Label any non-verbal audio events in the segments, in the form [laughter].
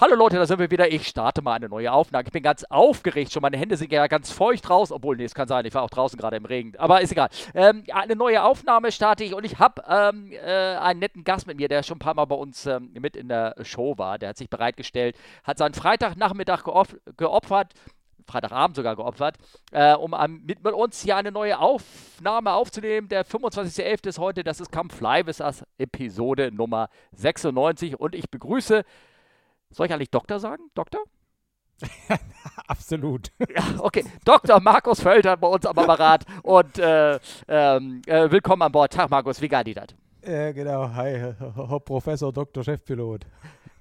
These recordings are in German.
Hallo Leute, da sind wir wieder. Ich starte mal eine neue Aufnahme. Ich bin ganz aufgeregt schon. Meine Hände sind ja ganz feucht raus. Obwohl, nee, es kann sein, ich war auch draußen gerade im Regen. Aber ist egal. Ähm, eine neue Aufnahme starte ich und ich habe ähm, äh, einen netten Gast mit mir, der schon ein paar Mal bei uns ähm, mit in der Show war. Der hat sich bereitgestellt, hat seinen Freitagnachmittag geop geopfert. Freitagabend sogar geopfert, äh, um um, mit, mit, uns hier eine neue Aufnahme aufzunehmen. Der 25.11. ist heute, das ist Kampf Live, ist das Episode Nummer 96 und ich begrüße soll ich eigentlich Doktor sagen? Doktor? [laughs] Absolut. Ja, okay. Dr. Markus Völter bei uns am Apparat und äh, ähm, äh, willkommen an Bord. Tag, Markus, wie geht die das? Äh, genau. Hi, Herr Professor Dr. Chefpilot.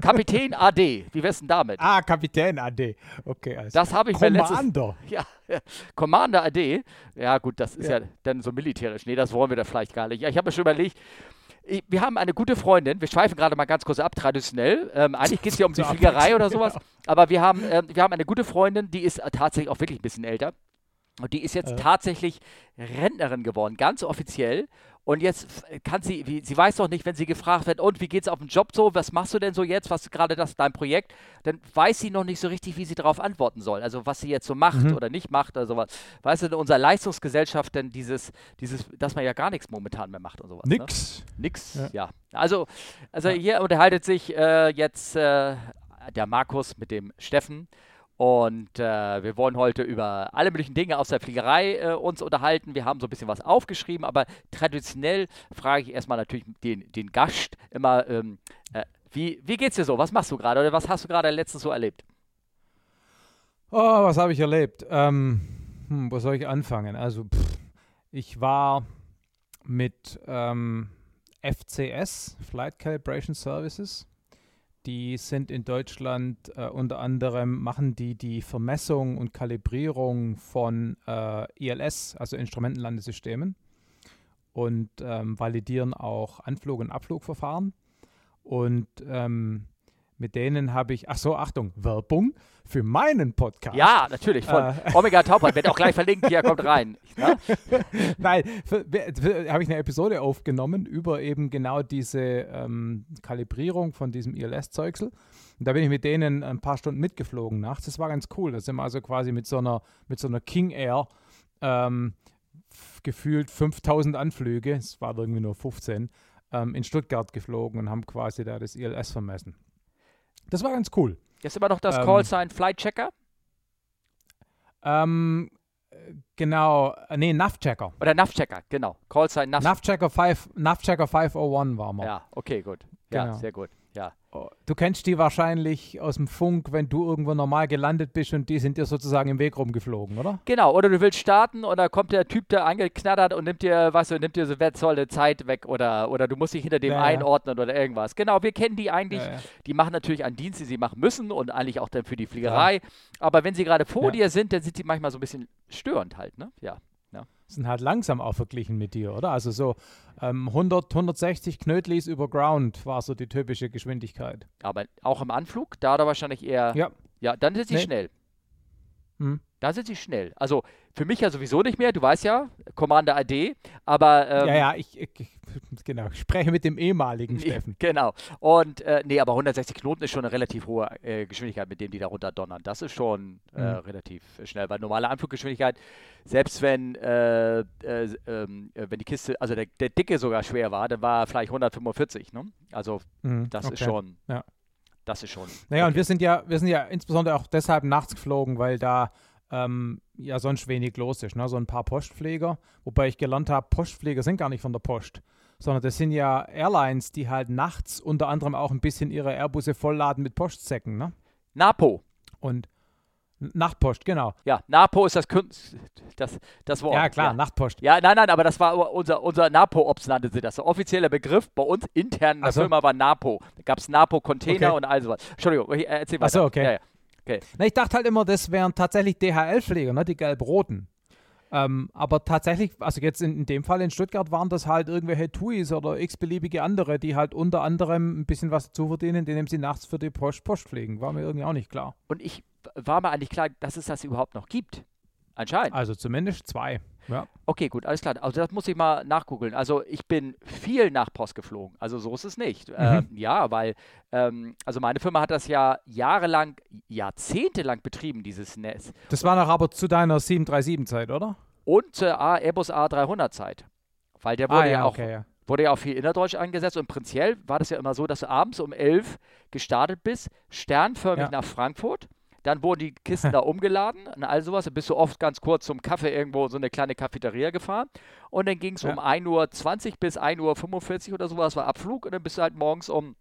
Kapitän AD, wie wär's denn damit? Ah, Kapitän AD. Okay, also. Das habe ich Commander. mir letztes, [laughs] ja, Commander AD. Ja, gut, das ist ja. ja dann so militärisch. Nee, das wollen wir da vielleicht gar nicht. Ja, ich habe mir schon überlegt, wir haben eine gute Freundin, wir schweifen gerade mal ganz kurz ab, traditionell. Ähm, eigentlich geht es ja um die Fliegerei oder [laughs] sowas, ja. aber wir haben, äh, wir haben eine gute Freundin, die ist tatsächlich auch wirklich ein bisschen älter. Und die ist jetzt äh. tatsächlich Rentnerin geworden, ganz offiziell. Und jetzt kann sie, wie, sie weiß doch nicht, wenn sie gefragt wird, und wie geht's auf dem Job so, was machst du denn so jetzt, was gerade das dein Projekt, dann weiß sie noch nicht so richtig, wie sie darauf antworten soll. Also was sie jetzt so macht mhm. oder nicht macht oder sowas. Weißt du, in unserer Leistungsgesellschaft denn dieses, dieses, dass man ja gar nichts momentan mehr macht und sowas. Ne? Nix. Ne? Nix, ja. ja. Also, also ja. hier unterhaltet sich äh, jetzt äh, der Markus mit dem Steffen. Und äh, wir wollen heute über alle möglichen Dinge aus der Fliegerei äh, uns unterhalten. Wir haben so ein bisschen was aufgeschrieben, aber traditionell frage ich erstmal natürlich den, den Gast immer, ähm, äh, wie, wie geht's dir so? Was machst du gerade oder was hast du gerade letztens so erlebt? Oh, was habe ich erlebt? Ähm, hm, wo soll ich anfangen? Also, pff, ich war mit ähm, FCS, Flight Calibration Services, die sind in Deutschland äh, unter anderem, machen die die Vermessung und Kalibrierung von äh, ILS, also Instrumentenlandesystemen und ähm, validieren auch Anflug- und Abflugverfahren. Und ähm, mit denen habe ich, ach so, Achtung, Werbung für meinen Podcast. Ja, natürlich, von äh, [laughs] Omega Tauber, wird auch gleich verlinkt, hier kommt rein. Ne? [laughs] Nein, habe ich eine Episode aufgenommen über eben genau diese ähm, Kalibrierung von diesem ILS-Zeugsel. Und da bin ich mit denen ein paar Stunden mitgeflogen nachts. Das war ganz cool. Da sind wir also quasi mit so einer, mit so einer King Air ähm, gefühlt 5000 Anflüge, es war irgendwie nur 15, ähm, in Stuttgart geflogen und haben quasi da das ILS vermessen. Das war ganz cool. Ist immer noch das ähm, Callsign Flight Checker? Ähm, genau, äh, nee, Nav-Checker. Oder Nav-Checker, genau. Callsign Nav Nav-Checker 5, Nav 501 war mal. Ja, okay, gut. Ja, genau. sehr gut. Ja. Oh, du kennst die wahrscheinlich aus dem Funk, wenn du irgendwo normal gelandet bist und die sind dir sozusagen im Weg rumgeflogen, oder? Genau, oder du willst starten und da kommt der Typ, der angeknattert und nimmt dir, was du, nimmt dir so wertvolle Zeit weg oder, oder du musst dich hinter dem ja, einordnen ja. oder irgendwas. Genau, wir kennen die eigentlich. Ja, die machen natürlich einen Dienst, den sie machen müssen und eigentlich auch dann für die Fliegerei. Aber wenn sie gerade vor dir sind, dann sind sie manchmal so ein bisschen störend halt, ne? Ja sind halt langsam auch verglichen mit dir, oder? Also so ähm, 100, 160 Knötlis über Ground war so die typische Geschwindigkeit. Aber auch im Anflug, da da wahrscheinlich eher. Ja. Ja, dann sind sie nee. schnell. Hm. Da sind sie schnell. Also für mich ja sowieso nicht mehr, du weißt ja, Commander AD, aber. Ähm, ja, ja, ich, ich, genau, ich spreche mit dem ehemaligen Steffen. Genau. Und äh, nee, aber 160 Knoten ist schon eine relativ hohe äh, Geschwindigkeit, mit dem die da runter donnern. Das ist schon äh, mhm. relativ schnell, weil normale Anfluggeschwindigkeit, selbst wenn, äh, äh, ähm, wenn die Kiste, also der, der, Dicke sogar schwer war, dann war vielleicht 145. Ne? Also mhm, das okay. ist schon. Ja. Das ist schon. Naja, okay. und wir sind ja, wir sind ja insbesondere auch deshalb nachts geflogen, weil da ähm, ja sonst wenig los ist. Ne? So ein paar Postpfleger, wobei ich gelernt habe, Postpfleger sind gar nicht von der Post, sondern das sind ja Airlines, die halt nachts unter anderem auch ein bisschen ihre Airbusse vollladen mit Postsäcken. Ne? Napo. Und Nachtpost, genau. Ja, Napo ist das, das, das Wort. Ja, klar, ja. Nachtpost. Ja, nein, nein, aber das war unser, unser Napo-Ops nannte sie das. Der offizielle Begriff bei uns intern in der so. Firma war Napo. Da gab es Napo-Container okay. und all sowas. Entschuldigung, erzähl weiter. Achso, okay. Ja, ja. Okay. Na, ich dachte halt immer, das wären tatsächlich DHL-Pfleger, ne? die gelb-roten. Ähm, aber tatsächlich, also jetzt in, in, dem Fall in Stuttgart waren das halt irgendwelche TUIs oder x-beliebige andere, die halt unter anderem ein bisschen was zu verdienen, indem sie nachts für die Post, Post pflegen. War mir irgendwie auch nicht klar. Und ich war mir eigentlich klar, dass es das überhaupt noch gibt. Anscheinend. Also zumindest zwei. Ja. Okay, gut, alles klar. Also das muss ich mal nachgoogeln. Also ich bin viel nach Post geflogen. Also so ist es nicht. Mhm. Ähm, ja, weil, ähm, also meine Firma hat das ja jahrelang, jahrzehntelang betrieben, dieses Netz. Das war noch aber zu deiner 737-Zeit, oder? Und zur A- Airbus A300-Zeit. Weil der wurde ja, auch okay, ja. wurde ja auch viel innerdeutsch eingesetzt und prinzipiell war das ja immer so, dass du abends um 11 gestartet bist, sternförmig Ja. nach Frankfurt. Dann wurden die Kisten [laughs] da umgeladen und all sowas. Dann bist du oft ganz kurz zum Kaffee irgendwo in so eine kleine Cafeteria gefahren. Und dann ging es Ja. um 1.20 Uhr bis 1.45 Uhr oder sowas war Abflug. Und dann bist du halt morgens um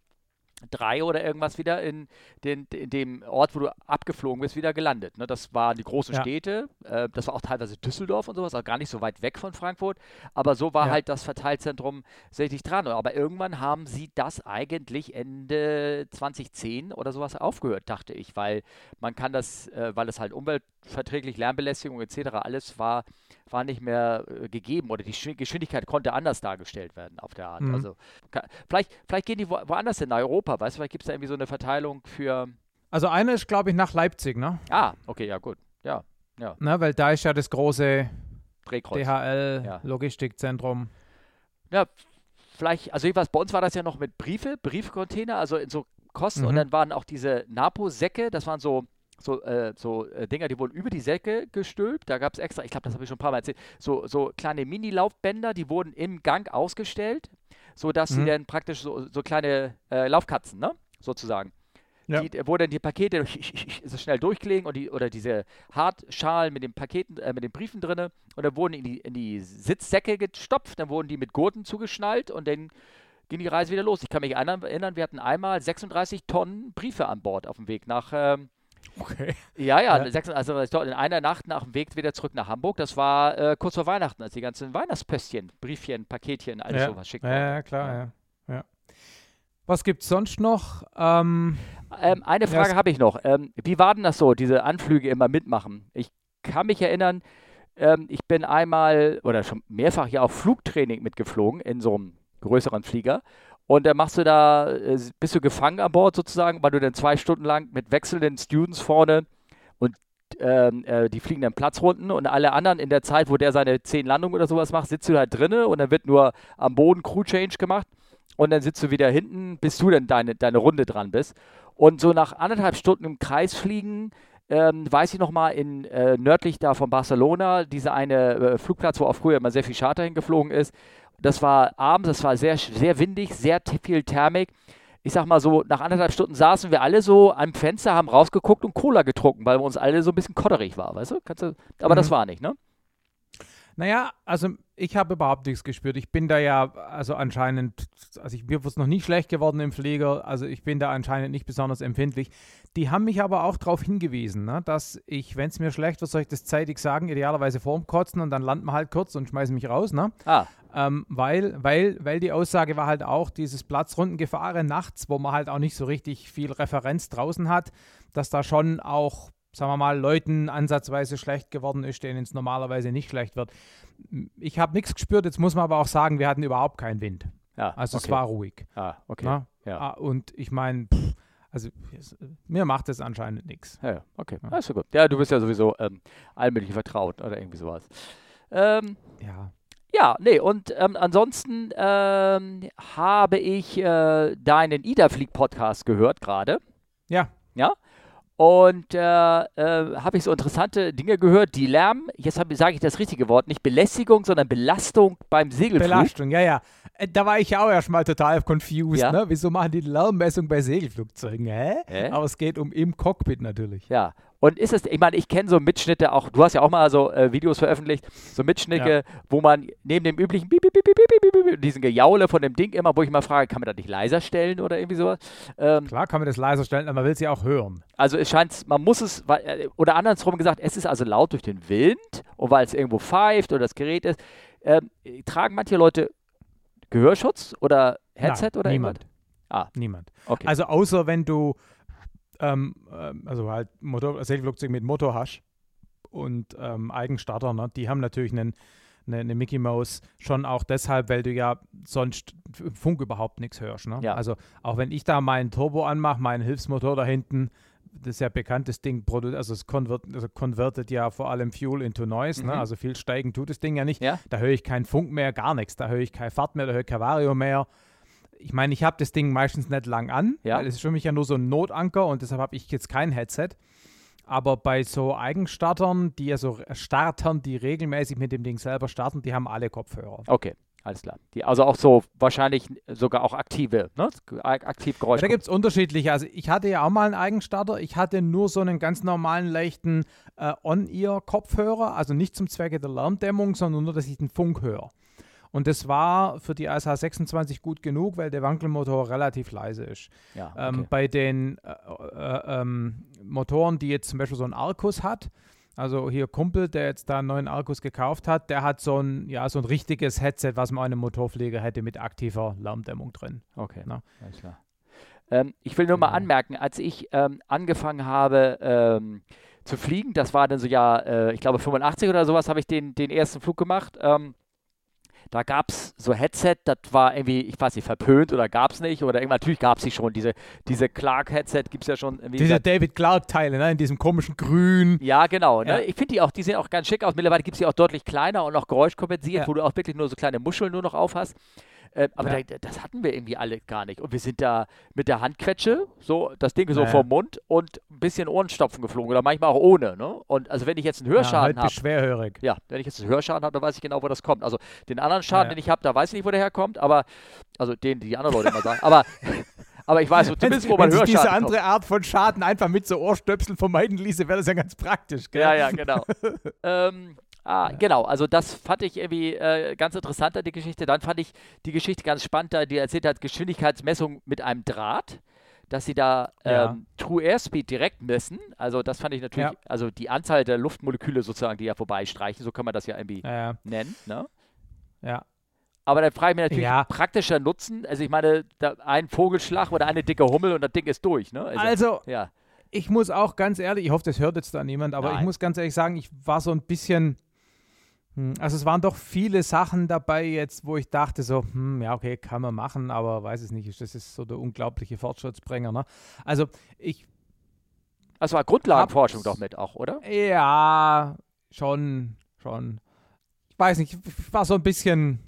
drei oder irgendwas wieder in, den, in dem Ort, wo du abgeflogen bist, wieder gelandet. Ne? Das waren die großen Ja. Städte. Äh, das war auch teilweise Düsseldorf und sowas, also gar nicht so weit weg von Frankfurt. Aber so war Ja. halt das Verteilzentrum tatsächlich dran. Aber irgendwann haben sie das eigentlich Ende 2010 oder sowas aufgehört, dachte ich, weil man kann das, äh, weil es halt umweltverträglich, Lärmbelästigung etc. alles war, war nicht mehr äh, gegeben oder die Schwi- Geschwindigkeit konnte anders dargestellt werden auf der Art. Mhm. Also ka- vielleicht, vielleicht gehen die wo, woanders hin, nach Europa, weißt du, vielleicht gibt es da irgendwie so eine Verteilung für. Also eine ist, glaube ich, nach Leipzig, ne? Ah, okay, ja gut. Ja, ne? Weil da ist ja das große Drehkreuz. DHL Ja. Logistikzentrum. Ja, vielleicht, also jedenfalls bei uns war das ja noch mit Briefe, Briefcontainer, also in so Kosten und Mhm. dann waren auch diese Napo-Säcke, das waren so, so, äh, so äh, Dinger, die wurden über die Säcke gestülpt. Da gab es extra, ich glaube, das habe ich schon ein paar Mal erzählt, so, so kleine Mini-Laufbänder, die wurden im Gang ausgestellt, sodass sie Mhm. dann praktisch so, so kleine äh, Laufkatzen, ne? Sozusagen. Ja. Die, wo dann die Pakete [laughs] so schnell durchgelegen und die, oder diese Hartschalen mit den Paketen, äh, mit den Briefen drinne und dann wurden in die, in die Sitzsäcke gestopft, dann wurden die mit Gurten zugeschnallt und dann ging die Reise wieder los. Ich kann mich erinnern, erinnern, wir hatten einmal 36 Tonnen Briefe an Bord auf dem Weg nach, ähm, Okay. ja, ja, Ja. 36 Tonnen in einer Nacht nach dem Weg wieder zurück nach Hamburg. Das war äh, kurz vor Weihnachten, als die ganzen Weihnachtspöstchen, Briefchen, Paketchen, alles Ja. sowas schick Ja, ja, klar, ja. ja. Was gibt's sonst noch? Ähm, Ähm, eine Frage es- habe ich noch. Ähm, wie war denn das so, diese Anflüge immer mitmachen? Ich kann mich erinnern, ähm, ich bin einmal oder schon mehrfach ja auch Flugtraining mitgeflogen in so einem größeren Flieger. Und dann machst du da, äh, bist du gefangen an Bord sozusagen, weil du dann zwei Stunden lang mit wechselnden Students vorne und ähm, äh, die fliegen dann Platzrunden und alle anderen in der Zeit, wo der seine zehn Landungen oder sowas macht, sitzt du halt drinne und dann wird nur am Boden Crew Change gemacht und dann sitzt du wieder hinten, bis du dann deine, deine Runde dran bist. Und so nach anderthalb Stunden im Kreis fliegen, ähm, weiß ich noch mal in äh, nördlich da von Barcelona, dieser eine äh, Flugplatz, wo auch früher immer sehr viel Charter hingeflogen ist. Das war abends, das war sehr, sehr windig, sehr viel Thermik. Ich sag mal so, nach anderthalb Stunden saßen wir alle so am Fenster, haben rausgeguckt und Cola getrunken, weil wir uns alle so ein bisschen kotterig war, weißt du? Kannst du aber das Mhm. war nicht, ne? Naja, also ich habe überhaupt nichts gespürt. Ich bin da ja, also anscheinend, also ich, mir ist noch nie schlecht geworden im Flieger, also ich bin da anscheinend nicht besonders empfindlich. Die haben mich aber auch darauf hingewiesen, ne, dass ich, wenn es mir schlecht wird, soll ich das zeitig sagen, idealerweise vorm Kotzen und dann landen wir halt kurz und schmeißen mich raus, ne? Ah, Ähm, weil, weil, weil die Aussage war halt auch, dieses Platzrundengefahre nachts, wo man halt auch nicht so richtig viel Referenz draußen hat, dass da schon auch, sagen wir mal, Leuten ansatzweise schlecht geworden ist, denen es normalerweise nicht schlecht wird. Ich habe nichts gespürt, jetzt muss man aber auch sagen, wir hatten überhaupt keinen Wind. ja. Also okay. es war ruhig. Ah, okay. Ne? Ja. Ah, Und ich meine, also es, mir macht es anscheinend nichts. Ja, ja, okay. Ja. Ist ja gut. Ja, du bist ja sowieso ähm, allmählich vertraut oder irgendwie sowas. Ähm, Ja. ja, nee, und ähm, ansonsten ähm, habe ich äh, deinen Ida-Flieg-Podcast gehört gerade. Ja. Ja. Und äh, äh, habe ich so interessante Dinge gehört, die Lärm, jetzt sage ich das richtige Wort, nicht Belästigung, sondern Belastung beim Segelflug. Belastung, ja, ja. Äh, Da war ich ja auch erstmal total confused. Ja. Ne? Wieso machen die Lärmmessung bei Segelflugzeugen? Hä? Hä? Aber es geht um im Cockpit natürlich. Ja. Und ist es, ich meine, ich kenne so Mitschnitte auch, du hast ja auch mal so äh, Videos veröffentlicht, so Mitschnitte, wo man neben dem üblichen Piep, Piep, Piep, Piep, Piep, Piep, Piep, diesen Gejaule von dem Ding immer, wo ich mal frage, kann man das nicht leiser stellen oder irgendwie sowas? Ähm, Klar kann man das leiser stellen, aber man will sie auch hören. also es scheint, man muss es, äh, oder andersrum gesagt, es ist also laut durch den Wind und weil es irgendwo pfeift oder das Gerät ist. Ähm, tragen manche Leute Gehörschutz oder Headset Nein, oder niemand. irgendwas? Ah. Niemand. Okay. Also außer wenn du ähm, ähm, also halt Motor, Segelflugzeug mit Motor hast und ähm, Eigenstarter, ne? die haben natürlich einen, eine, eine Mickey Mouse schon auch deshalb, weil du ja sonst Funk überhaupt nichts hörst. Ne? Ja. Also auch wenn ich da meinen Turbo anmache, meinen Hilfsmotor da hinten, das ist ja bekanntes Ding, also es konvert, also konvertet ja vor allem Fuel into Noise, ne? Mhm. also viel steigen tut das Ding ja nicht. Ja. Da höre ich keinen Funk mehr, gar nichts. Da höre ich kein Fahrt mehr, da höre ich kein Vario mehr. Ich meine, ich habe das Ding meistens nicht lang an, Ja. weil es ist für mich ja nur so ein Notanker und deshalb habe ich jetzt kein Headset. Aber bei so Eigenstartern, die ja so Startern, die regelmäßig mit dem Ding selber starten, die haben alle Kopfhörer. Okay, alles klar. Die, also auch so wahrscheinlich sogar auch aktive, ne? Aktiv Geräusch. Ja, da gibt es unterschiedliche. Also ich hatte ja auch mal einen Eigenstarter. Ich hatte nur so einen ganz normalen, leichten äh, On-Ear-Kopfhörer, also nicht zum Zwecke der Lärmdämmung, sondern nur, dass ich den Funk höre. Und das war für die ASH 26 gut genug, weil der Wankelmotor relativ leise ist. ja, Ähm, okay. bei den äh, äh, ähm, Motoren, die jetzt zum Beispiel so einen Arcus hat, also hier Kumpel, der jetzt da einen neuen Arcus gekauft hat, der hat so ein, ja, so ein richtiges Headset, was man an einem Motorpfleger hätte mit aktiver Lärmdämmung drin. okay. na. Alles klar. Ähm, ich will nur mal Genau. anmerken, als ich ähm, angefangen habe ähm, zu fliegen, das war dann so ja, äh, ich glaube 85 oder sowas, habe ich den, den ersten Flug gemacht. Ähm, da gab es so Headset, das war irgendwie, ich weiß nicht, verpönt oder gab es nicht. Oder natürlich gab es sie schon. Diese, diese Clark-Headset gibt es ja schon Diese seit David Clark-Teile, ne, in diesem komischen Grün. Ja, genau. Ne? Ja. Ich finde die auch, die sehen auch ganz schick aus. Mittlerweile gibt es die auch deutlich kleiner und noch geräuschkompensiert, Ja. wo du auch wirklich nur so kleine Muscheln nur noch auf hast. Äh, aber Ja. da, das hatten wir irgendwie alle gar nicht. Und wir sind da mit der Handquetsche, so das Ding so Ja, ja. vom Mund und ein bisschen Ohrenstopfen geflogen oder manchmal auch ohne. Ne? Und also wenn ich jetzt einen Ja, Hörschaden halt habe, schwerhörig. ja, wenn ich jetzt einen Hörschaden habe, dann weiß ich genau, wo das kommt. Also den anderen Schaden, Ja, ja. den ich habe, da weiß ich nicht, wo der herkommt, aber also den, die anderen Leute immer sagen. Aber, [laughs] aber ich weiß so zumindest, wo sich Hörschaden diese kommt. andere Art von Schaden einfach mit so Ohrstöpseln vermeiden ließe, wäre das ja ganz praktisch. Gell? Ja, ja, genau. [laughs] ähm, ah, Genau, also das fand ich irgendwie äh, ganz interessant, an die Geschichte. Dann fand ich die Geschichte ganz spannend, da die erzählt hat, Geschwindigkeitsmessung mit einem Draht, dass sie da ähm, Ja. True Airspeed direkt messen. Also das fand ich natürlich, Ja. also die Anzahl der Luftmoleküle sozusagen, die ja vorbeistreichen, so kann man das ja irgendwie Ja, nennen. Ne? ja. Aber dann frage ich mich natürlich, Ja. praktischer Nutzen, also ich meine, ein Vogelschlag oder eine dicke Hummel und das Ding ist durch. Ne? Also, ja. ich muss auch ganz ehrlich, ich hoffe, das hört jetzt da niemand, aber ich Nein. muss ganz ehrlich sagen, ich war so ein bisschen, also es waren doch viele Sachen dabei jetzt, wo ich dachte so, hm, ja, okay, kann man machen, aber weiß es nicht, das ist so der unglaubliche Fortschrittsbringer. Ne? Also ich, Das war Grundlagenforschung doch mit auch, oder? ja, schon, schon, ich weiß nicht, ich war so ein bisschen,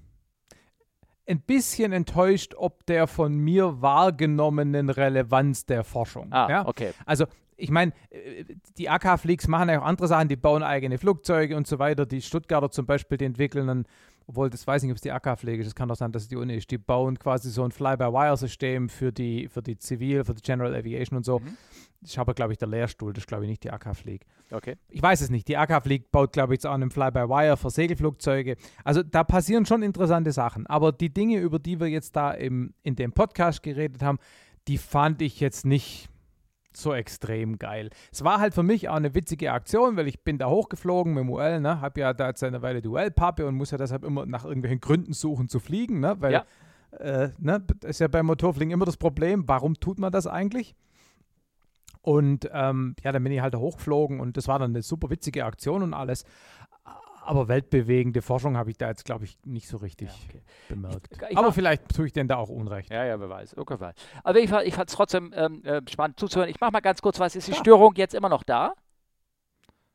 ein bisschen enttäuscht, ob der von mir wahrgenommenen Relevanz der Forschung. Ah, ja? okay. Also, ich meine, äh, die AK-Fleaks machen ja auch andere Sachen, die bauen eigene Flugzeuge und so weiter. Die Stuttgarter zum Beispiel, die entwickeln dann, obwohl das weiß ich nicht, ob es die AK-Pflege ist, das kann doch sein, dass es die Uni ist, die bauen quasi so ein Fly-by-Wire-System für die, für die Zivil, für die General Aviation und so. Mhm. Das ist aber, glaube ich, der Lehrstuhl, das ist, glaube ich, nicht die AK-Fleak. Okay. Ich weiß es nicht. Die AK-Fleak baut, glaube ich, jetzt auch einen Fly-by-Wire für Segelflugzeuge. Also da passieren schon interessante Sachen. Aber die Dinge, über die wir jetzt da im, in dem Podcast geredet haben, die fand ich jetzt nicht so extrem geil. Es war halt für mich auch eine witzige Aktion, weil ich bin da hochgeflogen mit dem UL, ne, habe ja da jetzt eine Weile die UL-Pappe und muss ja deshalb immer nach irgendwelchen Gründen suchen zu fliegen, ne, weil Ja. äh, ne, das ist ja beim Motorfliegen immer das Problem, warum tut man das eigentlich? Und ähm, ja, dann bin ich halt da hochgeflogen und das war dann eine super witzige Aktion und alles. Aber weltbewegende Forschung habe ich da jetzt, glaube ich, nicht so richtig Ja, okay. bemerkt. Ich- ich Aber vielleicht tue ich denn da auch Unrecht. Ja, ja, wer weiß. Okay, wer weiß. Aber ich, fand- ich fand es trotzdem ähm, äh, spannend zuzuhören. Ich mache mal ganz kurz was. Ist die Störung jetzt immer noch da?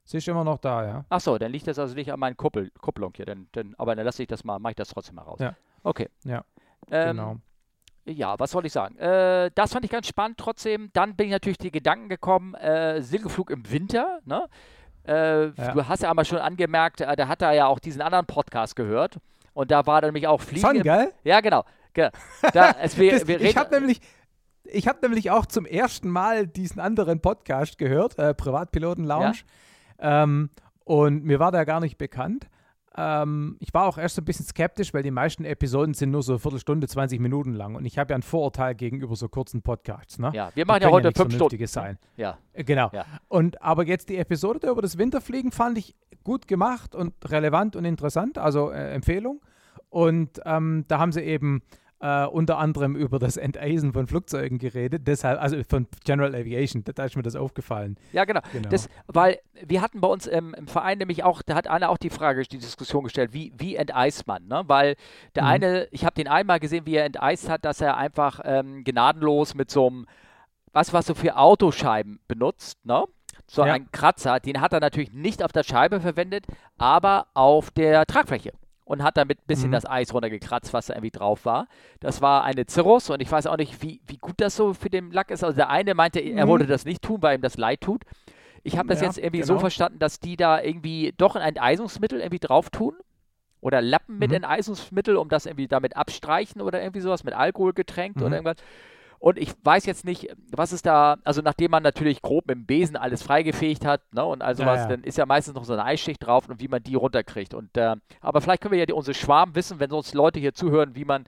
Sie ist immer noch da, ja. Achso, dann liegt das also nicht an meinen Kuppel, Kupplung hier. Dann, dann, aber dann lasse ich das mal, mache ich das trotzdem mal raus. Ja. Okay. Ja, Ähm, genau. Ja, was soll ich sagen? Äh, das fand ich ganz spannend trotzdem. Dann bin ich natürlich die Gedanken gekommen, äh, Segelflug im Winter, ne? Äh, Ja. Du hast ja einmal schon angemerkt, äh, der hat da ja auch diesen anderen Podcast gehört. Und da war nämlich auch Fliegen. Sun, im, gell? ja, genau. Ge- Da, [laughs] es, wir, Das, wir ich habe nämlich, ich habe nämlich auch zum ersten Mal diesen anderen Podcast gehört, äh, Privatpiloten Lounge. Ähm, und mir war der gar nicht bekannt. Ähm, ich war auch erst so ein bisschen skeptisch, weil die meisten Episoden sind nur so eine Viertelstunde, 20 Minuten lang. Und ich habe ja ein Vorurteil gegenüber so kurzen Podcasts. Ne? ja, wir machen ja heute nichts fünf Stunden. Sein. Ja, Äh, Genau. Ja. Und aber jetzt die Episode da über das Winterfliegen fand ich gut gemacht und relevant und interessant, also äh, Empfehlung. Und ähm, da haben sie eben äh, unter anderem über das Enteisen von Flugzeugen geredet, deshalb, also von General Aviation, da, da ist mir das aufgefallen. ja, genau. Genau. Das, weil wir hatten bei uns im, im Verein nämlich auch, da hat einer auch die Frage, die Diskussion gestellt, wie, wie enteist man, ne? Weil der Mhm. eine, ich habe den einmal gesehen, wie er enteist hat, dass er einfach ähm, gnadenlos mit so einem was, was du für Autoscheiben benutzt, ne? So Ja. ein Kratzer, den hat er natürlich nicht auf der Scheibe verwendet, aber auf der Tragfläche. Und hat damit ein bisschen Mhm. das Eis runtergekratzt, was da irgendwie drauf war. Das war eine Cirrus und ich weiß auch nicht, wie, wie gut das so für den Lack ist. Also der eine meinte, er Mhm. wollte das nicht tun, weil ihm das leid tut. Ich habe das Ja, jetzt irgendwie so genau. verstanden, dass die da irgendwie doch ein Enteisungsmittel irgendwie drauf tun. Oder Lappen mit Mhm. Enteisungsmittel, um das irgendwie damit abstreichen oder irgendwie sowas, mit Alkohol getränkt Mhm. oder irgendwas. Und ich weiß jetzt nicht, was ist da, also nachdem man natürlich grob mit dem Besen alles freigefegt hat, ne, und also Ja, was, ja. dann ist ja meistens noch so eine Eisschicht drauf und wie man die runterkriegt. Und äh, aber vielleicht können wir ja die, unsere Schwarm wissen, wenn uns Leute hier zuhören, wie man,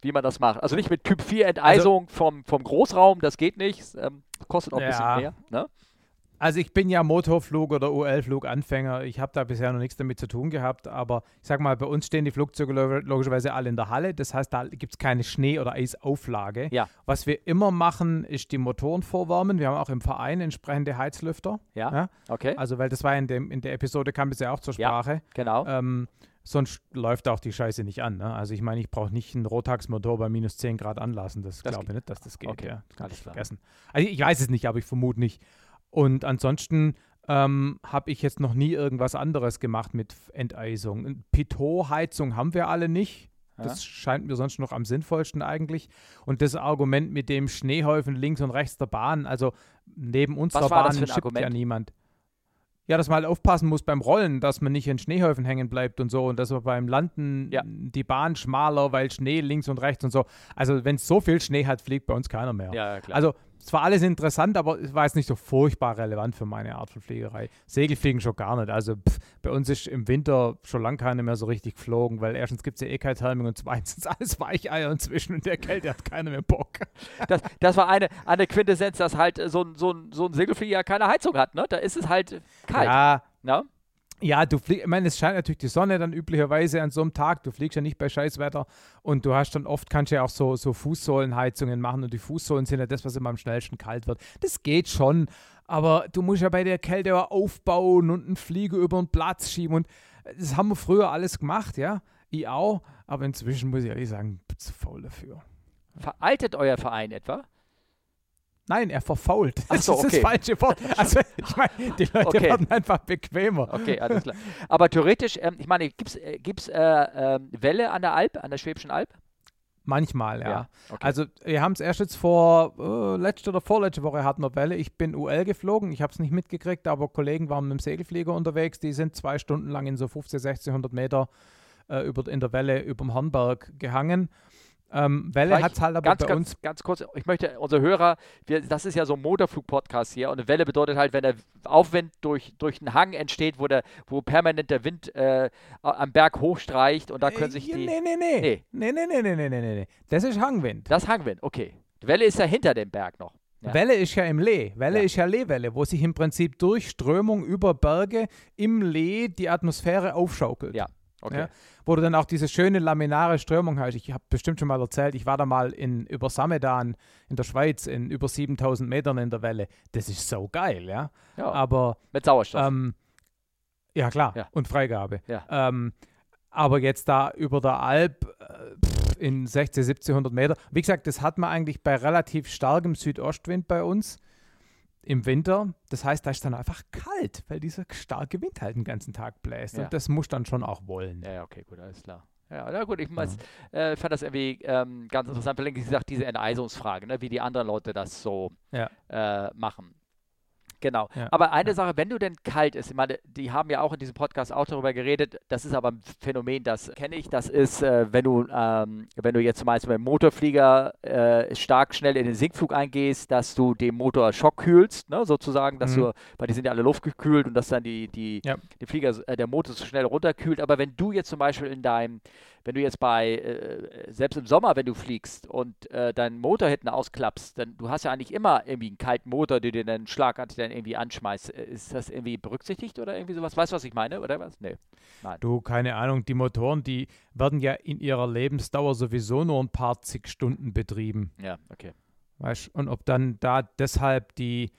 wie man das macht. Also nicht mit Typ 4 Enteisung vom, vom Großraum, das geht nicht. Ähm, kostet auch ein Ja. bisschen mehr. Ne? Also ich bin ja Motorflug- oder UL-Fluganfänger. Ich habe da bisher noch nichts damit zu tun gehabt, aber ich sag mal, bei uns stehen die Flugzeuge lo- logischerweise alle in der Halle. Das heißt, da gibt es keine Schnee- oder Eisauflage. Ja. Was wir immer machen, ist die Motoren vorwärmen. Wir haben auch im Verein entsprechende Heizlüfter. Ja. Ja. Okay. Also, weil das war in, dem, in der Episode, kam es ja auch zur Ja. Sprache. Genau. Ähm, sonst läuft auch die Scheiße nicht an. Ne? Also ich meine, ich brauche nicht einen Rotax-Motor bei minus 10 Grad anlassen. Das, Das glaube ich nicht, dass das geht. Okay, Ja. Das kann ich vergessen. Also ich weiß es nicht, aber ich vermute nicht. Und ansonsten ähm, habe ich jetzt noch nie irgendwas anderes gemacht mit Enteisung. Pitot-Heizung haben wir alle nicht. Ja. Das scheint mir sonst noch am sinnvollsten eigentlich. Und das Argument mit dem Schneehäufen links und rechts der Bahn, also neben unserer Bahn schippt ja niemand. Ja, dass man halt aufpassen muss beim Rollen, dass man nicht in Schneehäufen hängen bleibt und so und dass man beim Landen Ja. die Bahn schmaler, weil Schnee links und rechts und so. Also wenn es so viel Schnee hat, fliegt bei uns keiner mehr. ja, ja, klar. Also es war alles interessant, aber es war jetzt nicht so furchtbar relevant für meine Art von Fliegerei. Segelfliegen schon gar nicht. Also pff, bei uns ist im Winter schon lange keiner mehr so richtig geflogen, weil erstens gibt es ja eh keine Thermik und zweitens ist [laughs] alles Weicheier inzwischen und der Kälte hat keiner mehr Bock. das, das war eine, eine Quintessenz, dass halt so ein, so, ein, so ein Segelflieger ja keine Heizung hat, ne? Da ist es halt kalt. Ja, Ne? Ja, du fliegst, ich meine, es scheint natürlich die Sonne dann üblicherweise an so einem Tag. Du fliegst ja nicht bei Scheißwetter und du hast dann oft, kannst ja auch so, so Fußsohlenheizungen machen und die Fußsohlen sind ja das, was immer am schnellsten kalt wird. Das geht schon, aber du musst ja bei der Kälte auch aufbauen und einen Flieger über den Platz schieben und das haben wir früher alles gemacht, ja. Ich auch, aber inzwischen muss ich ehrlich sagen, bin zu faul dafür. Veraltet euer Verein etwa? Nein, er verfault. Das so, ist okay. das falsche Wort. Also, ich meine, die Leute Okay. werden einfach bequemer. Okay, alles klar. Aber theoretisch, ähm, ich meine, gibt es äh, gibt's, äh, ähm, Welle an der Alp, an der Schwäbischen Alb? Manchmal, ja. okay. Also wir haben es erst jetzt vor äh, letzte oder vorletzte Woche hatten wir Welle. Ich bin UL geflogen, ich habe es nicht mitgekriegt, aber Kollegen waren mit dem Segelflieger unterwegs, die sind zwei Stunden lang in so 15, 1600 Meter äh, über, in der Welle über dem Hornberg gehangen. Ähm, Welle hat es halt aber ganz, bei ganz, uns. ganz kurz, ich möchte, unsere Hörer, wir, das ist ja so ein Motorflug-Podcast hier und eine Welle bedeutet halt, wenn der Aufwind durch, durch einen Hang entsteht, wo, der, wo permanent der Wind äh, am Berg hochstreicht und da können sich Äh, die. nee, nee, nee. Nee. Nee, nee, nee, nee, nee, nee, nee. Das ist Hangwind. Das Hangwind, okay. Die Welle ist ja hinter dem Berg noch. Ja. Welle ist ja im Lee. Welle Ja. ist ja Leewelle, wo sich im Prinzip durch Strömung über Berge im Lee die Atmosphäre aufschaukelt. Ja, okay. Ja, wo du dann auch diese schöne laminare Strömung hast. Ich habe bestimmt schon mal erzählt, ich war da mal in, über Samedan in der Schweiz in über 7000 Metern in der Welle. Das ist so geil, ja. Ja, Aber, mit Sauerstoff. ähm, ja klar, Ja. und Freigabe. Ja. Ähm, aber jetzt da über der Alp äh, pff, in 16, 1700 Meter. Wie gesagt, das hat man eigentlich bei relativ starkem Südostwind bei uns im Winter. Das heißt, da ist dann einfach kalt, weil dieser starke Wind halt den ganzen Tag bläst. Ja. Und das muss dann schon auch wollen. Ja, ja, okay, gut, alles klar. Ja, na gut, ich mein's, äh, fand das irgendwie ähm, ganz interessant, weil wie gesagt, diese Enteisungsfrage, ne, wie die anderen Leute das so Ja. äh, machen. Genau. Ja, Aber eine Sache, wenn du denn kalt ist, ich meine, die haben ja auch in diesem Podcast auch darüber geredet, das ist aber ein Phänomen, das kenne ich, das ist, äh, wenn du, ähm, wenn du jetzt zum Beispiel beim Motorflieger äh, stark schnell in den Sinkflug eingehst, dass du den Motor schockkühlst, ne, sozusagen, dass Mhm. du, weil die sind ja alle luftgekühlt und dass dann die, die, Ja. die Flieger, äh, der Motor so schnell runterkühlt. Aber wenn du jetzt zum Beispiel in deinem, wenn du jetzt bei, äh, selbst im Sommer, wenn du fliegst und äh, deinen Motor hinten ausklappst, dann du hast ja eigentlich immer irgendwie einen kalten Motor, der dir dann schlagartig dann irgendwie anschmeißt. Äh, Ist das irgendwie berücksichtigt oder irgendwie sowas? Weißt du, was ich meine, oder was? Nee. Du, keine Ahnung, die Motoren, die werden ja in ihrer Lebensdauer sowieso nur ein paar zig Stunden betrieben. Ja, okay. Weißt Und ob dann da deshalb die.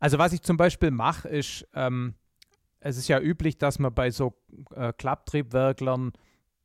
Also, was ich zum Beispiel mache, ist, ähm, es ist ja üblich, dass man bei so äh, Klapptriebwerklern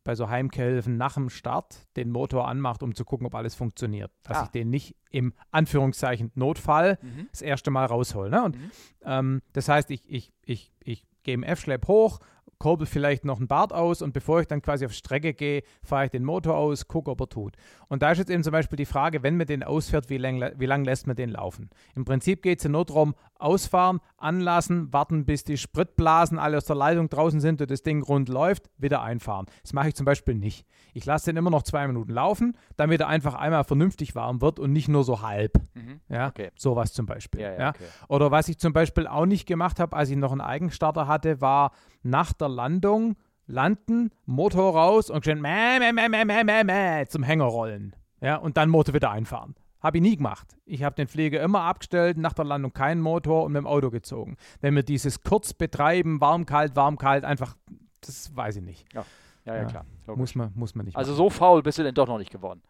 bei so Heimkämpfen nach dem Start den Motor anmacht, um zu gucken, ob alles funktioniert. Dass Ah. ich den nicht im Anführungszeichen Notfall Mhm. das erste Mal raushole. Ne? Und Mhm. ähm, das heißt, ich, ich, ich, ich gehe im F-Schlepp hoch, kurbel vielleicht noch einen Bart aus und bevor ich dann quasi auf Strecke gehe, fahre ich den Motor aus, gucke, ob er tut. Und da ist jetzt eben zum Beispiel die Frage, wenn man den ausfährt, wie lange wie lang lässt man den laufen? Im Prinzip geht es ja nur darum, ausfahren, anlassen, warten, bis die Spritblasen alle aus der Leitung draußen sind und das Ding rund läuft, wieder einfahren. Das mache ich zum Beispiel nicht. Ich lasse den immer noch zwei Minuten laufen, damit er einfach einmal vernünftig warm wird und nicht nur so halb. Mhm. Ja, Okay. sowas zum Beispiel. Ja, ja, ja. okay. Oder was ich zum Beispiel auch nicht gemacht habe, als ich noch einen Eigenstarter hatte, war nach der Landung landen, Motor raus und schön mäh, mäh, mäh, mäh, mäh, mäh, zum Hänger rollen. Ja, und dann Motor wieder einfahren. Habe ich nie gemacht. Ich habe den Flieger immer abgestellt, nach der Landung keinen Motor und mit dem Auto gezogen. Wenn wir dieses Kurzbetreiben, warm, kalt, warm, kalt, einfach, das weiß ich nicht. Ja, ja, Ja. klar. Logisch. Muss man, muss man nicht Also machen. so faul bist du denn doch noch nicht geworden.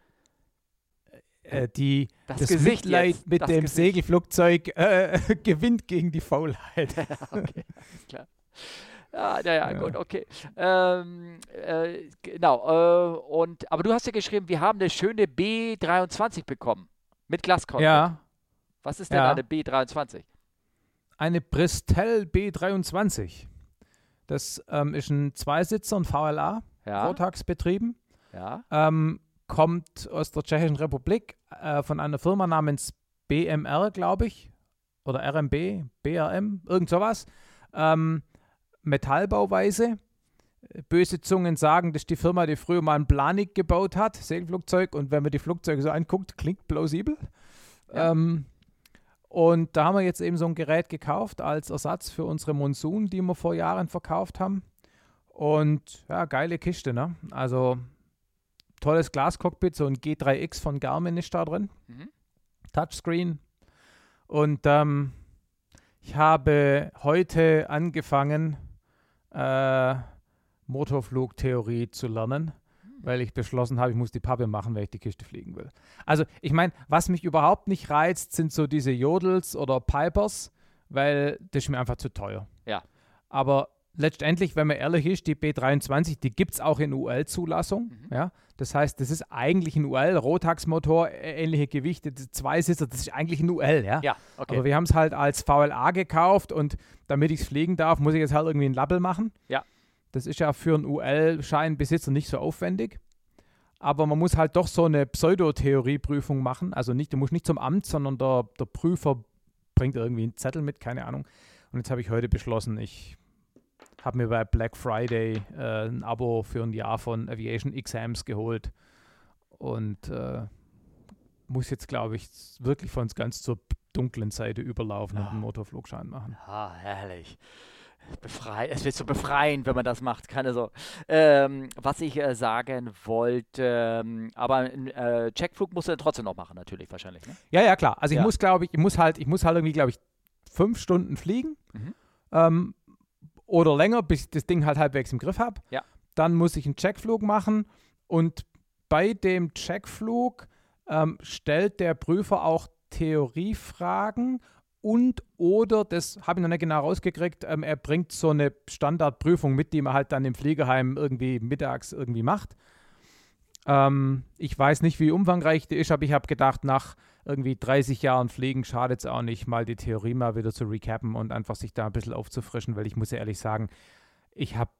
Äh, die, Das, das, Gesicht Mitleid jetzt. mit das dem Gesicht. Segelflugzeug äh, [laughs] gewinnt gegen die Faulheit. [laughs] okay, klar. Ja, ja, ja, Ja. gut, okay. Ähm, äh, genau. Äh, und, aber du hast ja geschrieben, wir haben eine schöne B23 bekommen. Mit Glascockpit. ja, Was ist denn Ja. eine B23? eine Bristol B23. Das ähm, ist ein Zweisitzer, ein VLA, Ja. Rotax betrieben. Ja. Ähm, kommt aus der Tschechischen Republik äh, von einer Firma namens BMR, glaube ich. Oder RMB, BRM, irgend sowas. Ähm, Metallbauweise. Böse Zungen sagen, das ist die Firma, die früher mal ein Planik gebaut hat, Segelflugzeug. Und wenn man die Flugzeuge so anguckt, klingt plausibel. Ja. Ähm, und da haben wir jetzt eben so ein Gerät gekauft als Ersatz für unsere Monsun, die wir vor Jahren verkauft haben. Und ja, geile Kiste, ne? Also tolles Glascockpit, so ein G3X von Garmin ist da drin. Mhm. Touchscreen. Und ähm, ich habe heute angefangen, äh, Motorflugtheorie zu lernen, weil ich beschlossen habe, ich muss die Pappe machen, weil ich die Kiste fliegen will. Also ich meine, was mich überhaupt nicht reizt, sind so diese Jodels oder Pipers, weil das ist mir einfach zu teuer. Ja. Aber letztendlich, wenn man ehrlich ist, die B23, die gibt es auch in UL-Zulassung. Mhm. Ja? Das heißt, das ist eigentlich ein UL, Rotax-Motor, ähnliche Gewichte, das Zweisitzer, das ist eigentlich ein UL, ja. Ja, okay. Aber wir haben es halt als VLA gekauft und damit ich es fliegen darf, muss ich jetzt halt irgendwie ein Label machen. Ja. Das ist ja für einen UL-Scheinbesitzer nicht so aufwendig. Aber man muss halt doch so eine Pseudotheorieprüfung machen. Also nicht, du musst nicht zum Amt, sondern der, der Prüfer bringt irgendwie einen Zettel mit, keine Ahnung. Und jetzt habe ich heute beschlossen, ich habe mir bei Black Friday äh, ein Abo für ein Jahr von Aviation Exams geholt. Und äh, muss jetzt, glaube ich, wirklich von uns ganz zur dunklen Seite überlaufen und Ah. einen Motorflugschein machen. Ah, herrlich. Befrei es wird so befreiend, wenn man das macht. Keine so. Ähm, was ich äh, sagen wollte, ähm, aber einen äh, Checkflug musst du dann trotzdem noch machen, natürlich, wahrscheinlich. Ne? Ja, ja, klar. Also ich Ja. muss, glaube ich, ich muss halt, ich muss halt irgendwie, glaube ich, fünf Stunden fliegen. Mhm. Ähm, oder länger, bis ich das Ding halt halbwegs im Griff habe. Ja. Dann muss ich einen Checkflug machen und bei dem Checkflug ähm, stellt der Prüfer auch Theoriefragen und oder, das habe ich noch nicht genau rausgekriegt, ähm, er bringt so eine Standardprüfung mit, die man halt dann im Fliegerheim irgendwie mittags irgendwie macht. Ähm, ich weiß nicht, wie umfangreich die ist, aber ich habe gedacht, nach irgendwie 30 Jahren Fliegen schadet es auch nicht, mal die Theorie mal wieder zu recappen und einfach sich da ein bisschen aufzufrischen, weil ich muss ja ehrlich sagen, ich habe,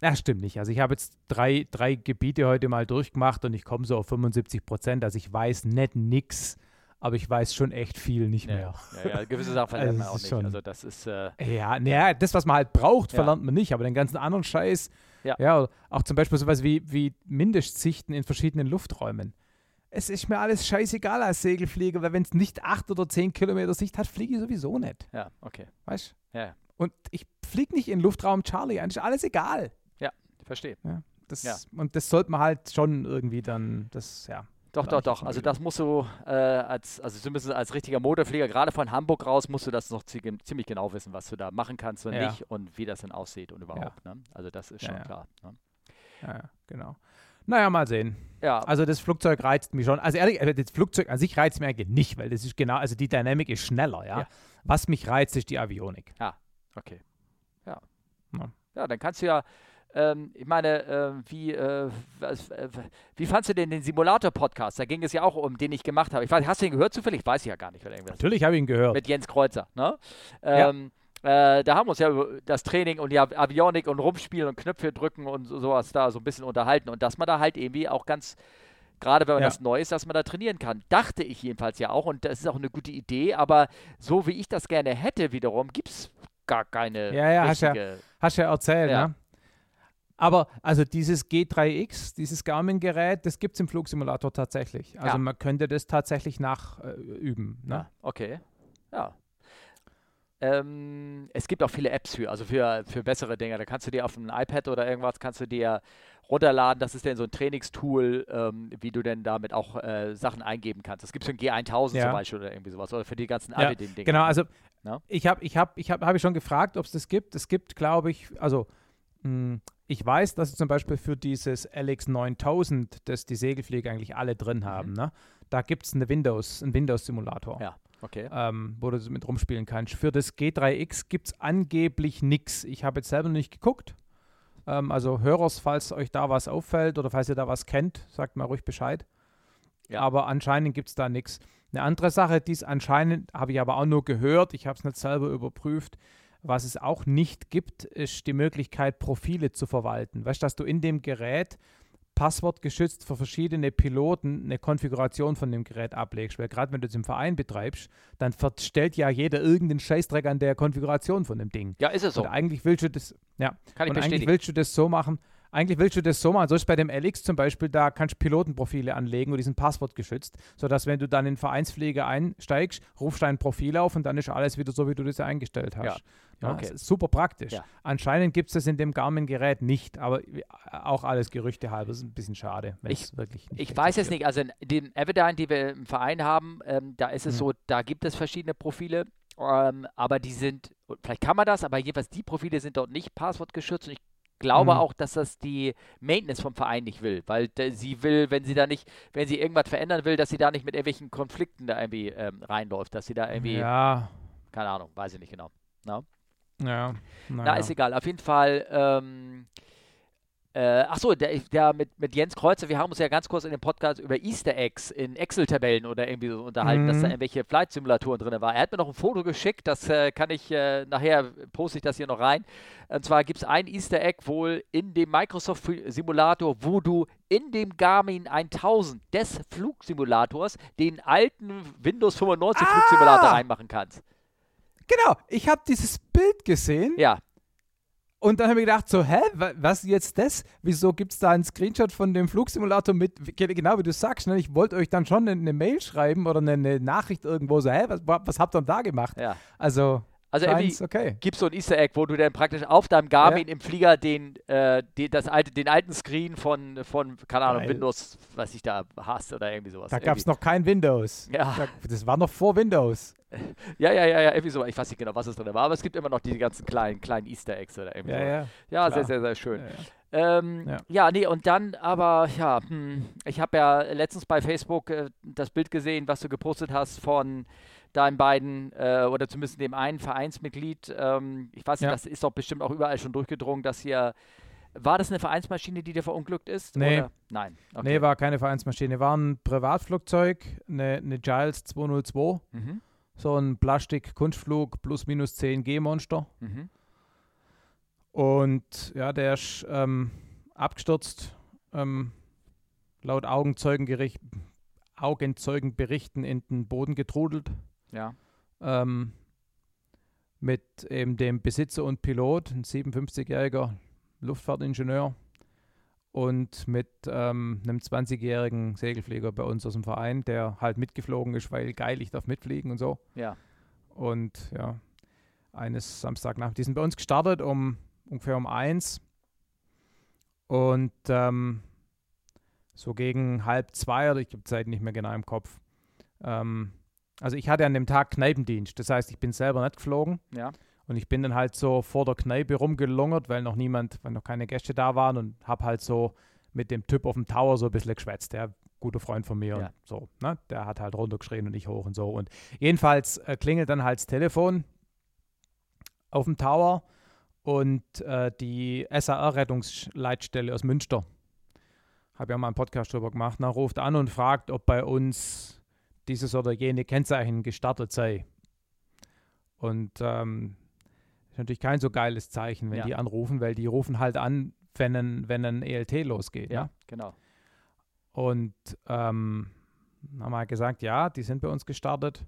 ja stimmt nicht, also ich habe jetzt drei, drei Gebiete heute mal durchgemacht und ich komme so auf 75 Prozent, also ich weiß nicht nix, aber ich weiß schon echt viel nicht mehr. Ja, ja, gewisse Sachen Also verlernt man es auch nicht. schon- Also das ist, äh, Ja, naja, das, was man halt braucht, Ja. verlernt man nicht, aber den ganzen anderen Scheiß, Ja. ja, auch zum Beispiel sowas wie, wie Mindestsichten in verschiedenen Lufträumen. Es ist mir alles scheißegal als Segelflieger, weil wenn es nicht acht oder zehn Kilometer Sicht hat, fliege ich sowieso nicht. ja, okay. Weißt Ja, ja. Und ich fliege nicht in Luftraum Charlie ein, ist alles egal. Verstehe. Das, Ja. Und das sollte man halt schon irgendwie dann, das, ja. Doch, Ja, doch, doch. Also das musst du äh, als, also zumindest als richtiger Motorflieger, gerade von Hamburg raus, musst du das noch zie- ziemlich genau wissen, was du da machen kannst und Ja. nicht und wie das dann aussieht und überhaupt. Ne? Also das ist Ja, schon ja. klar. Ne? Ja, ja, genau. Naja, mal sehen. Ja, Also das Flugzeug reizt mich schon. Also ehrlich, äh, das Flugzeug an sich reizt mich eigentlich nicht, weil das ist genau, also die Dynamik ist schneller, ja. Ja. Was mich reizt, ist die Avionik. okay. Ja. Ja. Ja, dann kannst du ja ähm, ich meine, äh, wie, äh, was, äh, wie fandst du denn den Simulator-Podcast? Da ging es ja auch um, den ich gemacht habe. Ich weiß, hast du ihn gehört zufällig? Weiß ich ja gar nicht. Natürlich habe ich ihn gehört. Mit Jens Kreuzer, ne? Ähm, ja. Äh, da haben wir uns ja über das Training und die Avionik und Rumspielen und Knöpfe drücken und sowas da so ein bisschen unterhalten und dass man da halt irgendwie auch ganz, gerade wenn man ja. das neu ist, dass man da trainieren kann. Dachte ich jedenfalls ja auch und das ist auch eine gute Idee, aber so wie ich das gerne hätte wiederum, gibt es gar keine Ja, ja, hast ja, hast ja erzählt, ja. ne? Aber also dieses G3X, dieses Garmin-Gerät, das gibt es im Flugsimulator tatsächlich. Also ja. man könnte das tatsächlich nachüben. Äh, ne? Okay. Ja. Ähm, es gibt auch viele Apps für, also für, für bessere Dinge. Da kannst du dir auf einem iPad oder irgendwas, kannst du dir runterladen. Das ist dann so ein Trainingstool, ähm, wie du denn damit auch äh, Sachen eingeben kannst. Das gibt es für ein G1000 ja. zum Beispiel oder irgendwie sowas. Oder für die ganzen ja, Dinge. Genau, also no? ich habe ich hab, ich hab, hab ich schon gefragt, ob es das gibt. Es gibt, glaube ich, also mh, hm, ich weiß, dass zum Beispiel für dieses LX9000, das die Segelflieger eigentlich alle drin mhm. haben, mhm. ne? da gibt es eine Windows, einen Windows-Simulator. Ja, okay. Ähm, wo du mit rumspielen kannst. Für das G3X gibt es angeblich nichts. Ich habe jetzt selber nicht geguckt. Ähm, also Hörers, falls euch da was auffällt oder falls ihr da was kennt, sagt mal ruhig Bescheid. Ja. Aber anscheinend gibt es da nichts. Eine andere Sache, die es anscheinend, habe ich aber auch nur gehört, ich habe es nicht selber überprüft, was es auch nicht gibt, ist die Möglichkeit, Profile zu verwalten. Weißt du, dass du in dem Gerät passwortgeschützt für verschiedene Piloten eine Konfiguration von dem Gerät ablegst. Weil gerade wenn du es im Verein betreibst, dann stellt ja jeder irgendeinen Scheißdreck an der Konfiguration von dem Ding. Ja, ist es so. Und eigentlich willst du das, ja, Kann ich und eigentlich willst du das so machen, eigentlich willst du das so machen, so ist bei dem LX zum Beispiel, da kannst du Pilotenprofile anlegen und die sind passwortgeschützt, sodass wenn du dann in Vereinspflege einsteigst, rufst du ein Profil auf und dann ist alles wieder so, wie du das eingestellt hast. Ja. Ja, okay. super praktisch. Ja. Anscheinend gibt es das in dem Garmin-Gerät nicht, aber auch alles Gerüchte halber. Das ist ein bisschen schade, wenn es wirklich nicht Ich weiß es nicht. Also in den Everdine, die wir im Verein haben, ähm, da ist es mhm. so, da gibt es verschiedene Profile, ähm, aber die sind, vielleicht kann man das, aber jedenfalls die Profile sind dort nicht passwortgeschützt und ich glaube mhm. auch, dass das die Maintenance vom Verein nicht will, weil sie will, wenn sie da nicht, wenn sie irgendwas verändern will, dass sie da nicht mit irgendwelchen Konflikten da irgendwie ähm, reinläuft, dass sie da irgendwie, ja. keine Ahnung, weiß ich nicht genau. No? Ja. Na, ist egal. Auf jeden Fall, ähm, äh, ach so, der, der mit, mit Jens Kreuzer, wir haben uns ja ganz kurz in dem Podcast über Easter Eggs in Excel-Tabellen oder irgendwie so unterhalten, mhm. dass da mhm. irgendwelche Flight-Simulatoren drin waren. Er hat mir noch ein Foto geschickt, das äh, kann ich, äh, nachher poste ich das hier noch rein. Und zwar gibt es ein Easter Egg wohl in dem Microsoft-Simulator, wo du in dem Garmin 1000 des Flugsimulators den alten Windows 95 ah! Flugsimulator reinmachen kannst. Genau, ich habe dieses Bild gesehen. Ja. Und dann habe ich gedacht, so, hä, was jetzt das? Wieso gibt es da einen Screenshot von dem Flugsimulator mit, genau wie du sagst, ne? ich wollte euch dann schon eine, Mail schreiben oder eine, eine, Nachricht irgendwo, so, hä, was, was habt ihr denn da gemacht? Ja. Also, also irgendwie okay. gibt es so ein Easter Egg, wo du dann praktisch auf deinem Garmin ja. im Flieger den, äh, den, das alte, den alten Screen von, von keine Ahnung, Geil. Windows, was ich da hast oder irgendwie sowas. Da gab es noch kein Windows. Ja. Das war noch vor Windows. [laughs] Ja, ja, ja, ja, irgendwie so. Ich weiß nicht genau, was es drin war, aber es gibt immer noch die ganzen kleinen, kleinen Easter Eggs oder irgendwie ja, so. Ja, ja sehr, sehr, sehr schön. Ähm, ja. ja, nee, und dann aber, ja, hm, ich habe ja letztens bei Facebook äh, das Bild gesehen, was du gepostet hast von deinen beiden äh, oder zumindest dem einen Vereinsmitglied. Ähm, ich weiß nicht, das ist doch bestimmt auch überall schon durchgedrungen, dass hier. War das eine Vereinsmaschine, die dir verunglückt ist? Nee. Oder? Nein. Okay. Nee, war keine Vereinsmaschine. War ein Privatflugzeug, eine, eine Giles 202. Mhm so ein Plastik-Kunstflug plus minus 10 G-Monster. Mhm. Und ja, der ist ähm, abgestürzt, ähm, laut Augenzeugenbericht, Augenzeugenberichten in den Boden getrudelt. Ja. Ähm, mit eben dem Besitzer und Pilot, ein 57-jähriger Luftfahrtingenieur und mit ähm, einem 20-jährigen Segelflieger bei uns aus dem Verein, der halt mitgeflogen ist, weil geil, ich darf mitfliegen und so. Ja. Und ja, eines Samstagnacht. Die sind bei uns gestartet um ungefähr um eins. Und ähm, so gegen halb zwei, oder ich habe die Zeit nicht mehr genau im Kopf. Ähm, also ich hatte an dem Tag Kneipendienst. Das heißt, ich bin selber nicht geflogen. Ja. Und ich bin dann halt so vor der Kneipe rumgelungert, weil noch niemand, weil noch keine Gäste da waren und habe halt so mit dem Typ auf dem Tower so ein bisschen geschwätzt. Der guter Freund von mir ja. und so, ne? Der hat halt runtergeschrien und ich hoch und so. Und jedenfalls äh, klingelt dann halt das Telefon auf dem Tower und äh, die SAR-Rettungsleitstelle aus Münster. Habe ja mal einen Podcast drüber gemacht. Na, ruft an und fragt, ob bei uns dieses oder jene Kennzeichen gestartet sei. Und ähm, ist natürlich kein so geiles Zeichen, wenn Ja. die anrufen, weil die rufen halt an, wenn ein, wenn ein ELT losgeht. Ja, Ja? genau. Und ähm, haben wir halt gesagt, ja, die sind bei uns gestartet.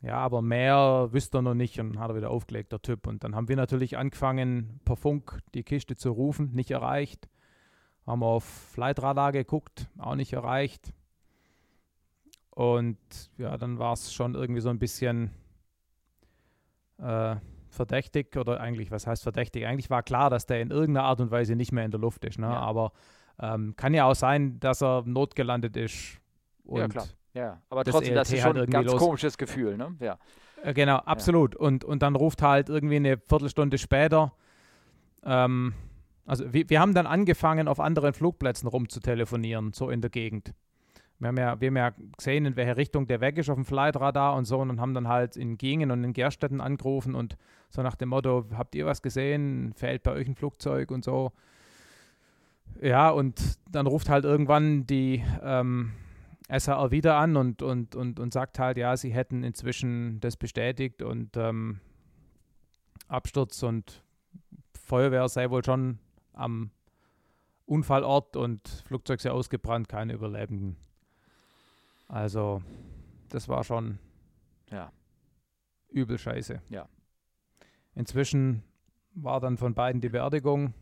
Ja, aber mehr wüsste er noch nicht und hat er wieder aufgelegt, der Typ. Und dann haben wir natürlich angefangen, per Funk die Kiste zu rufen, nicht erreicht. Haben auf Flightradar geguckt, auch nicht erreicht. Und ja, dann war es schon irgendwie so ein bisschen äh, verdächtig oder eigentlich, was heißt verdächtig? Eigentlich war klar, dass der in irgendeiner Art und Weise nicht mehr in der Luft ist. Ne? Ja. Aber ähm, kann ja auch sein, dass er notgelandet ist. Und ja, klar. Ja, aber das trotzdem, das ELT ist halt schon ein ganz los- komisches Gefühl, ne? Ja. Äh, genau, absolut. Und, und dann ruft halt irgendwie eine Viertelstunde später, ähm, also wir, wir haben dann angefangen, auf anderen Flugplätzen rumzutelefonieren, so in der Gegend. Wir haben ja, wir haben ja gesehen, in welche Richtung der weg ist auf dem Flightradar und so und haben dann halt in Gingen und in Gerstetten angerufen und so nach dem Motto, habt ihr was gesehen? Fällt bei euch ein Flugzeug und so. Ja, und dann ruft halt irgendwann die ähm, SAR wieder an und, und, und, und sagt halt, ja, sie hätten inzwischen das bestätigt und ähm, Absturz und Feuerwehr sei wohl schon am Unfallort und Flugzeug sei ausgebrannt, keine Überlebenden. Also, das war schon Ja. übel scheiße. Ja. Inzwischen war dann von beiden die Beerdigung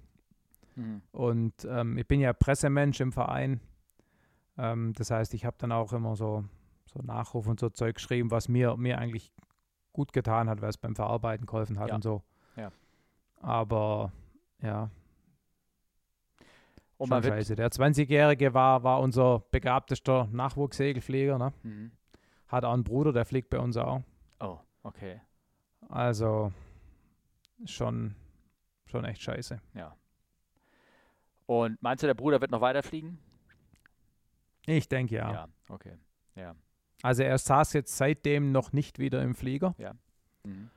Mhm. und ähm, ich bin ja Pressemensch im Verein. Ähm, das heißt, ich habe dann auch immer so, so Nachruf und so Zeug geschrieben, was mir, mir eigentlich gut getan hat, weil es beim Verarbeiten geholfen hat Ja. und so. Ja. Aber ja, Und schon man scheiße. Der 20-Jährige war, war unser begabtester Nachwuchssegelflieger. Ne? Mhm. Hat auch einen Bruder, der fliegt bei uns auch. Oh, okay. Also schon, schon echt scheiße. Und meinst du, der Bruder wird noch weiterfliegen? Ich denke ja. Ja, okay. Ja. Also er saß jetzt seitdem noch nicht wieder im Flieger. Mhm.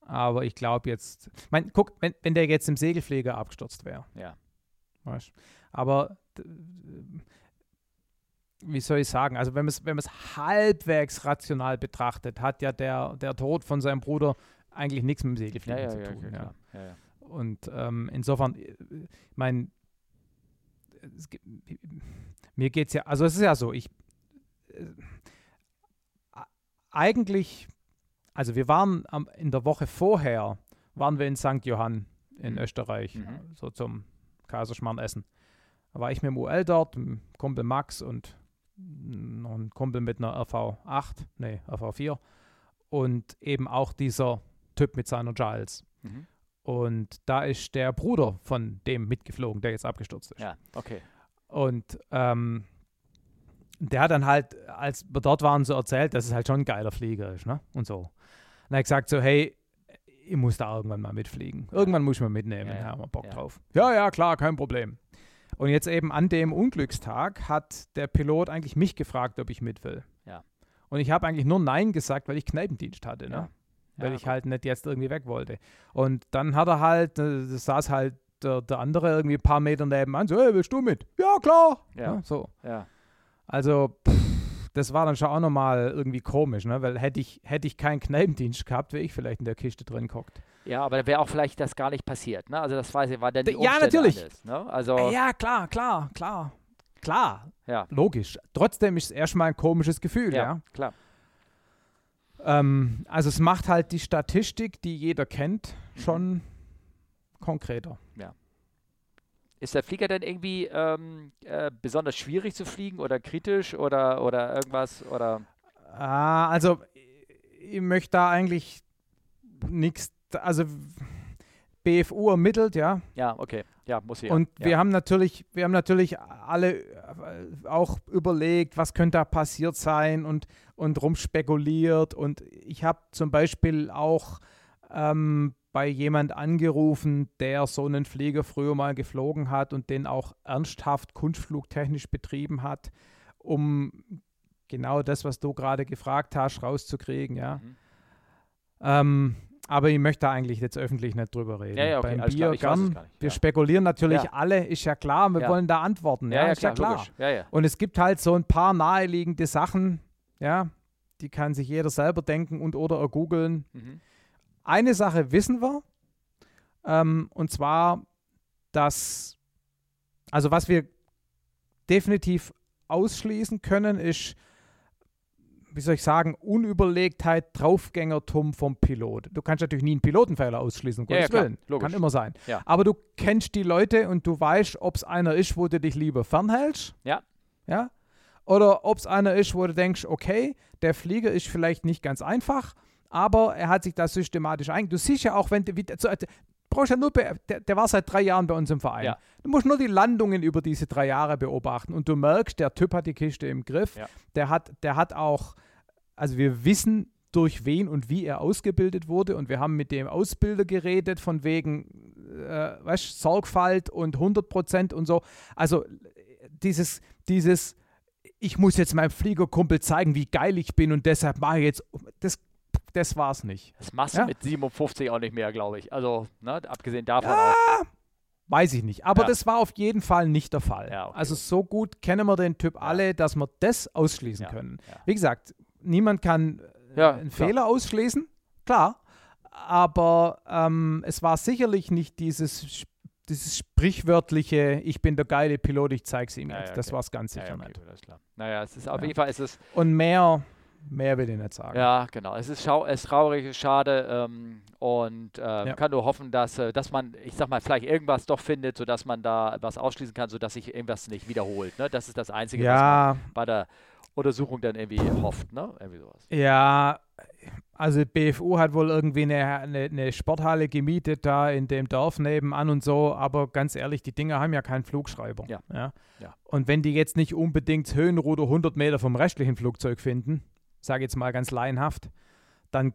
Aber ich glaube jetzt, mein, guck, wenn, wenn der jetzt im Segelflieger abgestürzt wäre, Ja. weißt Aber wie soll ich sagen, also wenn man es wenn man's halbwegs rational betrachtet, hat ja der, der Tod von seinem Bruder eigentlich nichts mit dem Segelfliegen ja, zu ja, tun. ja, Ja, klar. Ja. Und ähm, insofern, äh, ich meine, mir geht es ja, also es ist ja so, ich äh, eigentlich, also wir waren am, in der Woche vorher, waren wir in St. Johann in Mhm. Österreich, Mhm. so zum Kaiserschmarrn essen. Da war ich mit dem UL dort, mit dem Kumpel Max und noch ein Kumpel mit einer RV8, nee, RV4 und eben auch dieser Typ mit seiner Giles. Mhm. Und da ist der Bruder von dem mitgeflogen, der jetzt abgestürzt ist. Ja, okay. Und ähm, der hat dann halt, als wir dort waren, so erzählt, dass es halt schon ein geiler Flieger ist, ne? Und so. Und er hat gesagt so, hey, ich muss da irgendwann mal mitfliegen. Irgendwann muss ich mal mitnehmen, Ja, ja, ja. haben wir Bock Ja. drauf. Ja, ja, klar, kein Problem. Und jetzt eben an dem Unglückstag hat der Pilot eigentlich mich gefragt, ob ich mit will. Ja. Und ich habe eigentlich nur Nein gesagt, weil ich Kneipendienst hatte, ne? Ja. weil Ja, ich gut. halt nicht jetzt irgendwie weg wollte. Und dann hat er halt, äh, das saß halt der, der andere irgendwie ein paar Meter nebenan, so, hey, willst du mit? Ja, klar. Ja. so. Ja. Also, pff, das war dann schon auch nochmal irgendwie komisch, ne? weil hätte ich, hätte ich keinen Kneipendienst gehabt, wäre ich vielleicht in der Kiste drin gehockt. ja, aber da wäre auch vielleicht das gar nicht passiert, ne? Also das weiß ich, war dann die ja, Umstände natürlich. Alles, ne? Also, Äh, Ja, klar, klar, klar. Klar, ja. logisch. Trotzdem ist es erstmal ein komisches Gefühl, ja. Ja, klar. Ähm, also es macht halt die Statistik, die jeder kennt, schon konkreter. Ist der Flieger denn irgendwie ähm, äh, besonders schwierig zu fliegen oder kritisch oder, oder irgendwas? Oder Ah, also ich- möchte da eigentlich nichts, also BFU ermittelt, ja. ja, okay. Ja, muss ich. Und ja. wir haben natürlich, wir haben natürlich alle äh, auch überlegt, was könnte da passiert sein und, und rumspekuliert. Und ich habe zum Beispiel auch ähm, bei jemand angerufen, der so einen Flieger früher mal geflogen hat und den auch ernsthaft kunstflugtechnisch betrieben hat, um genau das, was du gerade gefragt hast, rauszukriegen, ja. Mhm. Ähm, aber ich möchte da eigentlich jetzt öffentlich nicht drüber reden. Ja, ja, okay, Beim Bier klar, nicht, Wir ja. spekulieren natürlich Ja. alle, ist ja klar, wir wollen da antworten. Ja, ist ja klar. Ja, ja. Und es gibt halt so ein paar naheliegende Sachen, ja, die kann sich jeder selber denken und oder ergoogeln. Mhm. Eine Sache wissen wir, ähm, und zwar, dass, also was wir definitiv ausschließen können, ist, wie soll ich sagen, Unüberlegtheit, Draufgängertum vom Pilot. Du kannst natürlich nie einen Pilotenfehler ausschließen, um Ja, ja, Gottes Willen. logisch. Kann immer sein. Ja. Aber du kennst die Leute und du weißt, ob es einer ist, wo du dich lieber fernhältst. Ja. Ja. Oder ob es einer ist, wo du denkst, okay, der Flieger ist vielleicht nicht ganz einfach, aber er hat sich da systematisch ein. Du siehst ja auch, wenn du. So, du brauchst ja nur, der, der war seit drei Jahren bei uns im Verein. Ja. Du musst nur die Landungen über diese drei Jahre beobachten und du merkst, der Typ hat die Kiste im Griff. Ja. Der, hat, der hat auch, also wir wissen, durch wen und wie er ausgebildet wurde und wir haben mit dem Ausbilder geredet, von wegen, äh, weißt, Sorgfalt und 100 Prozent und so. Also äh, dieses, dieses, ich muss jetzt meinem Fliegerkumpel zeigen, wie geil ich bin und deshalb mache ich jetzt, das, das war's nicht. Das machst Ja. du mit 57 auch nicht mehr, glaube ich. Also, ne, abgesehen davon auch. Weiß ich nicht. Aber Ja. das war auf jeden Fall nicht der Fall. Ja, okay, also so gut kennen wir den Typ alle, dass wir das ausschließen Ja, können. ja. Wie gesagt, niemand kann äh, Ja, einen klar. Fehler ausschließen, klar. Aber ähm, es war sicherlich nicht dieses, dieses sprichwörtliche, ich bin der geile Pilot, ich zeig's ihm Ja, jetzt. ja, das okay. war es ganz Ja, sicher ja, okay, nicht. Naja, es ist auf Ja. jeden Fall ist es, Und mehr, mehr will ich nicht sagen. ja, genau. Es ist, schau es ist traurig, es ist schade ähm, und äh, Ja. kann nur hoffen, dass, äh, dass man, ich sag mal, vielleicht irgendwas doch findet, sodass man da was ausschließen kann, sodass sich irgendwas nicht wiederholt. Ne? Das ist das Einzige, was man Ja, bei der Untersuchung dann irgendwie hofft. Ne? Irgendwie sowas. Ja, also BFU hat wohl irgendwie eine, eine, eine Sporthalle gemietet da in dem Dorf nebenan und so, aber ganz ehrlich, die Dinger haben ja keinen Flugschreiber. Ja. Ja? Ja. Und wenn die jetzt nicht unbedingt Höhenruder 100 Meter vom restlichen Flugzeug finden, sage jetzt mal ganz laienhaft, dann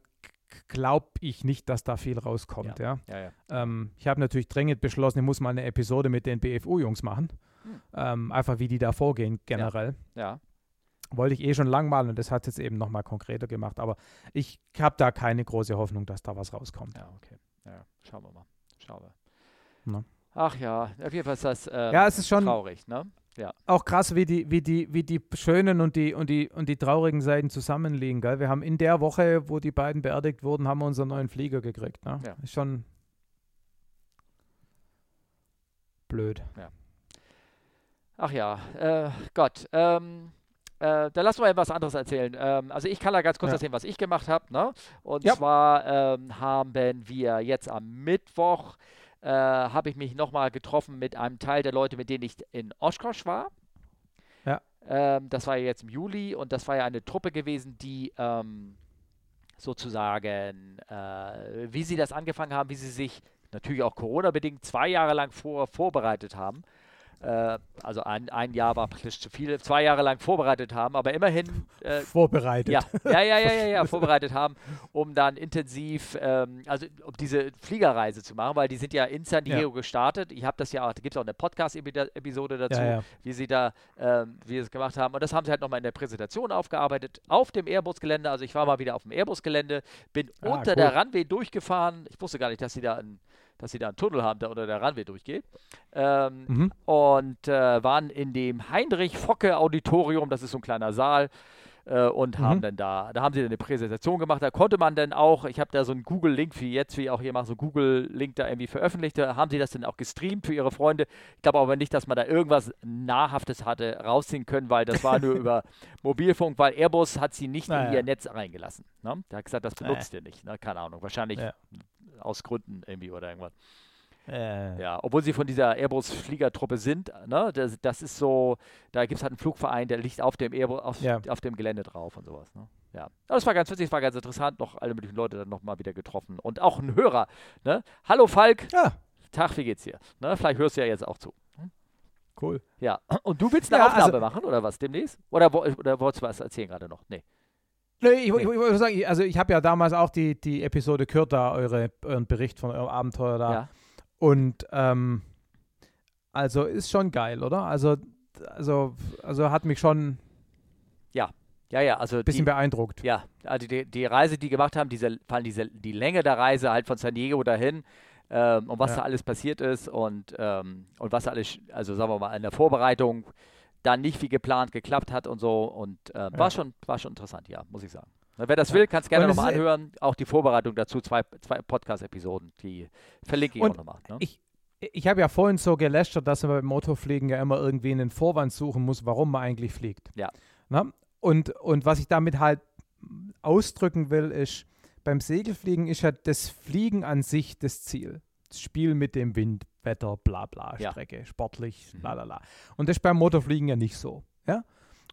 glaube ich nicht, dass da viel rauskommt. Ja. Ja, ja. Ähm, ich habe natürlich dringend beschlossen, ich muss mal eine Episode mit den BFU-Jungs machen. Hm. Ähm, einfach wie die da vorgehen generell ja. wollte ich eh schon lang mal und das hat es jetzt eben nochmal konkreter gemacht. Aber ich habe da keine große Hoffnung, dass da was rauskommt. Ja, okay. Ja, schauen wir mal. Schauen wir. Na. Ach ja, auf jeden Fall ist das ähm, Ja, es ist schon traurig, ne? Auch krass, wie die, wie die, wie die schönen und die, und die, und die traurigen Seiten zusammenliegen. Gell? Wir haben in der Woche, wo die beiden beerdigt wurden, haben wir unseren neuen Flieger gekriegt. Ne? Ja. Ist schon blöd. Ach ja, äh, Gott. Ähm, äh, dann lass mal was anderes erzählen. Ähm, also ich kann da ganz kurz Ja. erzählen, was ich gemacht habe. Ne? Und Ja. zwar ähm, haben wir jetzt am Mittwoch, äh, habe ich mich nochmal getroffen mit einem Teil der Leute, mit denen ich in Oshkosh war. Ja. Ähm, das war ja jetzt im Juli und das war ja eine Truppe gewesen, die ähm, sozusagen, äh, wie sie das angefangen haben, wie sie sich natürlich auch Corona-bedingt zwei Jahre lang vor, vorbereitet haben. Äh, also ein, ein Jahr war praktisch zu viel, zwei Jahre lang vorbereitet haben, aber immerhin äh, Vorbereitet. ja, ja, ja, ja, ja, ja, [laughs] vorbereitet haben, um dann intensiv, ähm, also um diese Fliegerreise zu machen, weil die sind ja in San Ja. Diego gestartet. Ich habe das ja, auch- da gibt es auch eine Podcast-Episode dazu, Ja, ja. wie sie da, ähm, wie sie es gemacht haben. Und das haben sie halt nochmal in der Präsentation aufgearbeitet, auf dem Airbus-Gelände. Also ich war mal wieder auf dem Airbus-Gelände, bin Ah, unter cool. der Runway durchgefahren. Ich wusste gar nicht, dass sie da einen, dass sie da einen Tunnel haben, der unter der Runway durchgeht. Ähm, Mhm. und äh, waren in dem Heinrich-Focke-Auditorium, das ist so ein kleiner Saal, äh, und haben Mhm. dann da, da haben sie dann eine Präsentation gemacht, da konnte man dann auch, ich habe da so einen Google-Link, wie jetzt, wie auch hier mal so einen Google-Link da irgendwie veröffentlicht, da haben sie das dann auch gestreamt für ihre Freunde. Ich glaube aber nicht, dass man da irgendwas Nahrhaftes hatte rausziehen können, weil das war nur [laughs] über Mobilfunk, weil Airbus hat sie nicht in Naja. ihr Netz reingelassen. Ne? Der hat gesagt, das benutzt ihr nicht, ne? keine Ahnung, wahrscheinlich Ja. Aus Gründen irgendwie oder irgendwas. Äh, Ja, obwohl sie von dieser Airbus-Fliegertruppe sind, ne? Das, das ist so, da gibt es halt einen Flugverein, der liegt auf dem Airbus, auf, Ja. auf dem Gelände drauf und sowas. Ne? Ja. Aber das war ganz witzig, es war ganz interessant, noch alle möglichen Leute dann nochmal wieder getroffen. Und auch ein Hörer, ne? Hallo Falk, ja, Tag, wie geht's dir? Ne? Vielleicht hörst du ja jetzt auch zu. cool. Ja. [clears throat] Und du willst eine Ja, Aufnahme also- machen oder was demnächst? Oder, oder wolltest du was erzählen gerade noch? Nee. Nee, ich, ich, ich wollte sagen, ich- also ich habe ja damals auch die, die Episode gehört, da eure, euren Bericht von eurem Abenteuer da. Ja. Und ähm, also ist schon geil, oder? Also, also, also hat mich schon. Ja, ja, also bisschen die, beeindruckt. Ja, also die, die Reise, die gemacht haben, diese, vor allem diese, die Länge der Reise halt von San Diego dahin ähm, und was Ja. da alles passiert ist und, ähm, und was alles, also sagen wir mal, in der Vorbereitung dann nicht wie geplant geklappt hat und so und äh, war, Ja. schon, war schon interessant, ja, muss ich sagen. Wer das will, kann es gerne nochmal ist- anhören. Auch die Vorbereitung dazu, zwei, zwei Podcast-Episoden, die verlinke ich Und auch nochmal. Ne? Ich, ich habe ja vorhin so gelästert, dass man beim Motorfliegen ja immer irgendwie einen Vorwand suchen muss, warum man eigentlich fliegt. Ja. Na? Und, und was ich damit halt ausdrücken will, ist, beim Segelfliegen ist ja das Fliegen an sich das Ziel. Das Spiel mit dem Wind, Wetter, bla bla, Ja. Strecke, sportlich, Mhm. la la la. Und das ist beim Motorfliegen ja nicht so. Ja?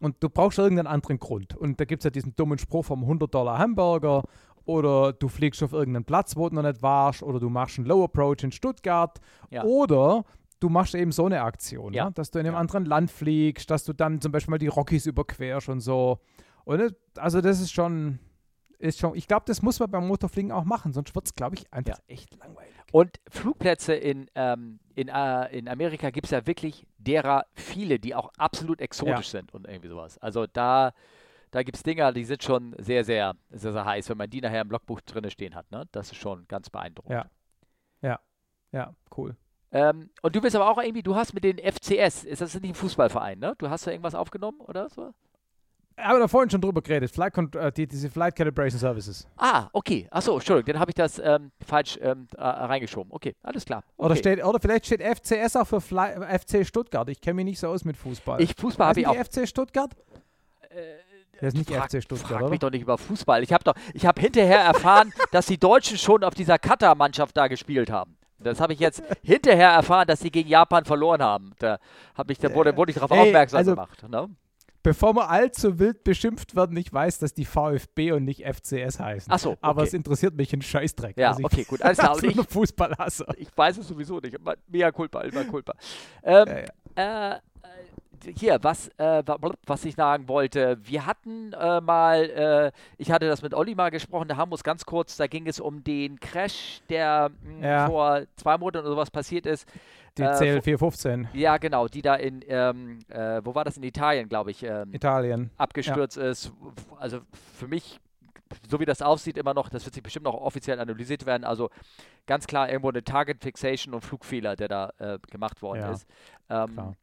Und du brauchst irgendeinen anderen Grund. Und da gibt es ja diesen dummen Spruch vom 100 Dollar Hamburger oder du fliegst auf irgendeinen Platz, wo du noch nicht warst, oder du machst einen Low Approach in Stuttgart, Ja. oder du machst eben so eine Aktion, Ja. ne? dass du in einem Ja. anderen Land fliegst, dass du dann zum Beispiel mal die Rockies überquerst und so. Und also das ist schon, ist schon, ich glaube, das muss man beim Motorfliegen auch machen, sonst wird es, glaube ich, einfach Ja. echt langweilig. Und Flugplätze in, ähm, in, äh, in Amerika gibt es ja wirklich derer viele, die auch absolut exotisch sind und irgendwie sowas. Also da, da gibt es Dinger, die sind schon sehr, sehr, sehr, sehr heiß, wenn man die nachher im Logbuch drin stehen hat. Ne? Das ist schon ganz beeindruckend. Ja. Ja, ja, cool. Ähm, und du bist aber auch irgendwie, du hast mit den FCS, ist das nicht ein Fußballverein, ne? Du hast da irgendwas aufgenommen oder so? Aber da vorhin schon drüber geredet, Flight äh, die, diese Flight Calibration Services. Ah, okay. Achso, Entschuldigung, dann habe ich das ähm, falsch ähm, äh, reingeschoben. Okay, alles klar. Okay. Oder, steht, oder vielleicht steht FCS auch für Fly, FC Stuttgart. Ich kenne mich nicht so aus mit Fußball. ich Fußball habe ich auch. FC Stuttgart? das ist nicht frag, FC Stuttgart, frag oder? mich doch nicht über Fußball. Ich habe habe hinterher erfahren, [laughs] dass die Deutschen schon auf dieser Katar-Mannschaft da gespielt haben. Das habe ich jetzt hinterher erfahren, dass sie gegen Japan verloren haben. Da, hab ich, da wurde, wurde ich darauf aufmerksam also- gemacht. Ne? Bevor wir allzu wild beschimpft werden, ich weiß, dass die VfB und nicht FCS heißen. Ach so, Aber okay. es interessiert mich ein Scheißdreck. Ja, Also ich okay, gut, alles klar. [laughs] Absoluter ich, Fußballhasser. ich weiß es sowieso nicht. aber Mea culpa, immer culpa. Ähm, Ja, Äh, äh, hier, was, äh, was ich sagen wollte. Wir hatten äh, mal, äh, ich hatte das mit Olli mal gesprochen, da haben wir uns ganz kurz, da ging es um den Crash, der mh, Ja. vor zwei Monaten oder sowas passiert ist. Die äh, CL 415, Ja, genau, die da in, ähm, äh, wo war das in Italien, glaube ich, ähm, Italien. abgestürzt ist. Also für mich, so wie das aussieht, immer noch, das wird sich bestimmt noch offiziell analysiert werden. Also ganz klar irgendwo eine Target Fixation und Flugfehler, der da äh, gemacht worden Ja, ist. Ähm, klar.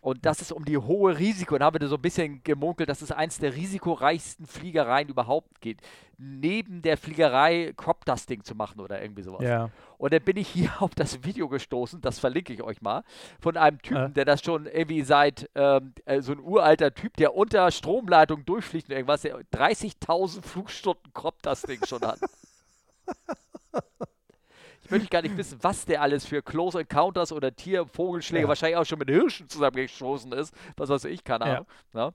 Und das ist um die hohe Risiko. Und haben wir so ein bisschen gemunkelt, dass es eins der risikoreichsten Fliegereien überhaupt geht. Neben der Fliegerei Crop-Dusting zu machen oder irgendwie sowas. Ja. Und dann bin ich hier [laughs] auf das Video gestoßen, das verlinke ich euch mal, von einem Typen, Äh. der das schon irgendwie seit, ähm, äh, so ein uralter Typ, der unter Stromleitung durchfliegt und irgendwas, der 30.000 Flugstunden Crop das Ding schon hat. [laughs] Ich möchte gar nicht wissen, was der alles für Close Encounters oder Tier-, Vogelschläge, Ja. wahrscheinlich auch schon mit Hirschen zusammengestoßen ist, was weiß ich, keine Ja. Ahnung. Ne?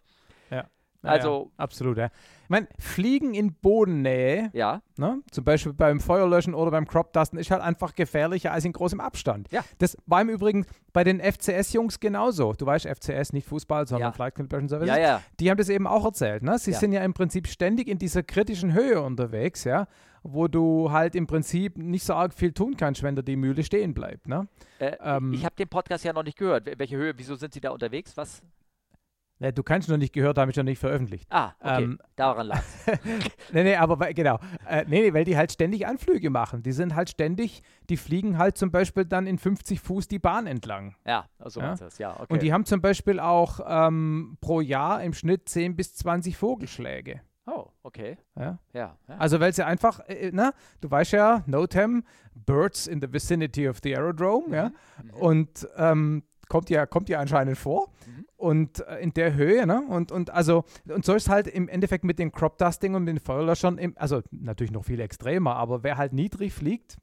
Ja, Also- ja, absolut, ja. Ich meine, Fliegen in Bodennähe, Ja, ne, zum Beispiel beim Feuerlöschen oder beim Crop-Dusten, ist halt einfach gefährlicher als in großem Abstand. Ja. Das war im Übrigen bei den FCS-Jungs genauso. Du weißt, FCS, nicht Fußball, sondern Ja. Flight Calibration Services. ja, ja. Die haben das eben auch erzählt. Ne? Sie sind ja im Prinzip ständig in dieser kritischen Höhe unterwegs, ja, wo du halt im Prinzip nicht so arg viel tun kannst, wenn da die Mühle stehen bleibt. Ne? Äh, Ähm, ich habe den Podcast ja noch nicht gehört. Wel- Welche Höhe, wieso sind Sie da unterwegs? Was? Ja, du kannst noch nicht gehört, habe ich noch nicht veröffentlicht. Ah, okay, Ähm, daran lag [laughs] Nee, nee, aber weil- genau. Äh, nee, nee, weil die halt ständig Anflüge machen. Die sind halt ständig, die fliegen halt zum Beispiel dann in 50 Fuß die Bahn entlang. Ja, so Ja. das, ja, okay. Und die haben zum Beispiel auch ähm, pro Jahr im Schnitt 10 bis 20 Vogelschläge. oh, okay. Ja? Ja, ja. Also weil sie einfach, äh, na, du weißt ja, NOTAM, Birds in the vicinity of the aerodrome, ja, Mhm. und ähm, kommt ja, kommt ja anscheinend vor. Mhm. Und äh, in der Höhe, ne? Und, und also, und so ist halt im Endeffekt mit den Crop Dusting und den Feuerlöschern, im, also natürlich noch viel extremer, aber wer halt niedrig fliegt,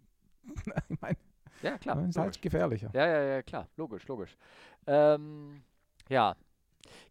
[laughs] ich meine, ja, klar. ist logisch. halt gefährlicher. Ja, ja, ja, klar. Logisch, logisch. Ähm, ja.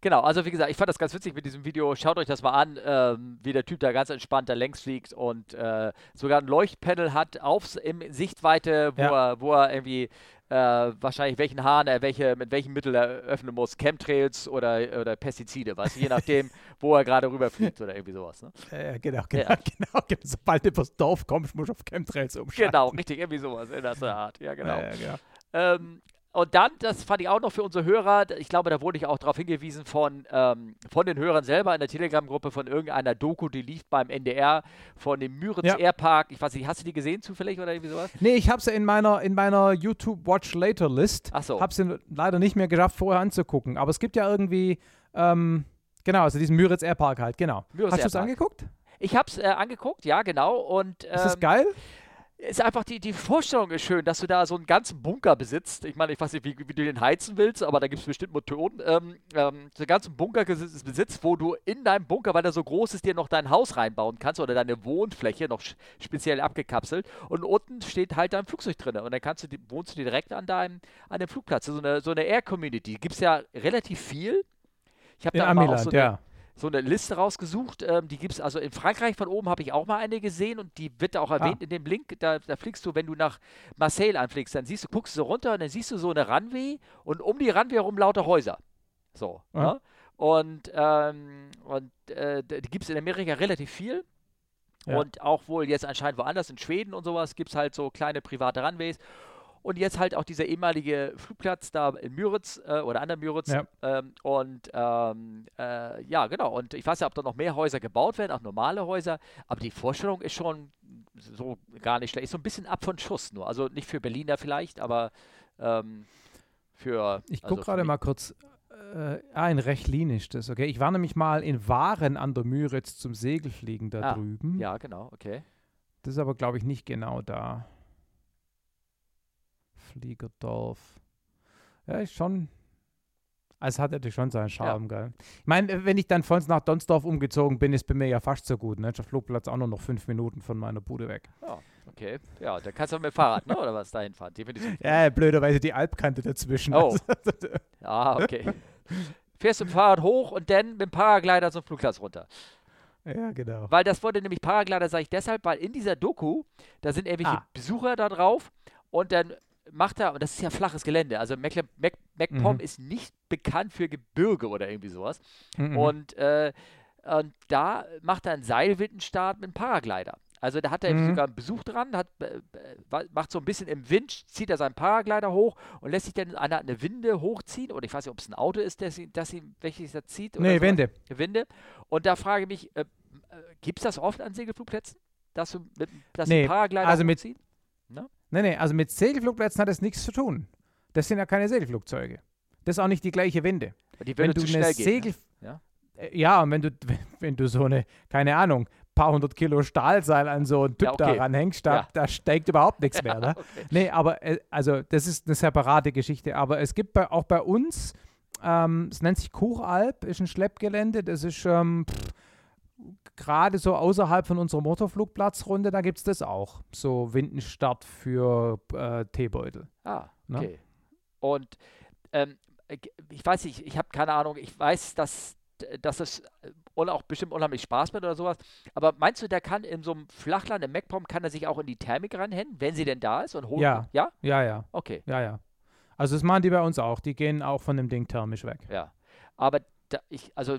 Genau, also wie gesagt, ich fand das ganz witzig mit diesem Video. Schaut euch das mal an, ähm, wie der Typ da ganz entspannt da längs fliegt und äh, sogar ein Leuchtpanel hat auf im Sichtweite, wo, Ja. er, wo er irgendwie äh, wahrscheinlich welchen Hahn er welche, mit welchem Mittel er öffnen muss. Chemtrails oder, oder Pestizide, was je nachdem, [laughs] wo er gerade rüberfliegt oder irgendwie sowas. Ne? Äh, genau, genau, Ja. genau, genau. Sobald du übers Dorf kommst, musst du auf Chemtrails umschalten. Genau, richtig, irgendwie sowas in der Art. Ja, genau. Ja, ja, genau. Ähm, und dann, das fand ich auch noch für unsere Hörer, ich glaube, da wurde ich auch darauf hingewiesen von, ähm, von den Hörern selber in der Telegram-Gruppe von irgendeiner Doku, die lief beim NDR von dem Müritz Ja. Airpark. Ich weiß nicht, hast du die gesehen zufällig oder irgendwie sowas? Nee, ich habe sie in meiner, in meiner YouTube Watch Later List. Ach so. Habe sie leider nicht mehr geschafft, vorher anzugucken. Aber es gibt ja irgendwie, ähm, genau, also diesen Müritz Airpark halt, genau. Müritz Hast du es angeguckt? Ich habe es äh, angeguckt, ja, genau. Und Ist das ähm, geil? Ist einfach die, die Vorstellung ist schön, dass du da so einen ganzen Bunker besitzt. Ich meine, ich weiß nicht, wie, wie du den heizen willst, aber da gibt es bestimmt Motoren. Ähm, ähm, so einen ganzen Bunker besitzt, wo du in deinem Bunker, weil der so groß ist, dir noch dein Haus reinbauen kannst oder deine Wohnfläche noch speziell abgekapselt. Und unten steht halt dein Flugzeug drin. Und dann kannst du, die- wohnst du direkt an deinem an dem Flugplatz. So eine, so eine Air-Community. Gibt es ja relativ viel. Ich habe da aber auch Amiland, so eine, ja. So eine Liste rausgesucht. Ähm, die gibt es also in Frankreich von oben, habe ich auch mal eine gesehen und die wird da auch erwähnt Ah. in dem Link. Da, da fliegst du, wenn du nach Marseille anfliegst, dann siehst du, guckst du so runter und dann siehst du so eine Runway und um die Runway herum lauter Häuser. So. Ah. Ne? Und, ähm, und äh, die gibt es in Amerika relativ viel. Ja. Und auch wohl jetzt anscheinend woanders, in Schweden und sowas, gibt es halt so kleine private Runways. Und jetzt halt auch dieser ehemalige Flugplatz da in Müritz äh, oder an der Müritz. Ja. Ähm, und ähm, äh, ja, genau. Und ich weiß ja, ob da noch mehr Häuser gebaut werden, auch normale Häuser. Aber die Vorstellung ist schon so gar nicht schlecht. Ist so ein bisschen ab von Schuss nur. Also nicht für Berliner vielleicht, aber ähm, für. Ich also gucke für gerade mal kurz. Äh, ah, in Rechlin ist das, okay. Ich war nämlich mal in Waren an der Müritz zum Segelfliegen da Ah, drüben. Ja, genau, okay. Das ist aber, glaube ich, nicht genau da. Fliegerdorf. Ja, ist schon. Also es hat natürlich schon seinen Charme, gell. Ich meine, wenn ich dann von nach Donsdorf umgezogen bin, ist bei mir ja fast so gut. Ne? Der Flugplatz auch nur noch fünf Minuten von meiner Bude weg. Ja, okay. Ja, dann kannst du mit dem Fahrrad, ne? Oder was dahin fahren? Definitiv. Ja, blöderweise die Alpkante dazwischen. Oh. [laughs] Ah, okay. Fährst du mit dem Fahrrad hoch und dann mit dem Paraglider zum Flugplatz runter. ja, genau. Weil das wurde nämlich Paraglider, sage ich deshalb, weil in dieser Doku, da sind irgendwelche Ah. Besucher da drauf und dann macht er, und das ist ja flaches Gelände, also Mecklen, Meck, MacPom Mhm. ist nicht bekannt für Gebirge oder irgendwie sowas. Mhm. Und, äh, und da macht er einen Seilwindenstart mit einem Paraglider. Also da hat er Mhm. sogar einen Besuch dran, hat, äh, äh, macht so ein bisschen im Wind, zieht er seinen Paraglider hoch und lässt sich dann an eine Winde hochziehen. Oder ich weiß nicht, ob es ein Auto ist, das, ihn- das ihn, welches er zieht. Oder nee, sowas. Wende. Winde. Und da frage ich mich, äh, äh, gibt es das oft an Segelflugplätzen? Dass du mit dass Nee, ein Paraglider also mit- hochzieht? Nee, nee, also mit Segelflugplätzen hat das nichts zu tun. Das sind ja keine Segelflugzeuge. Das ist auch nicht die gleiche Winde. Die wenn du zu eine schnell gehen. Segel... ne? Ja. Äh, ja, und wenn du, [laughs] wenn du so eine, keine Ahnung, paar hundert Kilo Stahlseil an so einen Typ Ja, okay. da ranhängst, da, Ja. da steigt überhaupt nichts mehr. [laughs] Ne? Okay. Nee, aber äh, also das ist eine separate Geschichte. Aber es gibt bei, auch bei uns, ähm, es nennt sich Kuchalp, ist ein Schleppgelände, das ist ähm, pff, gerade so außerhalb von unserer Motorflugplatzrunde, da gibt es das auch. So Windenstart für äh, Teebeutel. Ah, Ne? okay. Und ähm, äh, ich weiß nicht, ich habe keine Ahnung, ich weiß, dass, dass es äh, auch bestimmt unheimlich Spaß macht oder sowas, aber meinst du, der kann in so einem Flachland, im MacPom, kann er sich auch in die Thermik ranhängen, wenn sie denn da ist und holen? Ja. Ja? Ja, ja, Okay, ja, ja. Also das machen die bei uns auch. Die gehen auch von dem Ding thermisch weg. ja. Aber da, ich, also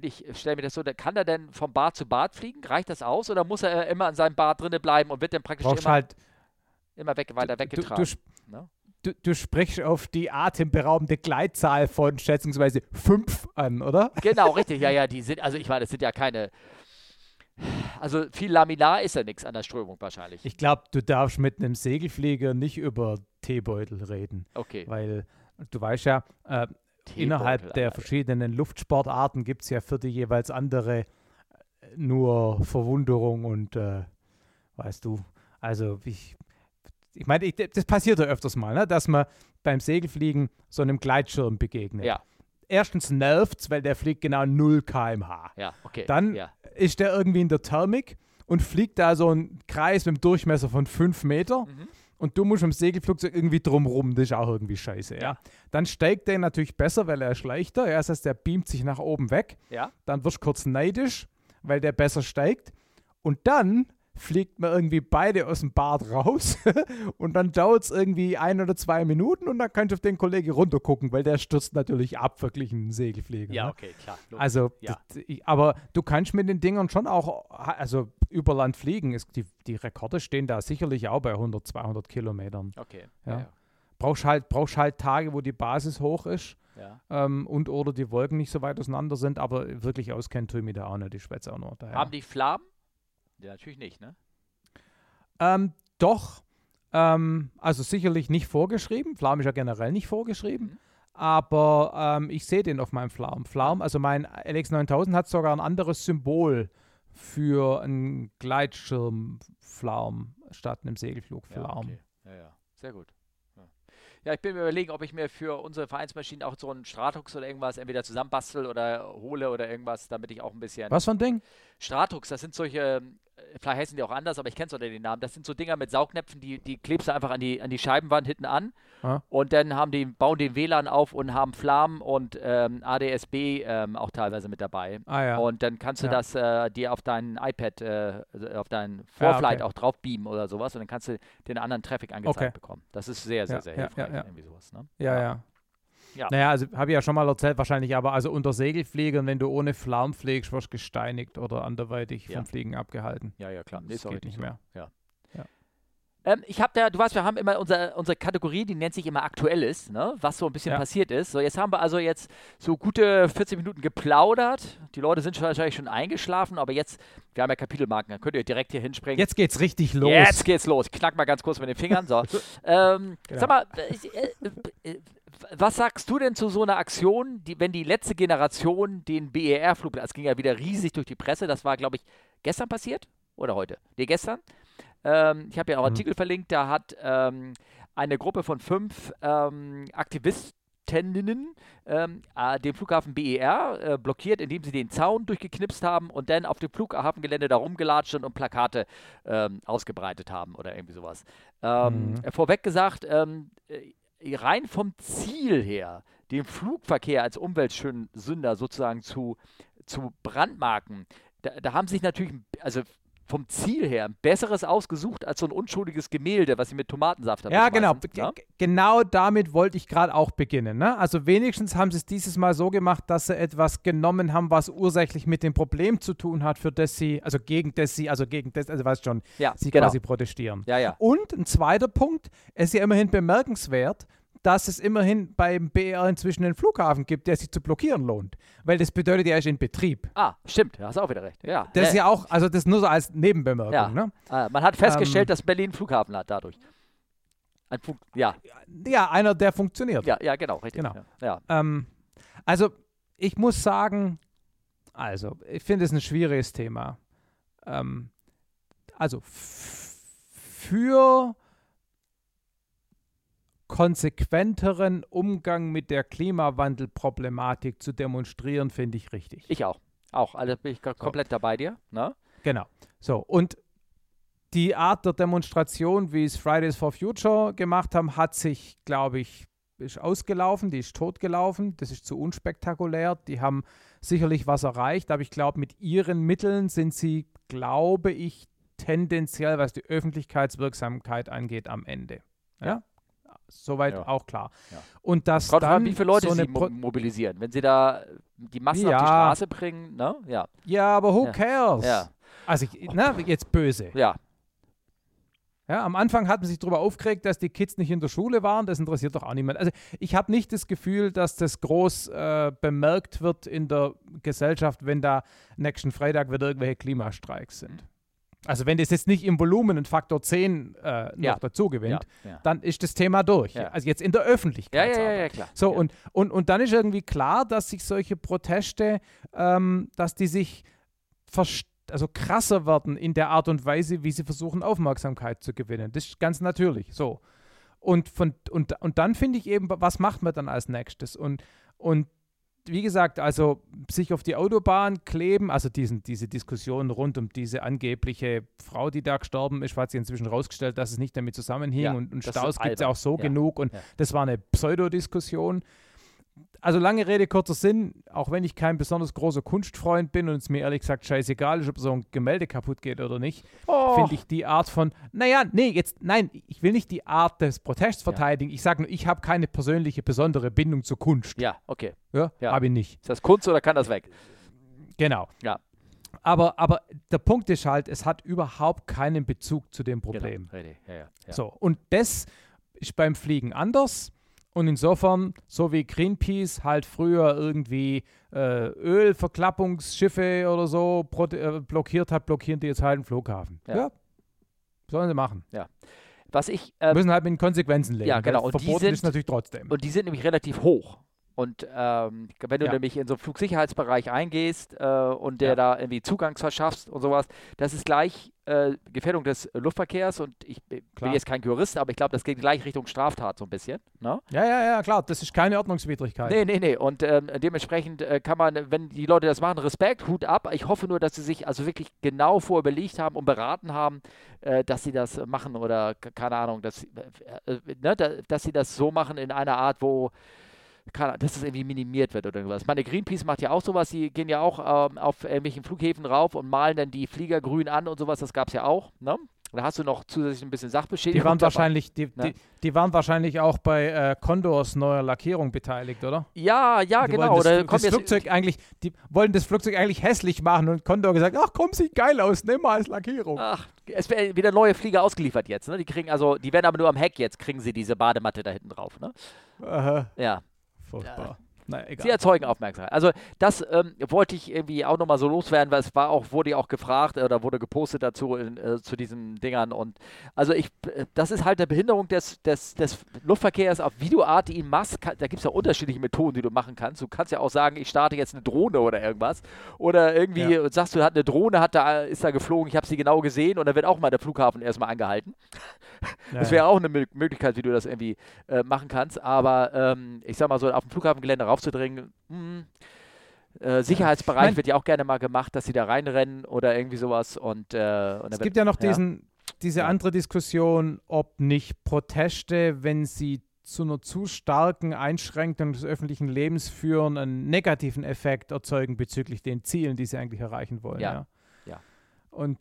ich, ich stelle mir das so, da kann er denn vom Bad zu Bad fliegen? Reicht das aus oder muss er immer an seinem Bad drinne bleiben und wird dann praktisch Brauchst immer, halt immer weg, weiter du, weggetragen? du, sp- ne? du, du sprichst auf die atemberaubende Gleitzahl von schätzungsweise fünf an, oder? Genau, [laughs] richtig, ja, ja, die sind, also ich meine, das sind ja keine, also viel Laminar ist ja nichts an der Strömung wahrscheinlich. Ich glaube, du darfst mit einem Segelflieger nicht über Teebeutel reden, okay. weil du weißt ja, äh, innerhalb der verschiedenen Luftsportarten gibt es ja für die jeweils andere äh, nur Verwunderung und, äh, weißt du, also ich, ich meine, das passiert ja öfters mal, ne, dass man beim Segelfliegen so einem Gleitschirm begegnet. Ja, Erstens nervt's, weil der fliegt genau 0 km/h. ja, okay. Dann ja. ist der irgendwie in der Thermik und fliegt da so einen Kreis mit einem Durchmesser von 5 Meter Mhm. Und du musst im Segelflugzeug irgendwie drumrum, das ist auch irgendwie scheiße, ja. Ja. Dann steigt der natürlich besser, weil er ist leichter, ja, das heißt, der beamt sich nach oben weg, Ja, dann wirst du kurz neidisch, weil der besser steigt und dann fliegt man irgendwie beide aus dem Bad raus [laughs] und dann dauert es irgendwie ein oder zwei Minuten und dann kannst du auf den Kollegen runtergucken, weil der stürzt natürlich ab, verglichen einen Segelflieger. ja, ne? okay, klar. logisch. Also, Ja. das, aber du kannst mit den Dingern schon auch, also über Land fliegen. Es, die, die Rekorde stehen da sicherlich auch bei 100, 200 Kilometern. okay. ja. Ja. Brauchst halt, brauchst halt Tage, wo die Basis hoch ist Ja. ähm, und oder die Wolken nicht so weit auseinander sind, aber wirklich auskennt tue ich mich da auch nicht, ich schwätze auch nur daher. Haben die Flammen? Ja, natürlich nicht, ne? Ähm, doch, ähm, also sicherlich nicht vorgeschrieben. Flaum ist ja generell nicht vorgeschrieben. Mhm. Aber ähm, ich sehe den auf meinem Flaum. Flaum, also mein LX9000 hat sogar ein anderes Symbol für einen Gleitschirmflaum statt einem Segelflugflaum. Ja, okay. ja, ja. Sehr gut. Ja. ja, ich bin mir überlegen, ob ich mir für unsere Vereinsmaschinen auch so einen Stratux oder irgendwas entweder zusammenbastel oder hole oder irgendwas, damit ich auch ein bisschen. Was für ein Ding? Stratux, das sind solche, vielleicht heißen die auch anders, aber ich kenne es unter den Namen. Das sind so Dinger mit Saugnäpfen, die, die klebst du einfach an die, an die Scheibenwand hinten an Ah. und dann haben die, bauen den WLAN auf und haben Flammen und ähm, ADSB ähm, auch teilweise mit dabei. Ah ja. Und dann kannst du Ja. das äh, dir auf dein iPad, äh, also auf dein Ja, Vorflight okay. auch drauf beamen oder sowas und dann kannst du den anderen Traffic angezeigt Okay. bekommen. Das ist sehr, sehr, Ja, sehr ja, hilfreich. ja, ja. Irgendwie sowas, ne? ja, ja. Ja. Naja, also habe ich ja schon mal erzählt, wahrscheinlich aber, also unter Segelfliegern, wenn du ohne Flaum fliegst, wirst du gesteinigt oder anderweitig Ja. vom Fliegen abgehalten. Ja, ja, klar. Nee, Das auch geht nicht so. mehr. Ja. Ja. Ähm, ich habe da, du weißt, wir haben immer unser, unsere Kategorie, die nennt sich immer Aktuelles, ne? was so ein bisschen passiert ist. So, jetzt haben wir also jetzt so gute 40 Minuten geplaudert. Die Leute sind wahrscheinlich schon eingeschlafen, aber jetzt, wir haben ja Kapitelmarken, dann könnt ihr direkt hier hinspringen. Jetzt geht's richtig los. Jetzt geht's los. Knack mal ganz kurz mit den Fingern. So. [laughs] ähm, Genau. Sag mal, äh, äh, äh, was sagst du denn zu so einer Aktion, die, wenn die letzte Generation den BER-Flug, das ging ja wieder riesig durch die Presse, das war, glaube ich, gestern passiert oder heute? Nee, gestern. Ähm, ich habe ja auch einen Mhm. Artikel verlinkt, da hat ähm, eine Gruppe von fünf ähm, Aktivistinnen ähm, äh, den Flughafen BER äh, blockiert, indem sie den Zaun durchgeknipst haben und dann auf dem Flughafengelände da rumgelatscht sind und Plakate ähm, ausgebreitet haben oder irgendwie sowas. Ähm, Mhm. Vorweg gesagt, ähm, äh, rein vom Ziel her, den Flugverkehr als Umweltsünder sozusagen zu, zu brandmarken, da, da haben sich natürlich, also vom Ziel her, ein besseres ausgesucht als so ein unschuldiges Gemälde, was sie mit Tomatensaft da Ja, genau. ja? G- Genau damit wollte ich gerade auch beginnen. Ne? Also wenigstens haben sie es dieses Mal so gemacht, dass sie etwas genommen haben, was ursächlich mit dem Problem zu tun hat, für das sie, also gegen das sie, also gegen das, also weißt schon, Ja, sie genau. quasi protestieren. Ja, ja. Und ein zweiter Punkt, es ist ja immerhin bemerkenswert, dass es immerhin beim BR inzwischen einen Flughafen gibt, der sich zu blockieren lohnt. Weil das bedeutet, er ist in Betrieb. Ah, stimmt, da hast du auch wieder recht. Ja, Das ist äh, ja auch, also das nur so als Nebenbemerkung. Ja. Ne? äh, man hat festgestellt, ähm, dass Berlin einen Flughafen hat dadurch. Ein Flug, ja, Ja, einer, der funktioniert. ja, ja, genau, richtig. Genau. Ja. Ähm, also, ich muss sagen, also, ich finde es ein schwieriges Thema. Ähm, also, für konsequenteren Umgang mit der Klimawandelproblematik zu demonstrieren, finde ich richtig. Ich auch. Auch, also bin ich komplett dabei dir. Ne? Genau. So, und die Art der Demonstration, wie es Fridays for Future gemacht haben, hat sich, glaube ich, ist ausgelaufen, die ist totgelaufen, das ist zu unspektakulär. Die haben sicherlich was erreicht, aber ich glaube, mit ihren Mitteln sind sie, glaube ich, tendenziell, was die Öffentlichkeitswirksamkeit angeht, am Ende. Ja? Soweit Ja. auch klar. Ja. Und dass Kommt drauf an, dann wie viele Leute so eine sie Pro mobilisieren. Wenn sie da die Massen auf die Ja. Straße bringen, ne? Ja, Ja, aber who Ja. cares? ja, Also, ich, na, jetzt böse. ja. Ja, am Anfang hat man sich darüber aufgeregt, dass die Kids nicht in der Schule waren. Das interessiert doch auch niemand. Also ich habe nicht das Gefühl, dass das groß äh, bemerkt wird in der Gesellschaft, wenn da nächsten Freitag wieder irgendwelche Klimastreiks sind. Also wenn das jetzt nicht im Volumen einen Faktor 10 äh, noch Ja. dazu gewinnt, Ja, ja. dann ist das Thema durch. Also jetzt in der Öffentlichkeit. ja, ja, ja, klar. So, und, und, und dann ist irgendwie klar, dass sich solche Proteste, ähm, dass die sich also krasser werden in der Art und Weise, wie sie versuchen, Aufmerksamkeit zu gewinnen. Das ist ganz natürlich so. Und, von, und, und dann finde ich eben, was macht man dann als nächstes? Und, und wie gesagt, also sich auf die Autobahn kleben, also diesen, diese Diskussion rund um diese angebliche Frau, die da gestorben ist, hat sich inzwischen rausgestellt, dass es nicht damit zusammenhing Ja, und, und Staus gibt es ja auch so genug und das war eine Pseudodiskussion. Also lange Rede, kurzer Sinn, auch wenn ich kein besonders großer Kunstfreund bin und es mir ehrlich gesagt scheißegal ist, ob so ein Gemälde kaputt geht oder nicht, Oh. finde ich die Art von, naja, nee, jetzt, nein, ich will nicht die Art des Protests verteidigen. Ich sage nur, ich habe keine persönliche, besondere Bindung zur Kunst. Ja, okay. Ja, Ja. habe ich nicht. Ist das Kunst oder kann das weg? Genau. Ja. Aber, aber der Punkt ist halt, es hat überhaupt keinen Bezug zu dem Genau. Problem. Ja, ja, ja. So, und das ist beim Fliegen anders. Und insofern, so wie Greenpeace halt früher irgendwie äh, Ölverklappungsschiffe oder so äh, blockiert hat, blockieren die jetzt halt einen Flughafen. Ja. ja. Sollen sie machen. Ja. Was ich. Ähm, müssen halt mit den Konsequenzen leben. Ja, genau. Und Verboten sind, ist natürlich trotzdem. Und die sind nämlich relativ hoch. Und ähm, wenn du ja. nämlich in so einen Flugsicherheitsbereich eingehst äh, und der ja. da irgendwie Zugang verschaffst und sowas, das ist gleich äh, Gefährdung des Luftverkehrs und ich bin jetzt kein Jurist, aber ich glaube, das geht gleich Richtung Straftat so ein bisschen. Ne? Ja, ja, ja, klar, das ist keine Ordnungswidrigkeit. Nee, nee, nee. Und ähm, dementsprechend äh, kann man, wenn die Leute das machen, Respekt, Hut ab. Ich hoffe nur, dass sie sich also wirklich genau vorüberlegt haben und beraten haben, äh, dass sie das machen oder keine Ahnung, dass, äh, äh, ne, dass sie das so machen in einer Art, wo dass das irgendwie minimiert wird oder irgendwas. Meine Greenpeace macht ja auch sowas, die gehen ja auch ähm, auf irgendwelchen Flughäfen rauf und malen dann die Flieger grün an und sowas, das gab es ja auch, ne? Da hast du noch zusätzlich ein bisschen Sachbeschädigung. Die waren, wahrscheinlich, die, ne? die, die, waren wahrscheinlich auch bei äh, Condors neuer Lackierung beteiligt, oder? Ja, ja, die genau. Das, das Flugzeug eigentlich, die wollten das Flugzeug eigentlich hässlich machen und Condor gesagt, ach komm, sieht geil aus, nimm mal als Lackierung. Ach, es werden wieder neue Flieger ausgeliefert jetzt, ne? Die kriegen also, die werden aber nur am Heck jetzt, kriegen sie diese Badematte da hinten drauf, ne? Aha. Ja. Furchtbar. Naja, sie erzeugen Aufmerksamkeit. Also das ähm, wollte ich irgendwie auch nochmal so loswerden, weil es war auch, wurde ja auch gefragt oder wurde gepostet dazu in, äh, zu diesen Dingern. Und also ich, äh, das ist halt eine Behinderung des, des, des Luftverkehrs auf Videoart, die machst. Kann, da gibt es ja unterschiedliche Methoden, die du machen kannst. Du kannst ja auch sagen, ich starte jetzt eine Drohne oder irgendwas. Oder irgendwie ja. sagst du, hat eine Drohne, hat da, ist da geflogen, ich habe sie genau gesehen und dann wird auch mal der Flughafen erstmal angehalten. Ja, [laughs] das wäre auch eine Möglichkeit, wie du das irgendwie äh, machen kannst. Aber ähm, ich sag mal so, auf dem Flughafengelände rauf aufzudringen. Hm. Äh, Sicherheitsbereich Nein. wird ja auch gerne mal gemacht, dass sie da reinrennen oder irgendwie sowas. Und, äh, und es gibt ja noch diesen, diese andere Diskussion, ob nicht Proteste, wenn sie zu einer zu starken Einschränkung des öffentlichen Lebens führen, einen negativen Effekt erzeugen bezüglich den Zielen, die sie eigentlich erreichen wollen. Ja. ja. ja. Und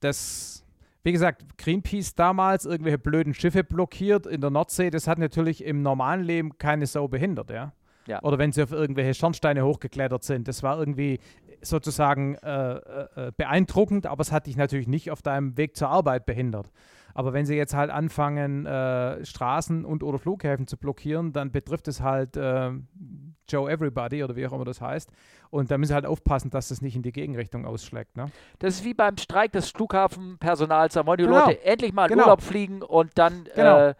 das, wie gesagt, Greenpeace damals irgendwelche blöden Schiffe blockiert in der Nordsee, das hat natürlich im normalen Leben keine Sau behindert, ja. Ja. Oder wenn sie auf irgendwelche Schornsteine hochgeklettert sind. Das war irgendwie sozusagen äh, äh, beeindruckend, aber es hat dich natürlich nicht auf deinem Weg zur Arbeit behindert. Aber wenn sie jetzt halt anfangen, äh, Straßen und oder Flughäfen zu blockieren, dann betrifft es halt äh, Joe Everybody oder wie auch immer das heißt. Und da müssen sie halt aufpassen, dass das nicht in die Gegenrichtung ausschlägt. Ne? Das ist wie beim Streik des Flughafenpersonals. Da wollen die genau. Leute endlich mal in genau. Urlaub fliegen und dann genau.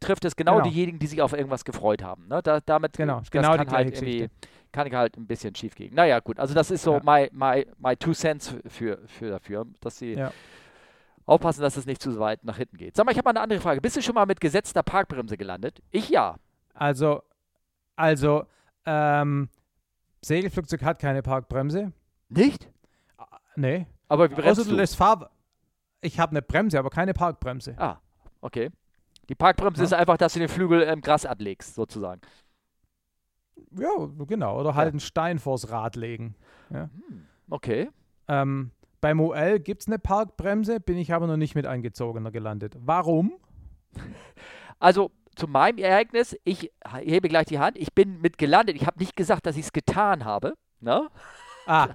Trifft es genau, genau, diejenigen, die sich auf irgendwas gefreut haben. Ne? Da, damit genau, das genau kann halt irgendwie kann ich halt ein bisschen schief gehen. Naja, gut, also das ist so ja. my, my, my two cents für, für dafür, dass sie ja. aufpassen, dass es nicht zu weit nach hinten geht. Sag mal, ich habe mal eine andere Frage. Bist du schon mal mit gesetzter Parkbremse gelandet? Ich ja. Also, also, ähm, Segelflugzeug hat keine Parkbremse. Nicht? Nee. Aber wie bremst du? lässt Fahr ich habe eine Bremse, aber keine Parkbremse. Ah, okay. Die Parkbremse ja. ist einfach, dass du den Flügel im Gras ablegst, sozusagen. Ja, genau. Oder halt ja. einen Stein vors Rad legen. Ja. Hm, okay. Ähm, beim OL gibt es eine Parkbremse, bin ich aber noch nicht mit eingezogener gelandet. Warum? [laughs] Also zu meinem Ereignis, ich hebe gleich die Hand, ich bin mit gelandet. Ich habe nicht gesagt, dass ich es getan habe. Ne? Ah.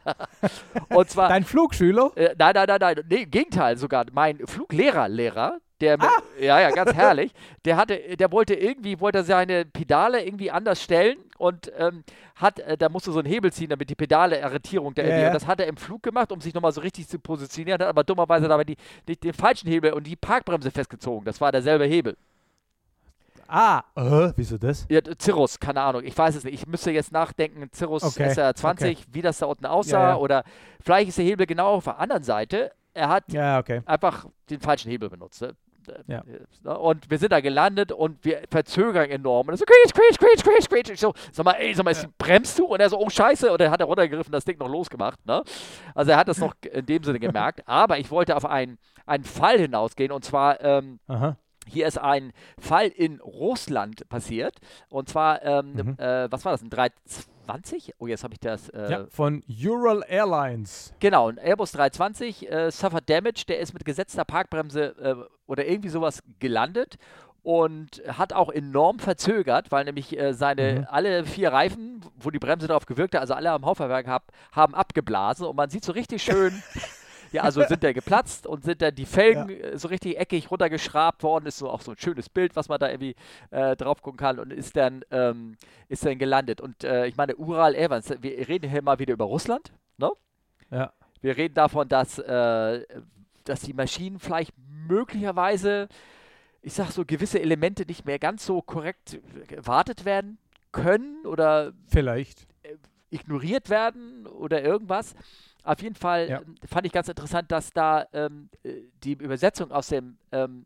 [laughs] Und zwar. Dein Flugschüler? Äh, nein, nein, nein, nein. Nee, Im Gegenteil sogar. Mein Fluglehrer, Lehrer, der, ah. ja, ja, ganz [laughs] herrlich. Der hatte, der wollte irgendwie, wollte seine Pedale irgendwie anders stellen und ähm, hat, äh, da musste so ein Hebel ziehen, damit die Pedale Arretierung irgendwie. Ja. Und das hat er im Flug gemacht, um sich nochmal so richtig zu positionieren, hat aber dummerweise dabei die, die, den falschen Hebel und die Parkbremse festgezogen. Das war derselbe Hebel. Ah, uh, wieso das? Ja, Cirrus, keine Ahnung. Ich weiß es nicht. Ich müsste jetzt nachdenken, Cirrus okay. SR20, okay. wie das da unten aussah. Ja, ja. Oder vielleicht ist der Hebel genau auf der anderen Seite. Er hat ja, okay. einfach den falschen Hebel benutzt. Ne? Ja. Ne? Und wir sind da gelandet und wir verzögern enorm. Und er so, quietsch, quietsch, quietsch, quietsch, quietsch. Ich so, sag mal, ey, sag mal, ja. bremst du? Und er so, oh Scheiße. Und er hat er runtergegriffen, das Ding noch losgemacht. Ne? Also er hat das noch [laughs] in dem Sinne gemerkt. Aber ich wollte auf einen, einen Fall hinausgehen und zwar, ähm, hier ist ein Fall in Russland passiert. Und zwar, ähm, mhm. äh, was war das? Ein 320? Oh, jetzt habe ich das. Äh, ja, von Ural Airlines. Genau, ein Airbus 320 äh, suffered damage. Der ist mit gesetzter Parkbremse äh, oder irgendwie sowas gelandet und hat auch enorm verzögert, weil nämlich äh, seine mhm. alle vier Reifen, wo die Bremse drauf gewirkt hat, also alle am Hauptfahrwerk hab, haben abgeblasen und man sieht so richtig schön [laughs] Ja, also sind der geplatzt und sind dann die Felgen ja. so richtig eckig runtergeschrabt worden. Ist so auch so ein schönes Bild, was man da irgendwie äh, drauf gucken kann und ist dann, ähm, ist dann gelandet. Und äh, ich meine, Ural Evans, wir reden hier mal wieder über Russland, ne? Ja. Wir reden davon, dass, äh, dass die Maschinen vielleicht möglicherweise, ich sag so, gewisse Elemente nicht mehr ganz so korrekt gewartet werden können oder vielleicht äh, ignoriert werden oder irgendwas. Auf jeden Fall ja. fand ich ganz interessant, dass da ähm, äh, die Übersetzung aus dem ähm,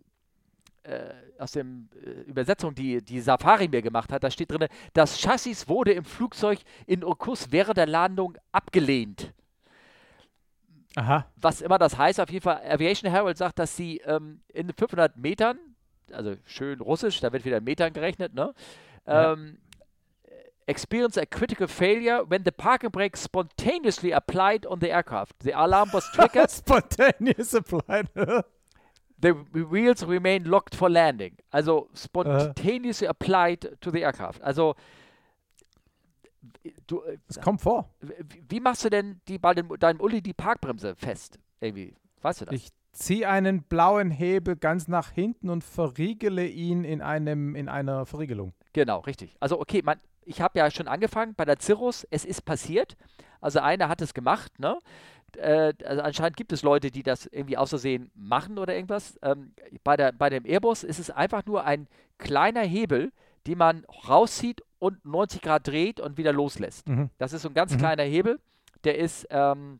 äh, aus dem äh, Übersetzung, die, die Safari mir gemacht hat, da steht drin, das Chassis wurde im Flugzeug in Irkutsk während der Landung abgelehnt. Aha. Was immer das heißt, auf jeden Fall, Aviation Herald sagt, dass sie ähm, in 500 Metern, also schön russisch, da wird wieder in Metern gerechnet, ne? Ja. Experience a critical failure when the parking brake spontaneously applied on the aircraft. The alarm was triggered. [laughs] Spontaneous applied. the wheels remain locked for landing. Also spontaneously uh. applied to the aircraft. Also du, es äh, kommt vor. Wie machst du denn die, bei deinem Uli die Parkbremse fest? Irgendwie, weißt du das? Ich ziehe einen blauen Hebel ganz nach hinten und verriegele ihn in, einem, in einer Verriegelung. Genau, richtig. Also okay, man, ich habe ja schon angefangen bei der Cirrus, es ist passiert. Also einer hat es gemacht, ne? Äh, also anscheinend gibt es Leute, die das irgendwie außersehen machen oder irgendwas. Ähm, bei, der, bei dem Airbus ist es einfach nur ein kleiner Hebel, den man rauszieht und 90 Grad dreht und wieder loslässt. Mhm. Das ist so ein ganz mhm. kleiner Hebel. Der ist, ähm,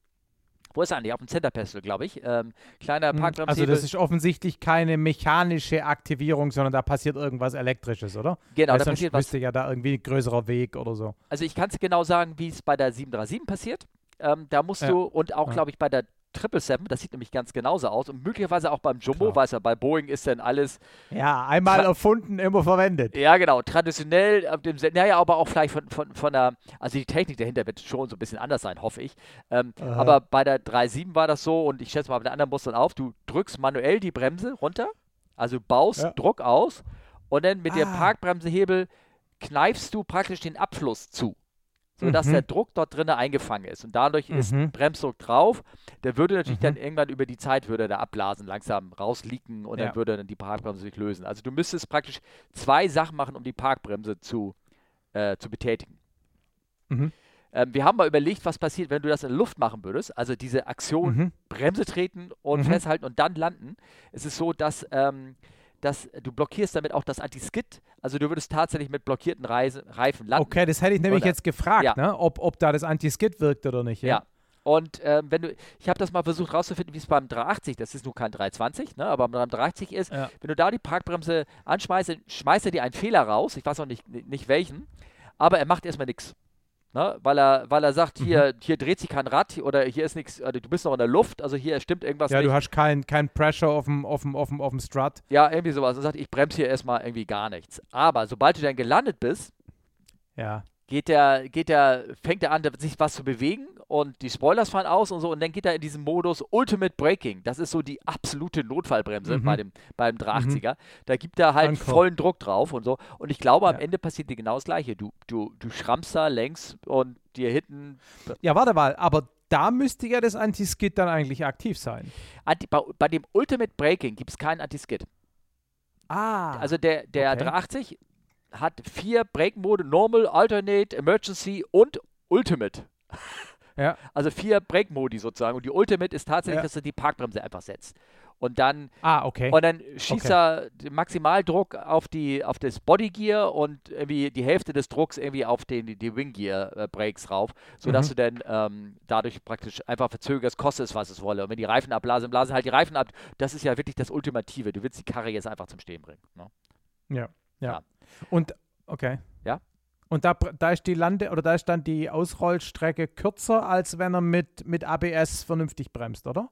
wo ist er eigentlich? Auf dem Center Pestle, glaube ich. Ähm, kleiner mhm. Parkbremshebel. Also das ist offensichtlich keine mechanische Aktivierung, sondern da passiert irgendwas Elektrisches, oder? Genau, Weil da passiert was. ja da irgendwie ein größerer Weg oder so. Also ich kann es genau sagen, wie es bei der 737 passiert. Ähm, da musst ja. du, und auch, ja. glaube ich, bei der 777, das sieht nämlich ganz genauso aus und möglicherweise auch beim Jumbo, Klar. weiß ja, bei Boeing ist dann alles. Ja, einmal erfunden, immer verwendet. Ja, genau, traditionell, dem, naja, aber auch vielleicht von, von, von der, also die Technik dahinter wird schon so ein bisschen anders sein, hoffe ich. Ähm, aber bei der 3.7 war das so und ich schätze mal bei den anderen Mustern auf, du drückst manuell die Bremse runter, also baust ja. Druck aus und dann mit ah. dem Parkbremsehebel kneifst du praktisch den Abfluss zu sodass mhm. der Druck dort drinnen eingefangen ist. Und dadurch mhm. ist Bremsdruck drauf. Der würde natürlich mhm. dann irgendwann über die Zeit würde der abblasen, langsam rausliegen und ja. dann würde dann die Parkbremse sich lösen. Also du müsstest praktisch zwei Sachen machen, um die Parkbremse zu, äh, zu betätigen. Mhm. Ähm, wir haben mal überlegt, was passiert, wenn du das in der Luft machen würdest. Also diese Aktion mhm. Bremse treten und mhm. festhalten und dann landen. Es ist so, dass ähm, dass du blockierst damit auch das Anti-Skid. Also du würdest tatsächlich mit blockierten Reise, Reifen landen. Okay, das hätte ich nämlich oder? jetzt gefragt, ja. ne? ob, ob da das Anti-Skid wirkt oder nicht. Ja. ja. Und ähm, wenn du, ich habe das mal versucht rauszufinden, wie es beim 380, das ist nur kein 320, ne, aber beim 380 ist, ja. wenn du da die Parkbremse anschmeißt, schmeißt er dir einen Fehler raus, ich weiß auch nicht, nicht welchen, aber er macht erstmal nichts. Ne? Weil, er, weil er sagt, hier, mhm. hier dreht sich kein Rad oder hier ist nichts, also du bist noch in der Luft, also hier stimmt irgendwas ja, nicht. Ja, du hast kein, kein Pressure auf dem, auf, dem, auf, dem, auf dem Strut. Ja, irgendwie sowas. Er sagt, ich bremse hier erstmal irgendwie gar nichts. Aber sobald du dann gelandet bist, ja. Geht der, geht der, fängt er an, sich was zu bewegen und die Spoilers fahren aus und so und dann geht er in diesen Modus Ultimate Braking. Das ist so die absolute Notfallbremse mhm. bei dem beim 380er. Mhm. Da gibt er halt Anko. vollen Druck drauf und so. Und ich glaube, am Ende passiert dir genau das Gleiche. Du, du, du schrammst da längs und dir hinten. Ja, warte mal, aber da müsste ja das Anti-Skid dann eigentlich aktiv sein. Anti, bei, bei, dem Ultimate Braking gibt es keinen Anti-Skid. Ah. Also der, der okay. 380 hat vier Brake-Mode: Normal, Alternate, Emergency und Ultimate. [laughs] Ja. Also vier Brake-Modi sozusagen. Und die Ultimate ist tatsächlich, ja. dass du die Parkbremse einfach setzt. Und dann, ah, okay. und dann schießt okay. er den Maximaldruck auf, die, auf das Bodygear und irgendwie die Hälfte des Drucks irgendwie auf den, die, die Winggear-Brakes rauf, sodass mhm. du dann ähm, dadurch praktisch einfach verzögerst, kostet es, was es wolle. Und wenn die Reifen abblasen, blasen halt die Reifen ab. Das ist ja wirklich das Ultimative. Du willst die Karre jetzt einfach zum Stehen bringen. Ne? Ja, ja, ja. Und, okay. Ja? Und da, da ist die Lande oder da ist dann die Ausrollstrecke kürzer, als wenn er mit, mit ABS vernünftig bremst, oder?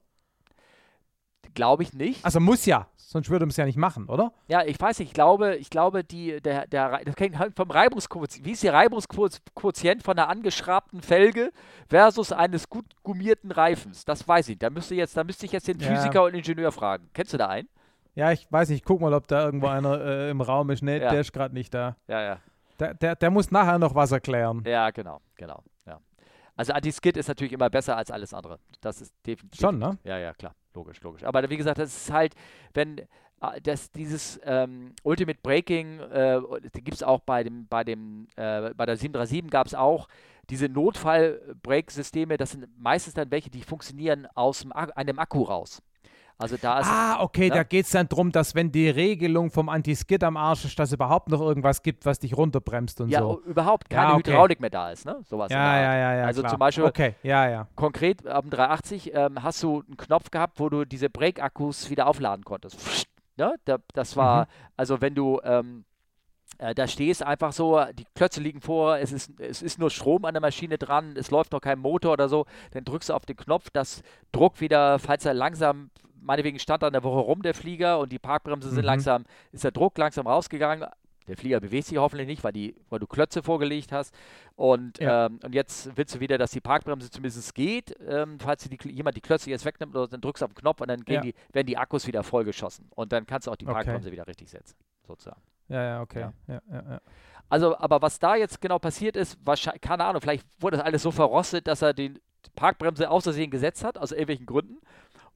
Glaube ich nicht. Also muss ja, sonst würde man es ja nicht machen, oder? Ja, ich weiß nicht, ich glaube, ich glaube, die, der, der, das hängt halt vom Reibungsquotient, wie ist der Reibungsquotient von einer angeschrabten Felge versus eines gut gummierten Reifens? Das weiß ich. Da müsste jetzt, da müsste ich jetzt den ja. Physiker und Ingenieur fragen. Kennst du da einen? Ja, ich weiß nicht, guck mal, ob da irgendwo einer äh, im Raum ist. Nee, ja. der ist gerade nicht da. Ja, ja. Der, der, der muss nachher noch was erklären. Ja, genau, genau. Ja. Also Anti-Skid ist natürlich immer besser als alles andere. Das ist definitiv. Schon, ne? Ja, ja, klar. Logisch, logisch. Aber wie gesagt, das ist halt, wenn äh, das, dieses ähm, Ultimate Braking, äh, gibt es auch bei dem, bei dem, äh, bei der 737 gab es auch diese Notfall-Brake-Systeme, das sind meistens dann welche, die funktionieren aus einem Akku raus. Also da ist, ah, okay, ne? da geht es dann darum, dass wenn die Regelung vom Anti-Skid am Arsch ist, dass es überhaupt noch irgendwas gibt, was dich runterbremst und ja, so. Ja, überhaupt keine ja, okay. Hydraulik mehr da ist, ne? Sowas. Ja, ja, ja, ja. Also klar. zum Beispiel, okay. ja, ja. konkret ab dem 380 ähm, hast du einen Knopf gehabt, wo du diese Brake-Akkus wieder aufladen konntest. Ne? Da, das war, mhm. also wenn du ähm, äh, da stehst einfach so, die Klötze liegen vor, es ist, es ist nur Strom an der Maschine dran, es läuft noch kein Motor oder so, dann drückst du auf den Knopf, das Druck wieder, falls er langsam meinetwegen stand an der Woche rum, der Flieger, und die Parkbremse sind mhm. langsam, ist der Druck langsam rausgegangen. Der Flieger bewegt sich hoffentlich nicht, weil, die, weil du Klötze vorgelegt hast. Und, ja. ähm, und jetzt willst du wieder, dass die Parkbremse zumindest geht. Ähm, falls die, jemand die Klötze jetzt wegnimmt, dann drückst du auf den Knopf und dann ja. die, werden die Akkus wieder vollgeschossen. Und dann kannst du auch die Parkbremse okay. wieder richtig setzen, sozusagen. Ja, ja, okay. Ja. Also, aber was da jetzt genau passiert ist, wahrscheinlich, keine Ahnung, vielleicht wurde das alles so verrostet, dass er die Parkbremse aus Versehen gesetzt hat, aus irgendwelchen Gründen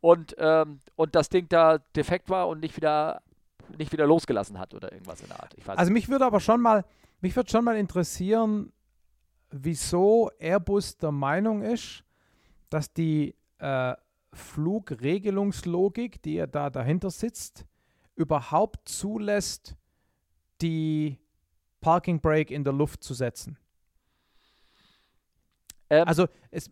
und, ähm, und das Ding da defekt war und nicht wieder, nicht wieder losgelassen hat oder irgendwas in der Art. also mich würde aber schon mal, mich würde schon mal interessieren, wieso Airbus der Meinung ist, dass die äh, Flugregelungslogik, die er da dahinter sitzt, überhaupt zulässt, die Parking Brake in der Luft zu setzen. Ähm, also es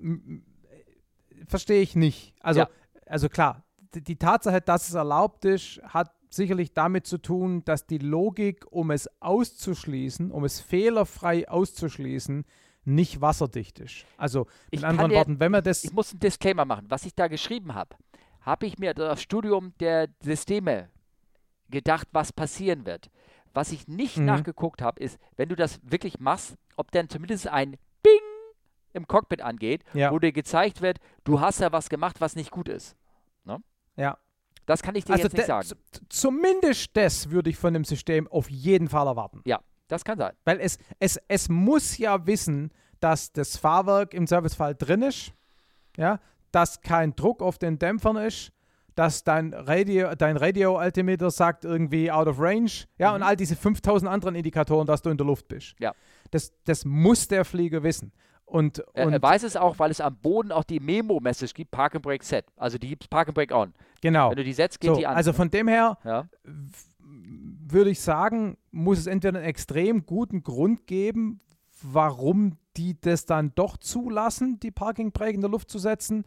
verstehe ich nicht. Also ja also klar, die Tatsache, dass es erlaubt ist, hat sicherlich damit zu tun, dass die Logik, um es auszuschließen, um es fehlerfrei auszuschließen, nicht wasserdicht ist. Also in anderen Worten, wenn man das. Ich muss einen Disclaimer machen. Was ich da geschrieben habe, habe ich mir das Studium der Systeme gedacht, was passieren wird. Was ich nicht mhm. nachgeguckt habe, ist, wenn du das wirklich machst, ob dann zumindest ein Bing im Cockpit angeht, ja. wo dir gezeigt wird, du hast ja was gemacht, was nicht gut ist. Ja. Das kann ich dir also jetzt nicht sagen. Zumindest das würde ich von dem System auf jeden Fall erwarten. Ja, das kann sein. Weil es, es, es muss ja wissen, dass das Fahrwerk im Servicefall drin ist, ja, dass kein Druck auf den Dämpfern ist, dass dein Radio, dein Radio-Altimeter sagt irgendwie out of range, ja, mhm. und all diese 5000 anderen Indikatoren, dass du in der Luft bist. Ja. Das, das muss der Flieger wissen. Und, und er weiß es auch, weil es am Boden auch die Memo-Message gibt, Park and Brake Set. Also die gibt es Park and Brake On. Genau. Wenn du die setzt, geht so, die an. Also von dem her ja. würde ich sagen, muss es entweder einen extrem guten Grund geben, warum die das dann doch zulassen, die Parking Brake in der Luft zu setzen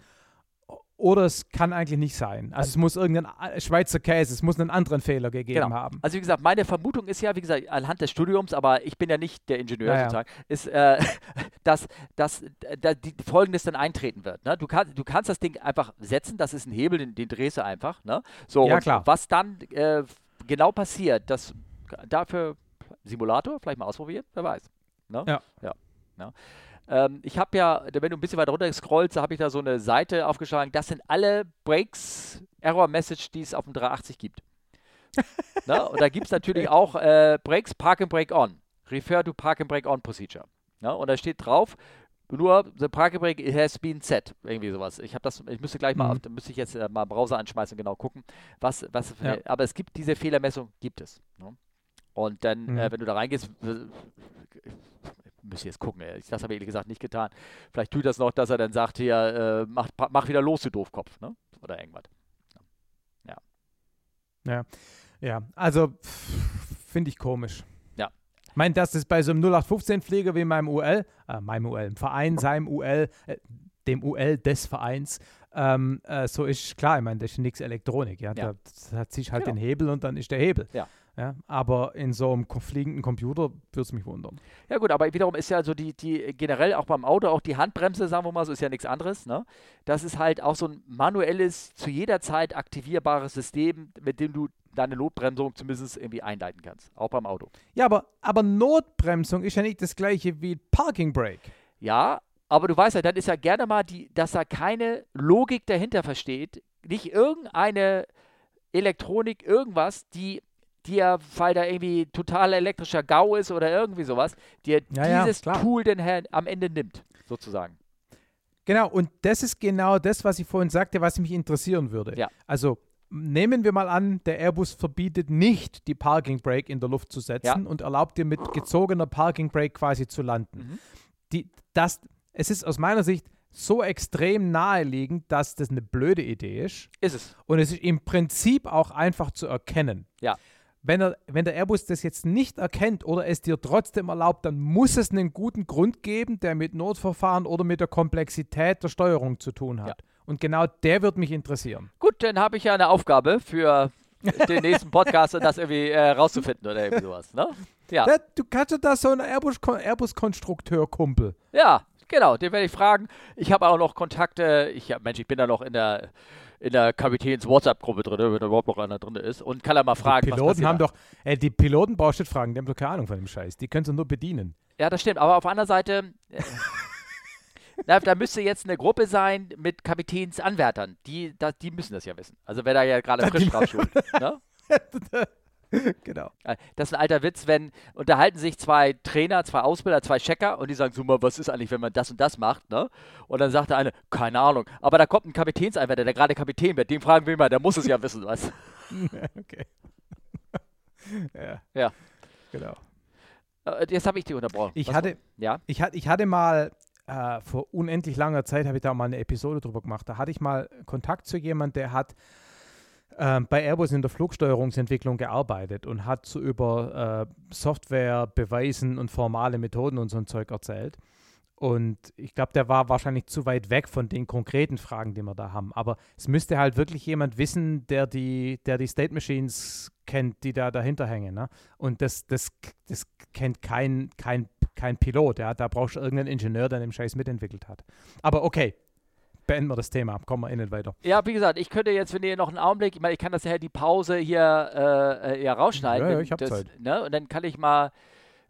oder es kann eigentlich nicht sein. Also es muss irgendein Schweizer Käse, es muss einen anderen Fehler gegeben genau. haben. Also wie gesagt, meine Vermutung ist ja, wie gesagt, anhand des Studiums, aber ich bin ja nicht der Ingenieur ja, sozusagen, ist, äh, [laughs] dass, dass, dass die, Folgendes dann eintreten wird. Ne? Du, kann, du kannst das Ding einfach setzen, das ist ein Hebel, den, den drehst du einfach. Ne? So, ja, klar. was dann äh, genau passiert, das dafür Simulator, vielleicht mal ausprobieren, wer weiß. Ne? Ja. ja. ja. Ähm, ich habe ja, wenn du ein bisschen weiter runter scrollst, habe ich da so eine Seite aufgeschlagen. Das sind alle Breaks, Error Message, die es auf dem 380 gibt. [laughs] ne? Und da gibt es natürlich auch äh, Breaks, Park and Break On. Refer to Park and Break On Procedure. Ne? Und da steht drauf, nur the Park and Break has been set. Irgendwie sowas. Ich habe das, ich müsste gleich mal, mhm. auf, müsste ich jetzt äh, mal Browser anschmeißen und genau gucken, was, was, ja. aber es gibt diese Fehlermessung, gibt es. Ne? Und dann, mhm. äh, wenn du da reingehst, müsste jetzt gucken, ey. das habe ich ehrlich gesagt nicht getan. Vielleicht tut das noch, dass er dann sagt, hier, äh, mach, mach wieder los, du Doofkopf, ne? Oder irgendwas. Ja. Ja, ja. also finde ich komisch. Ja. Ich meine, dass das bei so einem 0815-Flieger wie meinem UL, äh, meinem UL, im Verein, seinem UL, äh, dem UL des Vereins, ähm, äh, so ist klar, ich meine, das ist nichts Elektronik, ja. ja. Da, da hat sich halt genau. den Hebel und dann ist der Hebel. Ja. Ja, aber in so einem fliegenden Computer würde es mich wundern. Ja gut, aber wiederum ist ja so die, die generell auch beim Auto, auch die Handbremse, sagen wir mal so, ist ja nichts anderes. Ne? Das ist halt auch so ein manuelles, zu jeder Zeit aktivierbares System, mit dem du deine Notbremsung zumindest irgendwie einleiten kannst, auch beim Auto. Ja, aber, aber Notbremsung ist ja nicht das gleiche wie Parking Brake. Ja, aber du weißt ja, dann ist ja gerne mal, die, dass da keine Logik dahinter versteht, nicht irgendeine Elektronik, irgendwas, die dir, weil da irgendwie total elektrischer Gau ist oder irgendwie sowas, dir ja, dieses ja, Tool denn am Ende nimmt, sozusagen. Genau, und das ist genau das, was ich vorhin sagte, was mich interessieren würde. Ja. Also nehmen wir mal an, der Airbus verbietet nicht, die Parking Brake in der Luft zu setzen Ja. und erlaubt dir mit gezogener Parking Brake quasi zu landen. Mhm. Die, das, es ist aus meiner Sicht so extrem naheliegend, dass das eine blöde Idee ist. Ist es. Und es ist im Prinzip auch einfach zu erkennen. Ja. Wenn, er, wenn der Airbus das jetzt nicht erkennt oder es dir trotzdem erlaubt, dann muss es einen guten Grund geben, der mit Notverfahren oder mit der Komplexität der Steuerung zu tun hat. Und genau der wird mich interessieren. Gut, dann habe ich ja eine Aufgabe für den nächsten Podcast, das irgendwie äh, rauszufinden oder irgendwie sowas. Ne? Ja. Da, du kannst da so einen Airbus- Airbus-Konstrukteur-Kumpel. Ja, genau, den werde ich fragen. Ich habe auch noch Kontakte. Ich hab, Mensch, ich bin da noch in der in der Kapitäns WhatsApp-Gruppe drin, wenn da überhaupt noch einer drin ist. Und kann er mal fragen, die Piloten haben doch, äh, die Piloten brauchst du fragen, die haben doch keine Ahnung von dem Scheiß. Die können sie nur bedienen. Ja, das stimmt. Aber auf der anderen Seite, äh, [laughs] na, da müsste jetzt eine Gruppe sein mit Kapitänsanwärtern. Die, da, die müssen das ja wissen. Also wer da ja gerade frisch [laughs] drauf schult. Ne? [laughs] [laughs] genau. Äh, Das ist ein alter Witz, wenn unterhalten sich zwei Trainer, zwei Ausbilder, zwei Checker und die sagen, so mal, was ist eigentlich, wenn man das und das macht, ne? Und dann sagt der eine, keine Ahnung, aber da kommt ein Kapitänsanwärter, der gerade Kapitän wird, den fragen wir mal, der muss es ja wissen, was. [laughs] okay. [laughs] ja. Ja. Genau. Äh, Jetzt habe ich die unterbrochen. Ich Was- hatte, Ja, ich, hatte, ich hatte mal äh, vor unendlich langer Zeit, habe ich da mal eine Episode drüber gemacht. Da hatte ich mal Kontakt zu jemandem, der hat ähm, bei Airbus in der Flugsteuerungsentwicklung gearbeitet und hat so über äh, Software, Beweisen und formale Methoden und so ein Zeug erzählt. Und ich glaube, der war wahrscheinlich zu weit weg von den konkreten Fragen, die wir da haben. Aber es müsste halt wirklich jemand wissen, der die, der die State Machines kennt, die da dahinter hängen. Ne? Und das, das, das kennt kein, kein, kein Pilot. Ja? Da brauchst du irgendeinen Ingenieur, der den Scheiß mitentwickelt hat. Aber okay, beenden wir das Thema. Kommen wir eh nicht weiter. ja, wie gesagt, ich könnte jetzt, wenn ihr noch einen Augenblick, ich meine, ich kann das ja die Pause hier äh, äh, ja rausschneiden. Ja, ja, ich hab das, Zeit. Ne? Und dann kann ich mal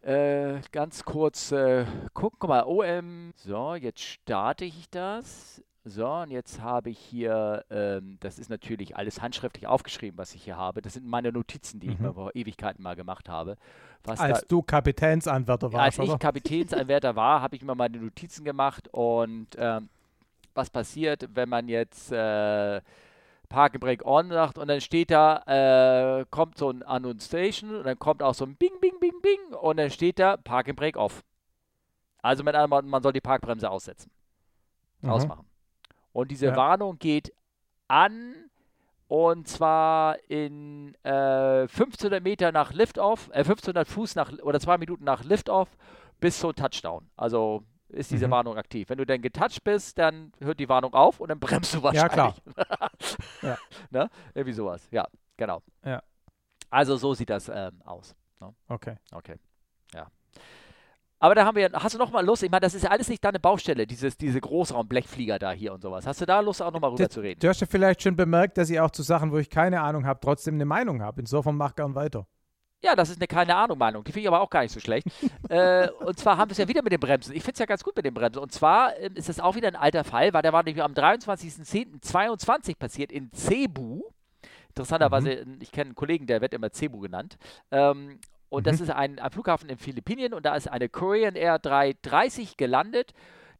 äh, ganz kurz äh, gucken. Guck mal, OM. So, jetzt starte ich das. So, und jetzt habe ich hier, ähm, das ist natürlich alles handschriftlich aufgeschrieben, was ich hier habe. Das sind meine Notizen, die ich Mhm. mir vor Ewigkeiten mal gemacht habe. Was Als da, du Kapitänsanwärter ja, als warst, ich? Kapitänsanwärter war, habe ich mir meine Notizen gemacht und ähm, was passiert, wenn man jetzt äh, Park and Break On sagt und dann steht da, äh, kommt so ein Unknown Station und dann kommt auch so ein Bing, Bing, Bing, Bing und dann steht da Park and Break Off. Also mit anderen Worten, man soll die Parkbremse aussetzen, Mhm. ausmachen. Und diese Ja. Warnung geht an und zwar in äh, 1500 Meter nach Liftoff, äh, 1500 Fuß nach oder zwei Minuten nach Liftoff bis zum Touchdown. Also ist diese Mhm. Warnung aktiv. Wenn du dann getoucht bist, dann hört die Warnung auf und dann bremst du Ja, wahrscheinlich. klar. Ja. [laughs] Ne? Irgendwie sowas. Ja, genau. Ja. Also so sieht das ähm, aus. Okay. Okay. Ja. Aber da haben wir, hast du noch mal Lust? Ich meine, das ist ja alles nicht deine Baustelle, dieses, diese Großraum-Blechflieger da hier und sowas. Hast du da Lust, auch noch mal rüber zu reden? Du hast ja vielleicht schon bemerkt, dass ich auch zu Sachen, wo ich keine Ahnung habe, trotzdem eine Meinung habe. Insofern mach gern weiter. Ja, das ist eine keine Ahnung Meinung. Die finde ich aber auch gar nicht so schlecht. [laughs] äh, und zwar haben wir es ja wieder mit den Bremsen. Ich finde es ja ganz gut mit den Bremsen. Und zwar ähm, ist das auch wieder ein alter Fall, weil der war nämlich am 23.10.22 passiert in Cebu. Interessanterweise, ich kenne einen Kollegen, der wird immer Cebu genannt. Ähm, und das ist ein, ein Flughafen in Philippinen und da ist eine Korean Air 330 gelandet.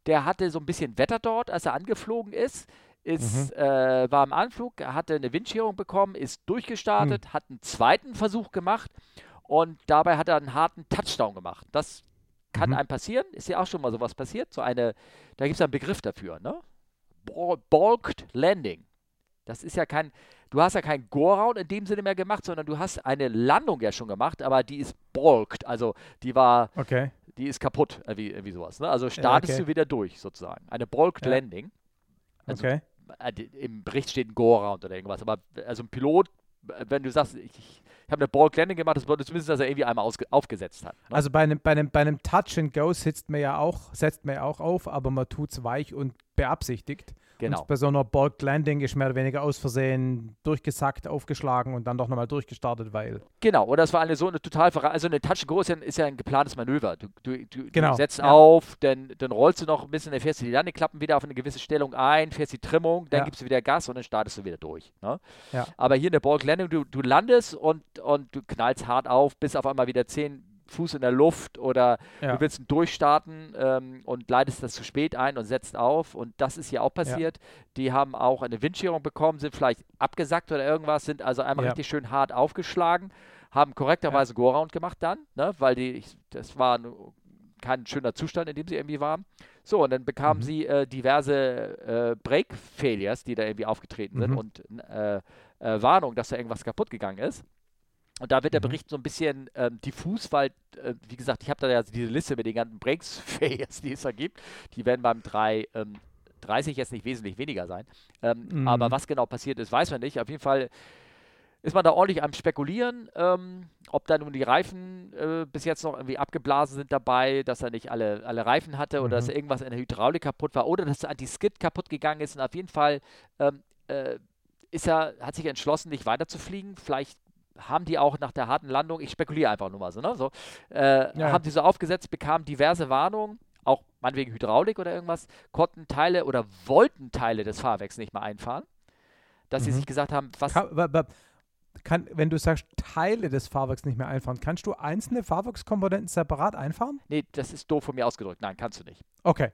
Der hatte so ein bisschen Wetter dort, als er angeflogen ist. Ist, äh, war im Anflug, hatte eine Windscherung bekommen, ist durchgestartet, hat einen zweiten Versuch gemacht und dabei hat er einen harten Touchdown gemacht. Das kann Mhm. einem passieren. Ist ja auch schon mal sowas passiert. So eine, da gibt es einen Begriff dafür, ne? Bal- Balked Landing. Das ist ja kein, du hast ja kein Go-Round in dem Sinne mehr gemacht, sondern du hast eine Landung ja schon gemacht, aber die ist balked, also die war, Okay. die ist kaputt, irgendwie, irgendwie sowas. Ne? Also startest okay. du wieder durch, sozusagen. Eine balked Ja. Landing. Also Okay. Äh, im Bericht steht ein Go-Around oder irgendwas. Aber also ein Pilot, äh, wenn du sagst, ich, ich habe eine Balk Landing gemacht, das bedeutet zumindest, dass er irgendwie einmal aufgesetzt hat. Ne? Also bei einem, bei einem, bei einem Touch and Go sitzt man ja auch, setzt man ja auch auf, aber man tut es weich und beabsichtigt. Genau. Und bei so einer Bulk Landing ist mehr oder weniger aus Versehen durchgesackt, aufgeschlagen und dann doch nochmal durchgestartet, weil. Genau. Oder es war eine so eine total verra- Also eine Touch Go ist ja, ist ja ein geplantes Manöver. Du, du, du, Genau, du setzt ja. auf, dann, dann rollst du noch ein bisschen, dann fährst du die Landeklappen wieder auf eine gewisse Stellung ein, fährst die Trimmung, dann Ja. gibst du wieder Gas und dann startest du wieder durch. Ne? Ja. Aber hier in der Balk Landing, du, du landest und, und du knallst hart auf, bis auf einmal wieder 10 Fuß in der Luft oder Ja. du willst durchstarten ähm, und leitest das zu spät ein und setzt auf. Und das ist hier auch passiert. Die haben auch eine Windscherung bekommen, sind vielleicht abgesackt oder irgendwas, sind also einmal Ja. richtig schön hart aufgeschlagen, haben korrekterweise Go-Round gemacht dann, ne, weil die, ich, das war n- kein schöner Zustand, in dem sie irgendwie waren. So, und dann bekamen Mhm. sie äh, diverse äh, Brake-Failures, die da irgendwie aufgetreten sind Mhm. und äh, äh, Warnung, dass da irgendwas kaputt gegangen ist. Und da wird der Mhm. Bericht so ein bisschen ähm, diffus, weil, äh, wie gesagt, ich habe da ja diese Liste mit den ganzen Breaks-Failures, [laughs] die es da gibt. Die werden beim 3, ähm, 30 jetzt nicht wesentlich weniger sein. Ähm, Mhm. Aber was genau passiert ist, weiß man nicht. Auf jeden Fall ist man da ordentlich am Spekulieren, ähm, ob da nun die Reifen äh, bis jetzt noch irgendwie abgeblasen sind dabei, dass er nicht alle, alle Reifen hatte oder dass Mhm. irgendwas in der Hydraulik kaputt war oder dass der Anti-Skid kaputt gegangen ist. Und auf jeden Fall ähm, äh, ist er, hat sich entschlossen, nicht weiterzufliegen. Vielleicht haben die auch nach der harten Landung, ich spekuliere einfach nur mal so, ne? so äh, Ja. haben die so aufgesetzt, bekamen diverse Warnungen, auch meinetwegen Hydraulik oder irgendwas, konnten Teile oder wollten Teile des Fahrwerks nicht mehr einfahren. Dass sie Mhm. sich gesagt haben, was Kann, kann, wenn du sagst, Teile des Fahrwerks nicht mehr einfahren, kannst du einzelne Fahrwerkskomponenten separat einfahren? Nee, das ist doof von mir ausgedrückt. Nein, kannst du nicht. Okay.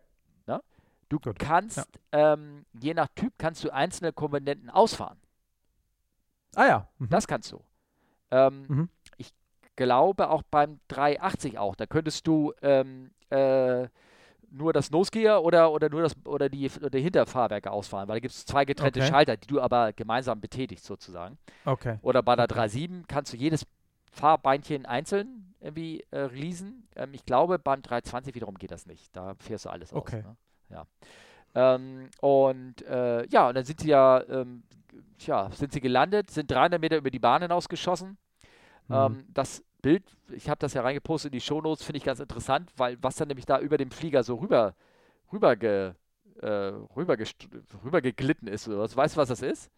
Du Gut. kannst, ähm, je nach Typ, kannst du einzelne Komponenten ausfahren. Ah ja. Mhm. Das kannst du. Ähm, Mhm. Ich glaube auch beim 380 auch. Da könntest du ähm, äh, nur das Nose Gear oder, oder nur das oder die, oder die Hinterfahrwerke ausfahren, weil da gibt es zwei getrennte Okay. Schalter, die du aber gemeinsam betätigst sozusagen. Okay. Oder bei der Okay. 3.7 kannst du jedes Fahrbeinchen einzeln irgendwie äh, releasen. Ähm, ich glaube, beim 320 wiederum geht das nicht. Da fährst du alles Okay. aus. Ne? Ja. Ähm, und äh, ja, und dann sind sie ja, ähm, tja, sind sie gelandet, sind 300 Meter über die Bahn hinausgeschossen. Mhm. Ähm, das Bild, ich habe das ja reingepostet in die Shownotes, finde ich ganz interessant, weil was dann nämlich da über dem Flieger so rüber, rüber, ge, äh, rüber, rüber geglitten ist. Oder was. Weißt du, was das ist?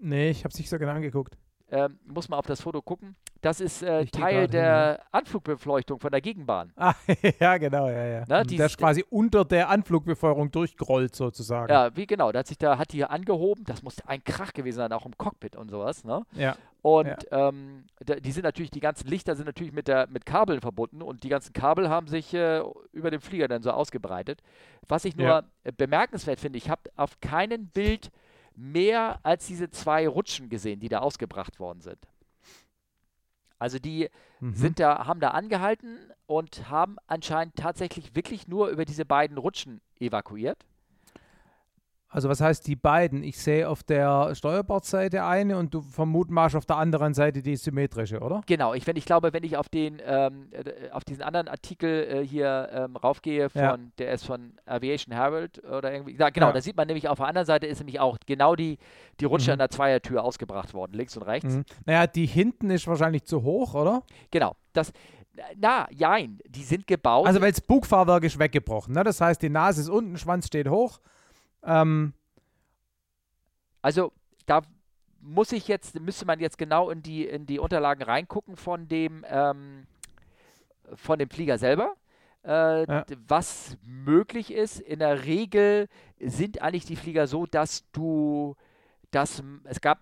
nee, ich habe es nicht so genau angeguckt. Ähm, muss man auf das Foto gucken. Das ist äh, Teil grad hin, der Anflugbefleuchtung von der Gegenbahn. Ah, [laughs] ja, genau, ja, ja. Na, Und die der ist- ist quasi unter der Anflugbefeuerung durchgerollt sozusagen. Ja, wie genau. Da hat sich da, hat die angehoben. Das muss ein Krach gewesen sein, auch im Cockpit und sowas. Ne? Ja. Und ähm, da, die sind natürlich, die ganzen Lichter sind natürlich mit, der, mit Kabeln verbunden und die ganzen Kabel haben sich äh, über dem Flieger dann so ausgebreitet. Was ich nur Ja. äh, bemerkenswert finde, ich habe auf keinem Bild mehr als diese zwei Rutschen gesehen, die da ausgebracht worden sind. Also die Mhm. sind da, haben da angehalten und haben anscheinend tatsächlich wirklich nur über diese beiden Rutschen evakuiert. Also was heißt die beiden? Ich sehe auf der Steuerbordseite eine und du vermutmaßt auf der anderen Seite die symmetrische, oder? Genau, ich, wenn, ich glaube, wenn ich auf den ähm, äh, auf diesen anderen Artikel äh, hier ähm, raufgehe, von, Ja. der ist von Aviation Herald oder irgendwie, ja, genau, Ja. da sieht man nämlich auf der anderen Seite ist nämlich auch genau die, die Rutsche Mhm. an der Zweiertür ausgebracht worden, links und rechts. Mhm. Naja, die hinten ist wahrscheinlich zu hoch, oder? Genau, das, na, jein, die sind gebaut. Also weil das Bugfahrwerk ist weggebrochen. Ne? Das heißt, die Nase ist unten, Schwanz steht hoch. Ähm, Also da muss ich jetzt, müsste man jetzt genau in die, in die Unterlagen reingucken von dem, ähm, von dem Flieger selber. Äh, Ja. Was möglich ist, in der Regel sind eigentlich die Flieger so, dass du, dass es gab,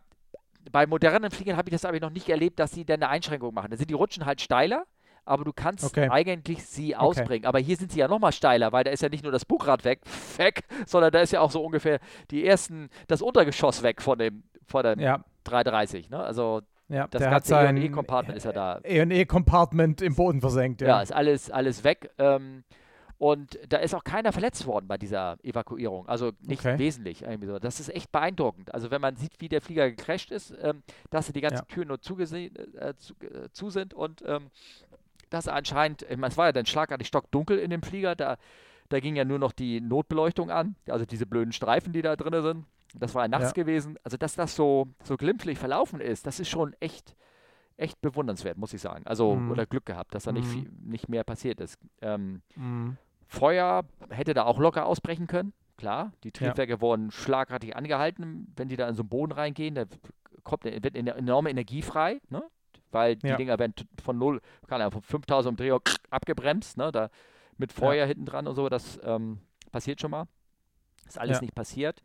bei modernen Fliegern habe ich das aber noch nicht erlebt, dass sie dann eine Einschränkung machen. Da sind die Rutschen halt steiler, aber du kannst Okay. eigentlich sie ausbringen. Aber hier sind sie ja nochmal steiler, weil da ist ja nicht nur das Bugrad weg, [laughs] weg, sondern da ist ja auch so ungefähr die ersten, das Untergeschoss weg von dem, von dem ja, 330. Ne? Also ja. das ganze sein E-Compartment ist ja da. E&E-Compartment im Boden versenkt. Ja, Ja. ist alles, alles weg. Ähm, und da ist auch keiner verletzt worden bei dieser Evakuierung. Also nicht Okay. wesentlich. Irgendwie so. Das ist echt beeindruckend. Also wenn man sieht, wie der Flieger gecrashed ist, ähm, dass die ganzen Ja. Türen nur zugesehen, äh, zu, äh, zu sind und ähm, dass anscheinend, ich meine, es war ja dann schlagartig stockdunkel in dem Flieger, da, da ging ja nur noch die Notbeleuchtung an, also diese blöden Streifen, die da drin sind. Das war ja nachts Ja. gewesen. Also dass das so, so glimpflich verlaufen ist, das ist schon echt, echt bewundernswert, muss ich sagen. Also, Mhm. oder Glück gehabt, dass da nicht, Mhm. viel, nicht mehr passiert ist. Ähm, Mhm. Feuer hätte da auch locker ausbrechen können. Klar, die Ja. Triebwerke wurden schlagartig angehalten, wenn die da in so einen Boden reingehen, da kommt wird eine enorme Energie frei, ne? Weil die Ja. Dinger werden von 0, keine Ahnung, von 5000 Umdrehungen abgebremst, ne? da mit Feuer hinten dran und so, das ähm, passiert schon mal. Ist alles Ja. nicht passiert.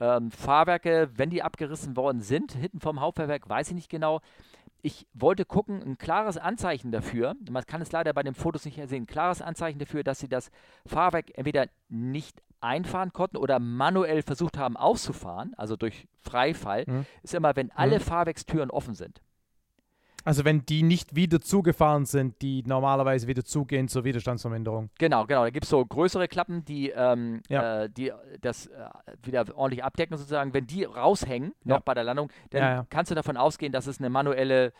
Ähm, Fahrwerke, wenn die abgerissen worden sind, hinten vom Hauptfahrwerk, weiß ich nicht genau. ich wollte gucken, ein klares Anzeichen dafür, man kann es leider bei den Fotos nicht sehen, ein klares Anzeichen dafür, dass sie das Fahrwerk entweder nicht einfahren konnten oder manuell versucht haben auszufahren, also durch Freifall, mhm. ist immer, wenn alle mhm. Fahrwerkstüren offen sind. Also wenn die nicht wieder zugefahren sind, die normalerweise wieder zugehen zur Widerstandsverminderung. Genau, genau. Da gibt es so größere Klappen, die, ähm, ja. äh, die das äh, wieder ordentlich abdecken sozusagen. Wenn die raushängen, noch ja. bei der Landung, dann ja, kannst du davon ausgehen, dass es eine manuelle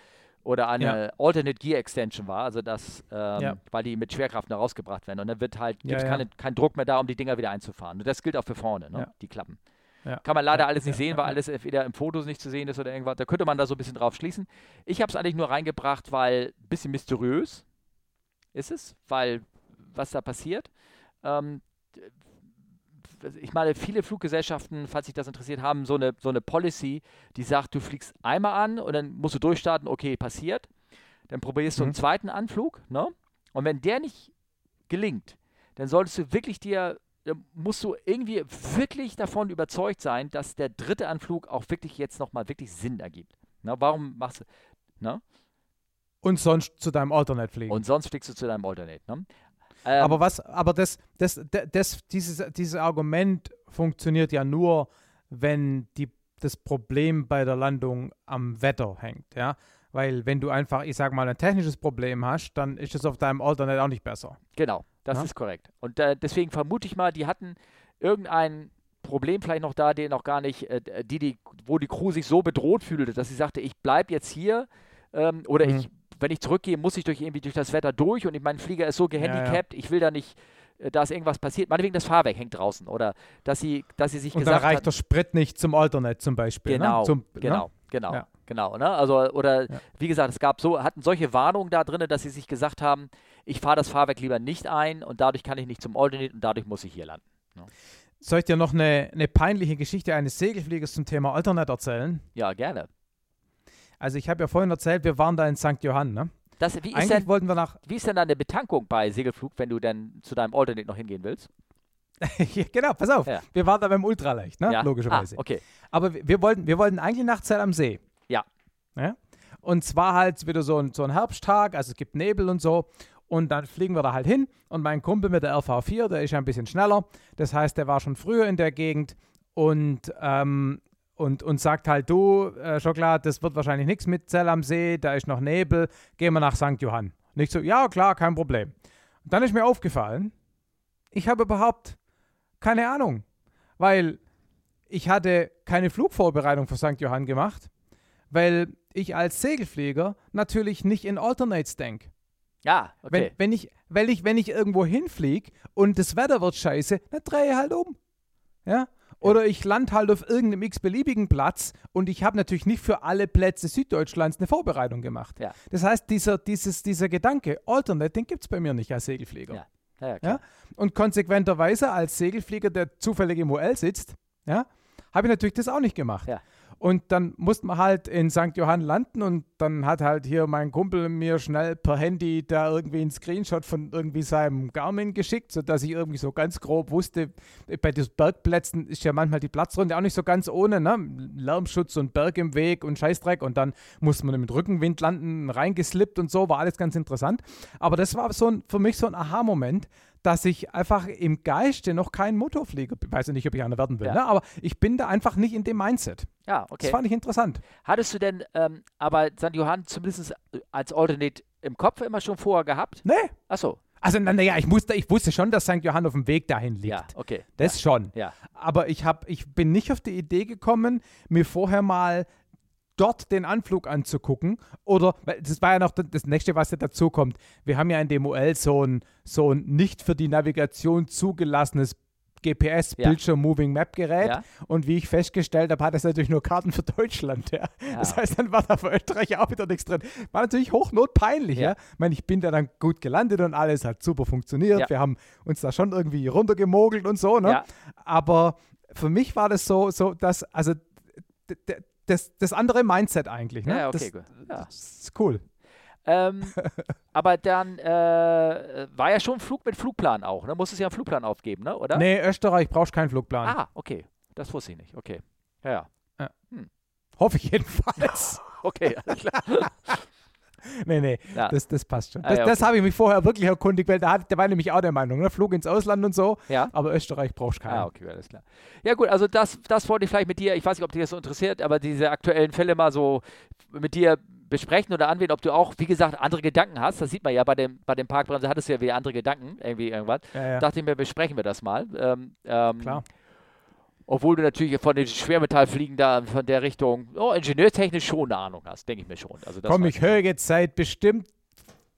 oder eine Alternate Gear Extension war, also das, ähm, weil die mit Schwerkraft noch rausgebracht werden. Und dann wird halt, gibt es keinen Druck mehr da, um die Dinger wieder einzufahren. Und das gilt auch für vorne, ne? die Klappen. Ja. Kann man leider alles nicht sehen, weil alles entweder im Fotos nicht zu sehen ist oder irgendwas. Da könnte man da so ein bisschen drauf schließen. Ich habe es eigentlich nur reingebracht, weil ein bisschen mysteriös ist es, weil was da passiert. Ähm, ich meine, viele Fluggesellschaften, falls sich das interessiert, haben so eine, so eine Policy, die sagt, du fliegst einmal an und dann musst du durchstarten, okay, passiert. Dann probierst du mhm. einen zweiten Anflug, ne? Und wenn der nicht gelingt, dann solltest du wirklich dir musst du irgendwie wirklich davon überzeugt sein, dass der dritte Anflug auch wirklich jetzt nochmal wirklich Sinn ergibt. Na, warum machst du, na? Und sonst zu deinem Alternate fliegen. Und sonst fliegst du zu deinem Alternate, ne? Ähm, aber was, aber das, das, das, das, dieses, dieses Argument funktioniert ja nur, wenn die, das Problem bei der Landung am Wetter hängt, ja. Weil wenn du einfach, ich sag mal, ein technisches Problem hast, dann ist es auf deinem Alternate auch nicht besser. Genau. Das ja? ist korrekt. Und äh, deswegen vermute ich mal, die hatten irgendein Problem vielleicht noch da, den noch gar nicht, äh, die, die, wo die Crew sich so bedroht fühlte, dass sie sagte, ich bleibe jetzt hier ähm, oder mhm. ich, wenn ich zurückgehe, muss ich durch irgendwie durch das Wetter durch und mein Flieger ist so gehandicapt, ja, ich will da nicht, äh, da ist irgendwas passiert. Meinetwegen das Fahrwerk hängt draußen oder dass sie, dass sie sich und gesagt dann reicht hat, der Sprit nicht zum Alternate zum Beispiel. Ne? Genau, ne? zum, genau, ne? genau. Ja. Genau, ne? Also, oder ja. wie gesagt, es gab so, hatten solche Warnungen da drin, dass sie sich gesagt haben, ich fahre das Fahrwerk lieber nicht ein und dadurch kann ich nicht zum Alternate und dadurch muss ich hier landen. Ne? Soll ich dir noch eine, eine peinliche Geschichte eines Segelfliegers zum Thema Alternate erzählen? Ja, gerne. Also ich habe ja vorhin erzählt, wir waren da in St. Johann, ne? Das, wie, ist denn, wollten wir nach wie ist denn deine Betankung bei Segelflug, wenn du dann zu deinem Alternate noch hingehen willst? [laughs] genau, pass auf. Ja. Wir waren da beim Ultraleicht, ne? Ja. Logischerweise. Ah, okay. Aber wir wollten, wir wollten eigentlich nach Zell am See. Ja. ja? Und zwar halt wieder so ein, so ein Herbsttag, also es gibt Nebel und so. Und dann fliegen wir da halt hin. Und mein Kumpel mit der RV4, der ist ja ein bisschen schneller. Das heißt, der war schon früher in der Gegend und, ähm, und, und sagt halt, du, äh, Schokolade, das wird wahrscheinlich nichts mit Zell am See, da ist noch Nebel, gehen wir nach St. Johann. Nicht so, ja, klar, kein Problem. Und dann ist mir aufgefallen, ich habe überhaupt keine Ahnung, weil ich hatte keine Flugvorbereitung für St. Johann gemacht weil ich als Segelflieger natürlich nicht in Alternates denke. Ja, okay. Wenn, wenn, ich, weil ich, wenn ich irgendwo hinfliege und das Wetter wird scheiße, dann drehe ich halt um. Ja? Oder ich lande halt auf irgendeinem x-beliebigen Platz und ich habe natürlich nicht für alle Plätze Süddeutschlands eine Vorbereitung gemacht. Ja. Das heißt, dieser, dieses, dieser Gedanke, Alternate, den gibt es bei mir nicht als Segelflieger. Ja. Ja, ja, Und konsequenterweise als Segelflieger, der zufällig im UL sitzt, ja, habe ich natürlich das auch nicht gemacht. Und dann mussten wir halt in St. Johann landen und dann hat halt hier mein Kumpel mir schnell per Handy da irgendwie einen Screenshot von irgendwie seinem Garmin geschickt, sodass ich irgendwie so ganz grob wusste, bei diesen Bergplätzen ist ja manchmal die Platzrunde auch nicht so ganz ohne, ne? Lärmschutz und Berg im Weg und Scheißdreck und dann musste man mit Rückenwind landen, reingeslippt und so, war alles ganz interessant. Aber das war so ein, für mich so ein Aha-Moment, dass ich einfach im Geiste noch kein Motorflieger bin. Weiß nicht, ob ich einer werden will, ja. ne? aber ich bin da einfach nicht in dem Mindset. Ja, okay. Das fand ich interessant. Hattest du denn ähm, aber St. Johann zumindest als Alternate im Kopf immer schon vorher gehabt? Nee. Achso. Also, naja, ich, musste, ich wusste schon, dass St. Johann auf dem Weg dahin liegt. Ja, okay. Das ja. schon. Ja. Aber ich, hab, ich bin nicht auf die Idee gekommen, mir vorher mal dort den Anflug anzugucken. Oder, das war ja noch das nächste, was ja dazu kommt. Wir haben ja in dem UL so ein, so ein nicht für die Navigation zugelassenes GPS Bildschirm Moving Map Gerät ja. und wie ich festgestellt habe, hat es natürlich nur Karten für Deutschland. Ja. ja. Das heißt, dann war da für Österreich auch wieder nichts drin. War natürlich hochnotpeinlich. Ja. Ich meine, ich bin da dann gut gelandet und alles hat super funktioniert. Wir haben uns da schon irgendwie runtergemogelt und so. Ne? Aber für mich war das so, so dass, also das, das andere Mindset eigentlich. Ne? Ja, okay, das, gut. Ja. Das ist cool. Ähm, [laughs] aber dann äh, war ja schon Flug mit Flugplan auch, ne? Muss es ja einen Flugplan aufgeben, ne? oder? Nee, Österreich brauchst keinen Flugplan. Ah, okay. Das wusste ich nicht. Okay. Ja, ja. ja. Hm. Hoffe ich jedenfalls. [laughs] okay, alles klar. [laughs] [laughs] Nee, nee, Ja. das, das passt schon. Ah, Das, ja, das okay. habe ich mich vorher wirklich erkundigt, weil da der war nämlich auch der Meinung, ne? Flug ins Ausland und so, Ja. aber Österreich brauchst keinen. Ah, okay, alles klar. Ja gut, also das, das wollte ich vielleicht mit dir, ich weiß nicht, ob dich das so interessiert, aber diese aktuellen Fälle mal so mit dir besprechen oder anwählen, ob du auch, wie gesagt, andere Gedanken hast. Das sieht man ja bei dem, bei dem Parkbremse, hattest du ja wieder andere Gedanken, irgendwie irgendwas. Ja, ja. Dachte ich mir, besprechen wir das mal. Ähm, ähm, Klar. Obwohl du natürlich von den Schwermetallfliegen da von der Richtung, oh, ingenieurtechnisch schon eine Ahnung hast, denke ich mir schon. Also Komm, ich höre jetzt seit bestimmt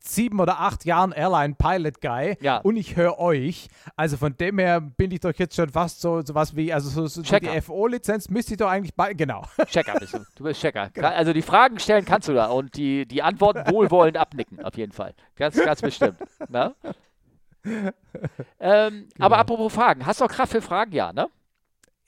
sieben oder acht Jahren Airline Pilot Guy Ja. und ich höre euch. Also von dem her bin ich doch jetzt schon fast so sowas wie, also so, so die. FO-Lizenz müsste ich doch eigentlich bei, genau. [laughs] Checker bist du. Du bist Checker. Genau. Also die Fragen stellen kannst du da und die, die Antworten wohlwollend abnicken, auf jeden Fall. Ganz, ganz bestimmt. Na? [laughs] Ähm, Aber apropos Fragen, hast du auch Kraft für Fragen? Ja, ne?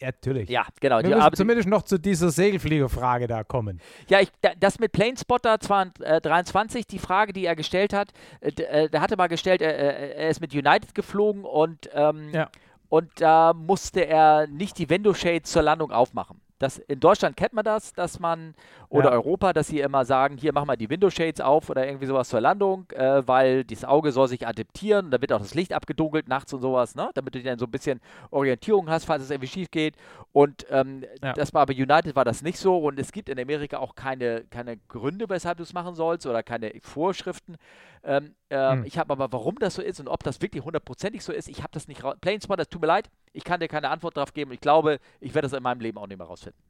Ja, natürlich. Ja, genau. Wir Die müssen zumindest noch zu dieser Segelfliegerfrage da kommen. Ja, ich, da, das mit Planespotter 22, äh, 23, die Frage, die er gestellt hat, äh, d- äh, der hatte mal gestellt, er, er er ist mit United geflogen und, ähm, Ja. und da musste er nicht die Window Shades zur Landung aufmachen. Das, in Deutschland kennt man das, dass man, oder Ja. Europa, dass sie immer sagen, hier mach mal die Window Shades auf oder irgendwie sowas zur Landung, äh, weil das Auge soll sich adaptieren, da wird auch das Licht abgedunkelt nachts und sowas, ne? damit du dann so ein bisschen Orientierung hast, falls es irgendwie schief geht. Und ähm, Ja. das war bei United war das nicht so und es gibt in Amerika auch keine, keine Gründe, weshalb du es machen sollst oder keine Vorschriften. Ähm, ähm, Hm. Ich habe aber, warum das so ist und ob das wirklich hundertprozentig so ist, ich habe das nicht raus. Planespotter, es tut mir leid, ich kann dir keine Antwort darauf geben. Ich glaube, ich werde das in meinem Leben auch nicht mehr rausfinden.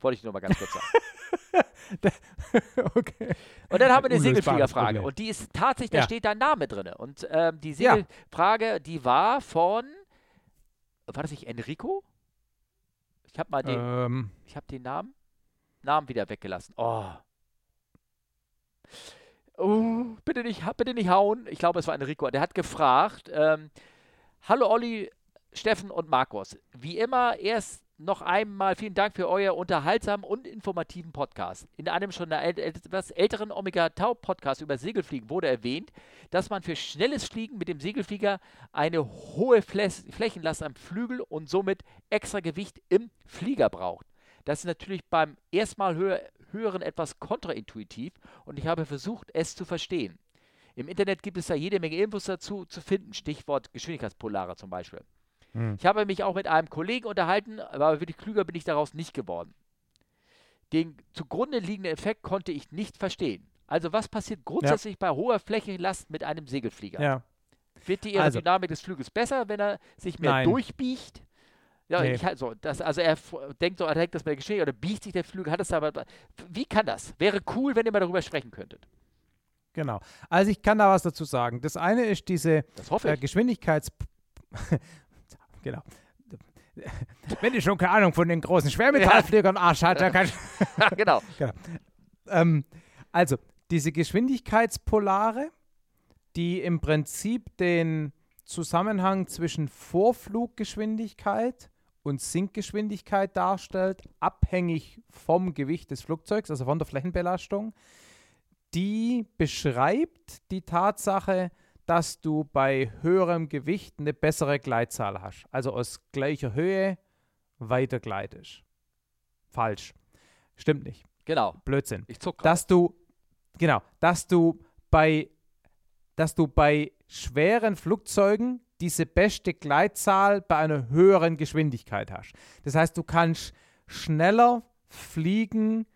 Wollte ich nur mal ganz kurz sagen. [laughs] okay. Und dann haben wir eine Segelfliegerfrage und die ist tatsächlich, da Ja. steht dein Name drin. Und ähm, die Ja. Segelfrage, die war von, war das nicht Enrico? Ich habe mal den, Ähm, ich habe den Namen, Namen wieder weggelassen. Oh. Oh, bitte nicht, bitte nicht hauen. Ich glaube, es war Enrico. Der hat gefragt, ähm, Hallo Olli, Steffen und Markus. Wie immer, erst noch einmal vielen Dank für euer unterhaltsamen und informativen Podcast. In einem schon etwas älteren Omega Tau Podcast über Segelfliegen wurde erwähnt, dass man für schnelles Fliegen mit dem Segelflieger eine hohe Fläs- Flächenlast am Flügel und somit extra Gewicht im Flieger braucht. Das ist natürlich beim erstmal hö hören etwas kontraintuitiv und ich habe versucht, es zu verstehen. Im Internet gibt es da jede Menge Infos dazu zu finden, Stichwort Geschwindigkeitspolare zum Beispiel. Hm. Ich habe mich auch mit einem Kollegen unterhalten, aber wirklich klüger bin ich daraus nicht geworden. Den zugrunde liegenden Effekt konnte ich nicht verstehen. Also was passiert grundsätzlich bei hoher Flächenlast mit einem Segelflieger? ja. Wird die Also- Aerodynamik des Fluges besser, wenn er sich mehr Nein. durchbiegt? Ja, Nee. ich halt so, das, also er denkt so, er denkt das mit der Geschwindigkeit oder biegt sich der Flügel, hat es aber. Wie kann das? Wäre cool, wenn ihr mal darüber sprechen könntet. Genau. Also ich kann da was dazu sagen. Das eine ist diese äh. Geschwindigkeits... [laughs] genau. Wenn ich schon keine Ahnung von den großen Schwermetallfliegern Arsch hat, dann kann ich... [laughs] [laughs] genau. Ähm, also, diese Geschwindigkeitspolare, die im Prinzip den Zusammenhang zwischen Vorfluggeschwindigkeit und Sinkgeschwindigkeit darstellt, abhängig vom Gewicht des Flugzeugs, also von der Flächenbelastung, die beschreibt die Tatsache, dass du bei höherem Gewicht eine bessere Gleitzahl hast. Also aus gleicher Höhe weiter gleitest. Falsch. Stimmt nicht. Genau. Blödsinn. Ich zuck grad. Dass du, genau, dass du bei, dass du bei schweren Flugzeugen diese beste Gleitzahl bei einer höheren Geschwindigkeit hast. Das heißt, du kannst schneller fliegen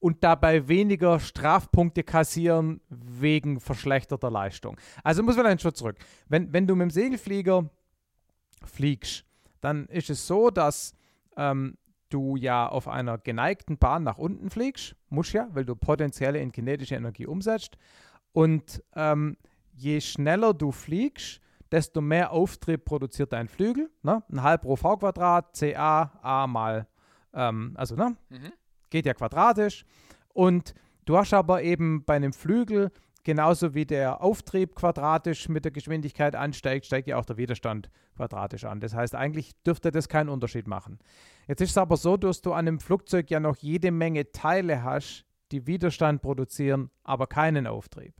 und dabei weniger Strafpunkte kassieren wegen verschlechterter Leistung. Also muss man einen Schritt zurück. Wenn, wenn du mit dem Segelflieger fliegst, dann ist es so, dass ähm, du ja auf einer geneigten Bahn nach unten fliegst, musst ja, weil du potenzielle in kinetische Energie umsetzt. Und ähm, je schneller du fliegst, desto mehr Auftrieb produziert dein Flügel. Ne? Ein halb pro V Quadrat, CA, A mal, ähm, also ne, Mhm. geht ja quadratisch. Und du hast aber eben bei einem Flügel, genauso wie der Auftrieb quadratisch mit der Geschwindigkeit ansteigt, steigt ja auch der Widerstand quadratisch an. Das heißt, eigentlich dürfte das keinen Unterschied machen. Jetzt ist es aber so, dass du an einem Flugzeug ja noch jede Menge Teile hast, die Widerstand produzieren, aber keinen Auftrieb.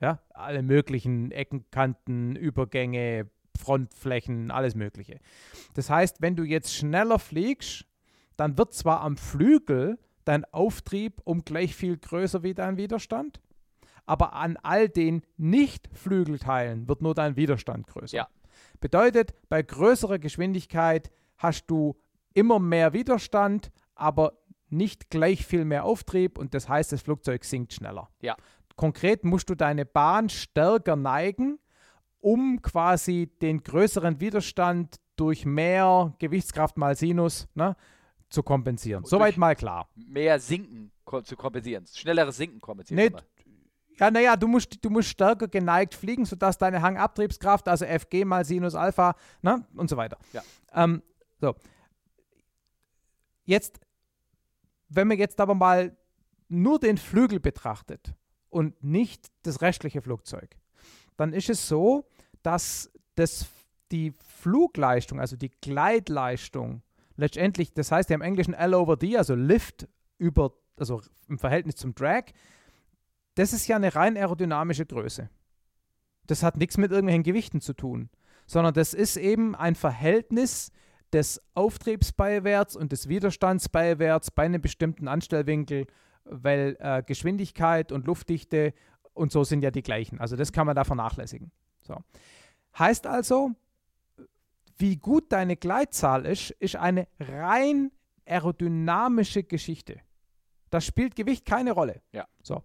Ja, alle möglichen Ecken, Kanten, Übergänge, Frontflächen, alles Mögliche. Das heißt, wenn du jetzt schneller fliegst, dann wird zwar am Flügel dein Auftrieb um gleich viel größer wie dein Widerstand. Aber an all den Nicht-Flügelteilen wird nur dein Widerstand größer. Ja. Bedeutet, bei größerer Geschwindigkeit hast du immer mehr Widerstand, aber nicht gleich viel mehr Auftrieb und das heißt, das Flugzeug sinkt schneller. Ja. Konkret musst du deine Bahn stärker neigen, um quasi den größeren Widerstand durch mehr Gewichtskraft mal Sinus ne, zu kompensieren. Und Soweit mal klar. Mehr Sinken zu kompensieren. Schnelleres Sinken kompensieren. Nee. Ja, naja, du musst, du musst stärker geneigt fliegen, sodass deine Hangabtriebskraft, also Fg mal Sinus Alpha, ne, und so weiter. Ja. Ähm, so. Jetzt, wenn man jetzt aber mal nur den Flügel betrachtet und nicht das restliche Flugzeug, dann ist es so, dass das, die Flugleistung, also die Gleitleistung, letztendlich, das heißt ja im Englischen L over D, also Lift über, also im Verhältnis zum Drag, das ist ja eine rein aerodynamische Größe. Das hat nichts mit irgendwelchen Gewichten zu tun, sondern das ist eben ein Verhältnis des Auftriebsbeiwärts und des Widerstandsbeiwärts bei einem bestimmten Anstellwinkel, weil äh, Geschwindigkeit und Luftdichte und so sind ja die gleichen. Also das kann man da vernachlässigen. So. Heißt also, wie gut deine Gleitzahl ist, ist eine rein aerodynamische Geschichte. Da spielt Gewicht keine Rolle. Ja. So.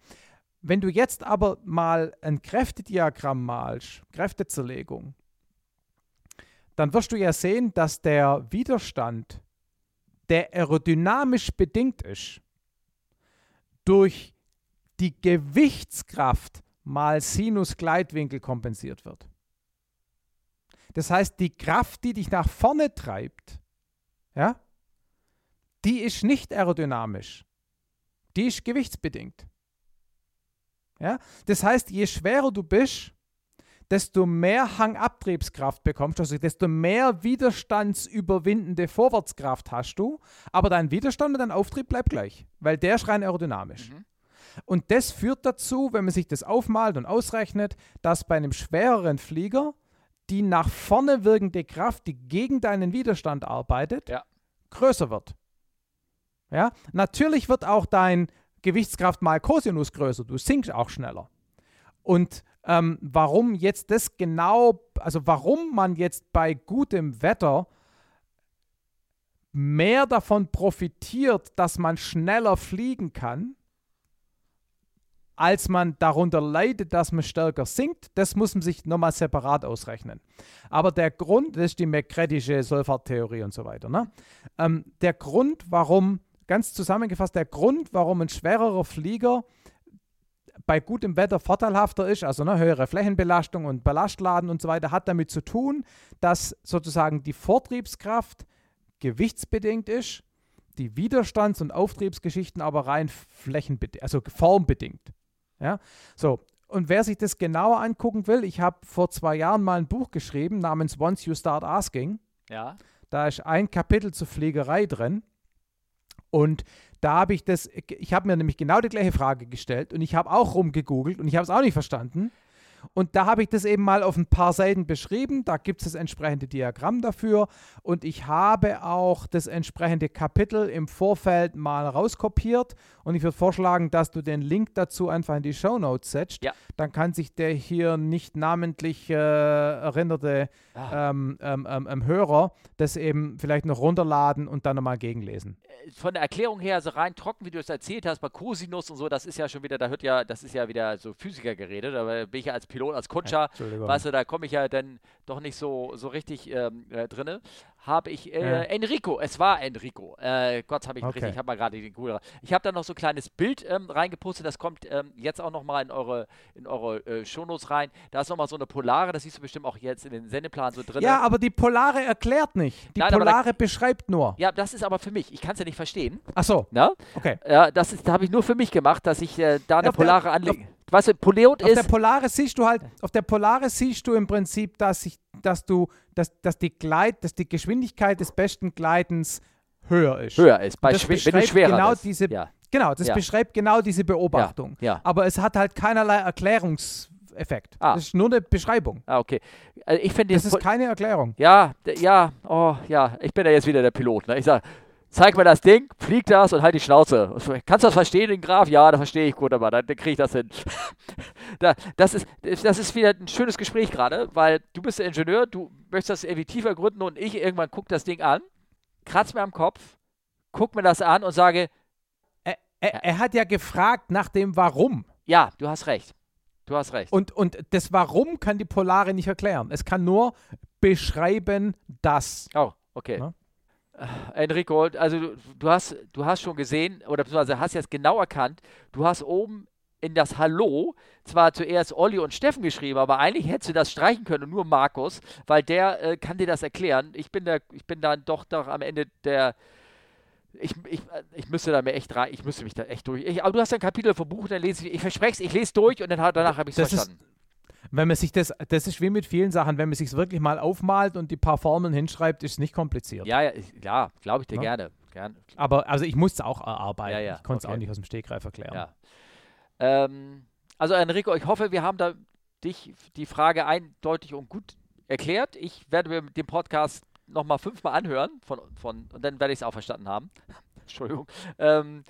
Wenn du jetzt aber mal ein Kräftediagramm malst, Kräftezerlegung, dann wirst du ja sehen, dass der Widerstand, der aerodynamisch bedingt ist, durch die Gewichtskraft mal Sinus-Gleitwinkel kompensiert wird. Das heißt, die Kraft, die dich nach vorne treibt, ja, die ist nicht aerodynamisch. Die ist gewichtsbedingt. Ja? Das heißt, je schwerer du bist, desto mehr Hangabtriebskraft bekommst du, also desto mehr widerstandsüberwindende Vorwärtskraft hast du, aber dein Widerstand und dein Auftrieb bleibt gleich, weil der ist rein aerodynamisch. Mhm. Und das führt dazu, wenn man sich das aufmalt und ausrechnet, dass bei einem schwereren Flieger die nach vorne wirkende Kraft, die gegen deinen Widerstand arbeitet, Ja. größer wird. Ja, natürlich wird auch dein Gewichtskraft mal Cosinus größer, du sinkst auch schneller. Und ähm, warum jetzt das genau, also warum man jetzt bei gutem Wetter mehr davon profitiert, dass man schneller fliegen kann, als man darunter leidet, dass man stärker sinkt, das muss man sich nochmal separat ausrechnen. Aber der Grund, das ist die McCreddysche Solfahrtheorie und so weiter, ne? ähm, der Grund, warum, ganz zusammengefasst, der Grund, warum ein schwererer Flieger bei gutem Wetter vorteilhafter ist, also eine höhere Flächenbelastung und Ballastladen und so weiter, hat damit zu tun, dass sozusagen die Vortriebskraft gewichtsbedingt ist, die Widerstands- und Auftriebsgeschichten aber rein flächenbedingt, also formbedingt. Ja, so. Und wer sich das genauer angucken will, ich habe vor zwei Jahren mal ein Buch geschrieben namens Once You Start Asking. Ja. Da ist ein Kapitel zur Fliegerei drin. Und da habe ich das, ich habe mir nämlich genau die gleiche Frage gestellt und ich habe auch rumgegoogelt und ich habe es auch nicht verstanden. Und da habe ich das eben mal auf ein paar Seiten beschrieben. Da gibt es das entsprechende Diagramm dafür. Und ich habe auch das entsprechende Kapitel im Vorfeld mal rauskopiert. Und ich würde vorschlagen, dass du den Link dazu einfach in die Show Notes setzt. Ja. Dann kann sich der hier nicht namentlich äh, erinnerte Ah. ähm, ähm, ähm, ähm, Hörer das eben vielleicht noch runterladen und dann nochmal gegenlesen. Von der Erklärung her, so rein trocken, wie du es erzählt hast, bei Cosinus und so, das ist ja schon wieder, da hört ja, das ist ja wieder so Physiker geredet, aber bin ich ja als Pilot, als Kutscher, Entschuldigung. weißt du, da komme ich ja dann doch nicht so, so richtig ähm, äh, drinne. Habe ich, äh, Ja. Enrico, es war Enrico, äh, Gott, habe ich Okay. richtig, ich habe mal gerade den Google. Ich habe da noch so ein kleines Bild ähm, reingepostet, das kommt ähm, jetzt auch nochmal in eure, in eure äh, Shownotes rein. Da ist nochmal so eine Polare, das siehst du bestimmt auch jetzt in den Sendeplan so drin. Ja, aber die Polare erklärt nicht. Die Nein, aber da- Polare beschreibt nur. ja, das ist aber für mich, ich kann es ja nicht verstehen. Ach so, Ne? okay. Ja, das ist, da habe ich nur für mich gemacht, dass ich äh, da eine der- Polare anlege. Weißt du, Poleot Auf der ist. Polare siehst du halt, auf der Polare siehst du im Prinzip, dass sich, dass du, dass, dass die Gleit, dass die Geschwindigkeit des besten Gleitens höher ist. höher ist, bei das wenn du schwerer genau bist. diese- ja, Genau, das Ja. beschreibt genau diese Beobachtung. ja. Aber es hat halt keinerlei Erklärungseffekt. Ah. Das ist nur eine Beschreibung. Ah, okay. Also ich finde Das ist keine Erklärung. Ja, ja, oh, ja, ich bin ja jetzt wieder der Pilot. Ne? Ich sage, zeig mir das Ding, flieg das und halt die Schnauze. Kannst du das verstehen, den Graf? Ja, das verstehe ich gut, aber dann, dann kriege ich das hin. [laughs] da, das, ist, das ist wieder ein schönes Gespräch gerade, weil du bist der Ingenieur, du möchtest das irgendwie tiefer gründen und ich irgendwann gucke das Ding an, kratz mir am Kopf, guck mir das an und sage, er, er, er hat ja gefragt nach dem Warum. ja, du hast recht. Du hast recht. Und, und das Warum kann die Polare nicht erklären. Es kann nur beschreiben, dass. Oh, okay. Ja. Enrico, also du, hast, du hast schon gesehen, oder beziehungsweise hast jetzt genau erkannt, du hast oben in das Hallo zwar zuerst Olli und Steffen geschrieben, aber eigentlich hättest du das streichen können und nur Markus, weil der äh, kann dir das erklären. Ich bin der, ich bin dann doch doch am Ende der. Ich, ich, ich müsste da mir echt rein, ich müsste mich da echt durch. Ich, aber du hast ein Kapitel vom Buch, dann lese ich, ich verspreche es, ich lese durch und dann danach habe ich es Das ist- verstanden. Wenn man sich das, das ist wie mit vielen Sachen, wenn man sich wirklich mal aufmalt und die paar Formeln hinschreibt, ist es nicht kompliziert. Ja, ja, ja glaube ich dir Ja. gerne. Gern, Aber also ich musste es auch erarbeiten. Ja, ja, Ich konnte es okay. auch nicht aus dem Stegreif erklären. Ähm, also Enrico, ich hoffe, wir haben da dich die Frage eindeutig und gut erklärt. Ich werde mir den Podcast nochmal fünfmal anhören von, von, und dann werde ich es auch verstanden haben. [laughs] Entschuldigung. Ähm,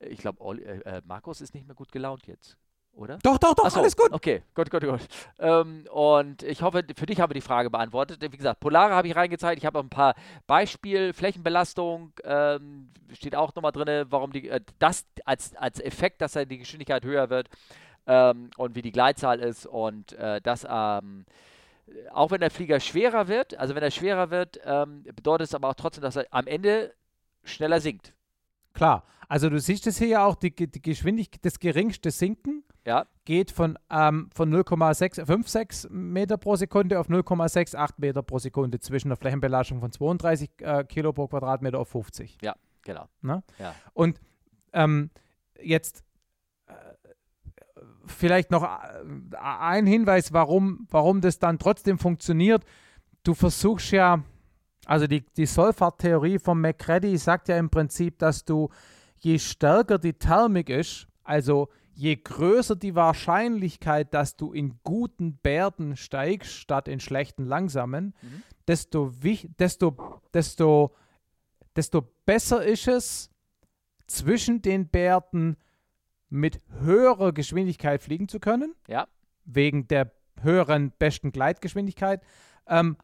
ich glaube, äh, äh, Markus ist nicht mehr gut gelaunt jetzt, oder? Doch, doch, doch, so, alles gut. Okay, gut, gut, gut. Ähm, und ich hoffe, für dich habe ich die Frage beantwortet. Wie gesagt, Polare habe ich reingezeigt. Ich habe ein paar Beispiele, Flächenbelastung, ähm, steht auch nochmal drin, warum die, äh, das als, als Effekt, dass da die Geschwindigkeit höher wird ähm, und wie die Gleitzahl ist und äh, dass ähm, auch wenn der Flieger schwerer wird, also wenn er schwerer wird, ähm, bedeutet es aber auch trotzdem, dass er am Ende schneller sinkt. Klar. Also du siehst es hier ja auch, die, die Geschwindigkeit, das geringste Sinken Ja, geht von, ähm, von 0,656 Meter pro Sekunde auf 0,68 Meter pro Sekunde zwischen einer Flächenbelastung von 32 äh, Kilo pro Quadratmeter auf 50. genau. Und ähm, jetzt äh, vielleicht noch äh, ein Hinweis, warum, warum das dann trotzdem funktioniert. Du versuchst ja, also die, die Solfat-Theorie von McCready sagt ja im Prinzip, dass du, je stärker die Thermik ist, also je größer die Wahrscheinlichkeit, dass du in guten Bärten steigst, statt in schlechten langsamen, Mhm. desto, desto, desto, desto besser ist es, zwischen den Bärten mit höherer Geschwindigkeit fliegen zu können, Ja, wegen der höheren besten Gleitgeschwindigkeit. Ähm,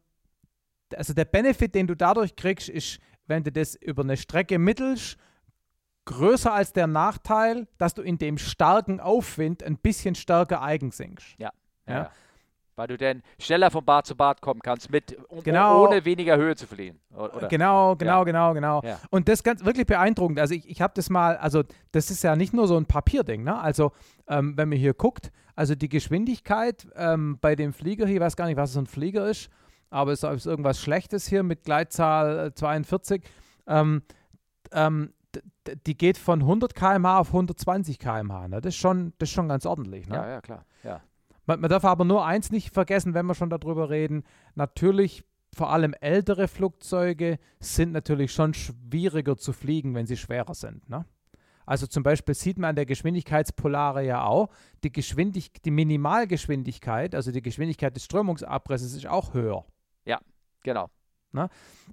also der Benefit, den du dadurch kriegst, ist, wenn du das über eine Strecke mittelst, größer als der Nachteil, dass du in dem starken Aufwind ein bisschen stärker eigensinkst. Ja, Ja. ja. Weil du dann schneller von Bad zu Bad kommen kannst, mit, um, Genau. ohne weniger Höhe zu fliehen. O- Oder? Genau, genau, genau, genau. Ja. Und das ist ganz wirklich beeindruckend. Also ich, ich habe das mal, also das ist ja nicht nur so ein Papierding, ne? Also ähm, wenn man hier guckt, also die Geschwindigkeit ähm, bei dem Flieger hier, ich weiß gar nicht, was so ein Flieger ist, aber es ist irgendwas Schlechtes hier mit Gleitzahl äh, 42. Ähm, ähm, d- die geht von 100 km/h auf 120 km/h. Ne? Das, ist schon, das ist schon ganz ordentlich. Ne? Ja, ja, klar. Ja. Man, man darf aber nur eins nicht vergessen, wenn wir schon darüber reden. Natürlich, vor allem ältere Flugzeuge sind natürlich schon schwieriger zu fliegen, wenn sie schwerer sind. Ne? Also zum Beispiel sieht man an der Geschwindigkeitspolare ja auch, die, Geschwindig die Minimalgeschwindigkeit, also die Geschwindigkeit des Strömungsabrisses ist auch höher. Genau.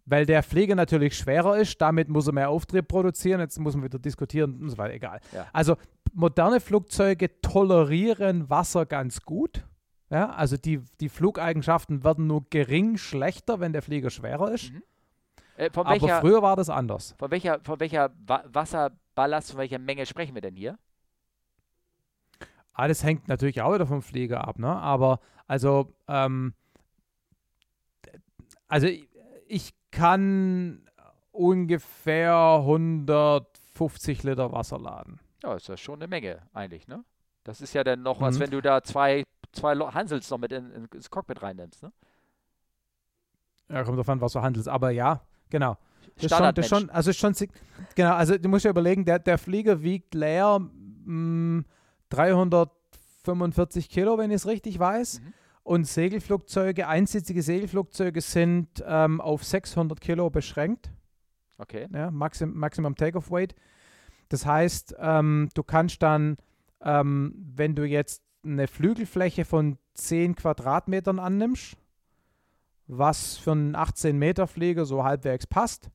Weil der Flieger natürlich schwerer ist, damit muss er mehr Auftrieb produzieren, jetzt muss man wieder diskutieren und so weiter, egal. Ja. Also moderne Flugzeuge tolerieren Wasser ganz gut. Ja, also die, die Flugeigenschaften werden nur gering schlechter, wenn der Flieger schwerer ist. Mhm. Äh, von, Aber welcher, früher war das anders. von welcher, von welcher Wa Wasserballast, von welcher Menge sprechen wir denn hier? Alles hängt natürlich auch wieder vom Flieger ab, ne? Aber also, ähm, also ich, kann ungefähr 150 Liter Wasser laden. Ja, ist das schon eine Menge eigentlich, ne? Das ist ja dann noch, als Mhm. wenn du da zwei, zwei Hansels noch mit in, ins Cockpit reinnimmst, ne? Ja, kommt davon, was du handelst. Aber ja, genau. Das ist schon, das schon, also ist schon, genau, also du musst ja überlegen, der, der Flieger wiegt leer mh, 345 Kilo, wenn ich es richtig weiß. Mhm. Und Segelflugzeuge, einsitzige Segelflugzeuge sind ähm, auf 600 Kilo beschränkt, Okay. ja, Maxim, Maximum Takeoff Weight. Das heißt, ähm, du kannst dann, ähm, wenn du jetzt eine Flügelfläche von 10 Quadratmetern annimmst, was für einen 18-Meter-Flieger so halbwegs passt,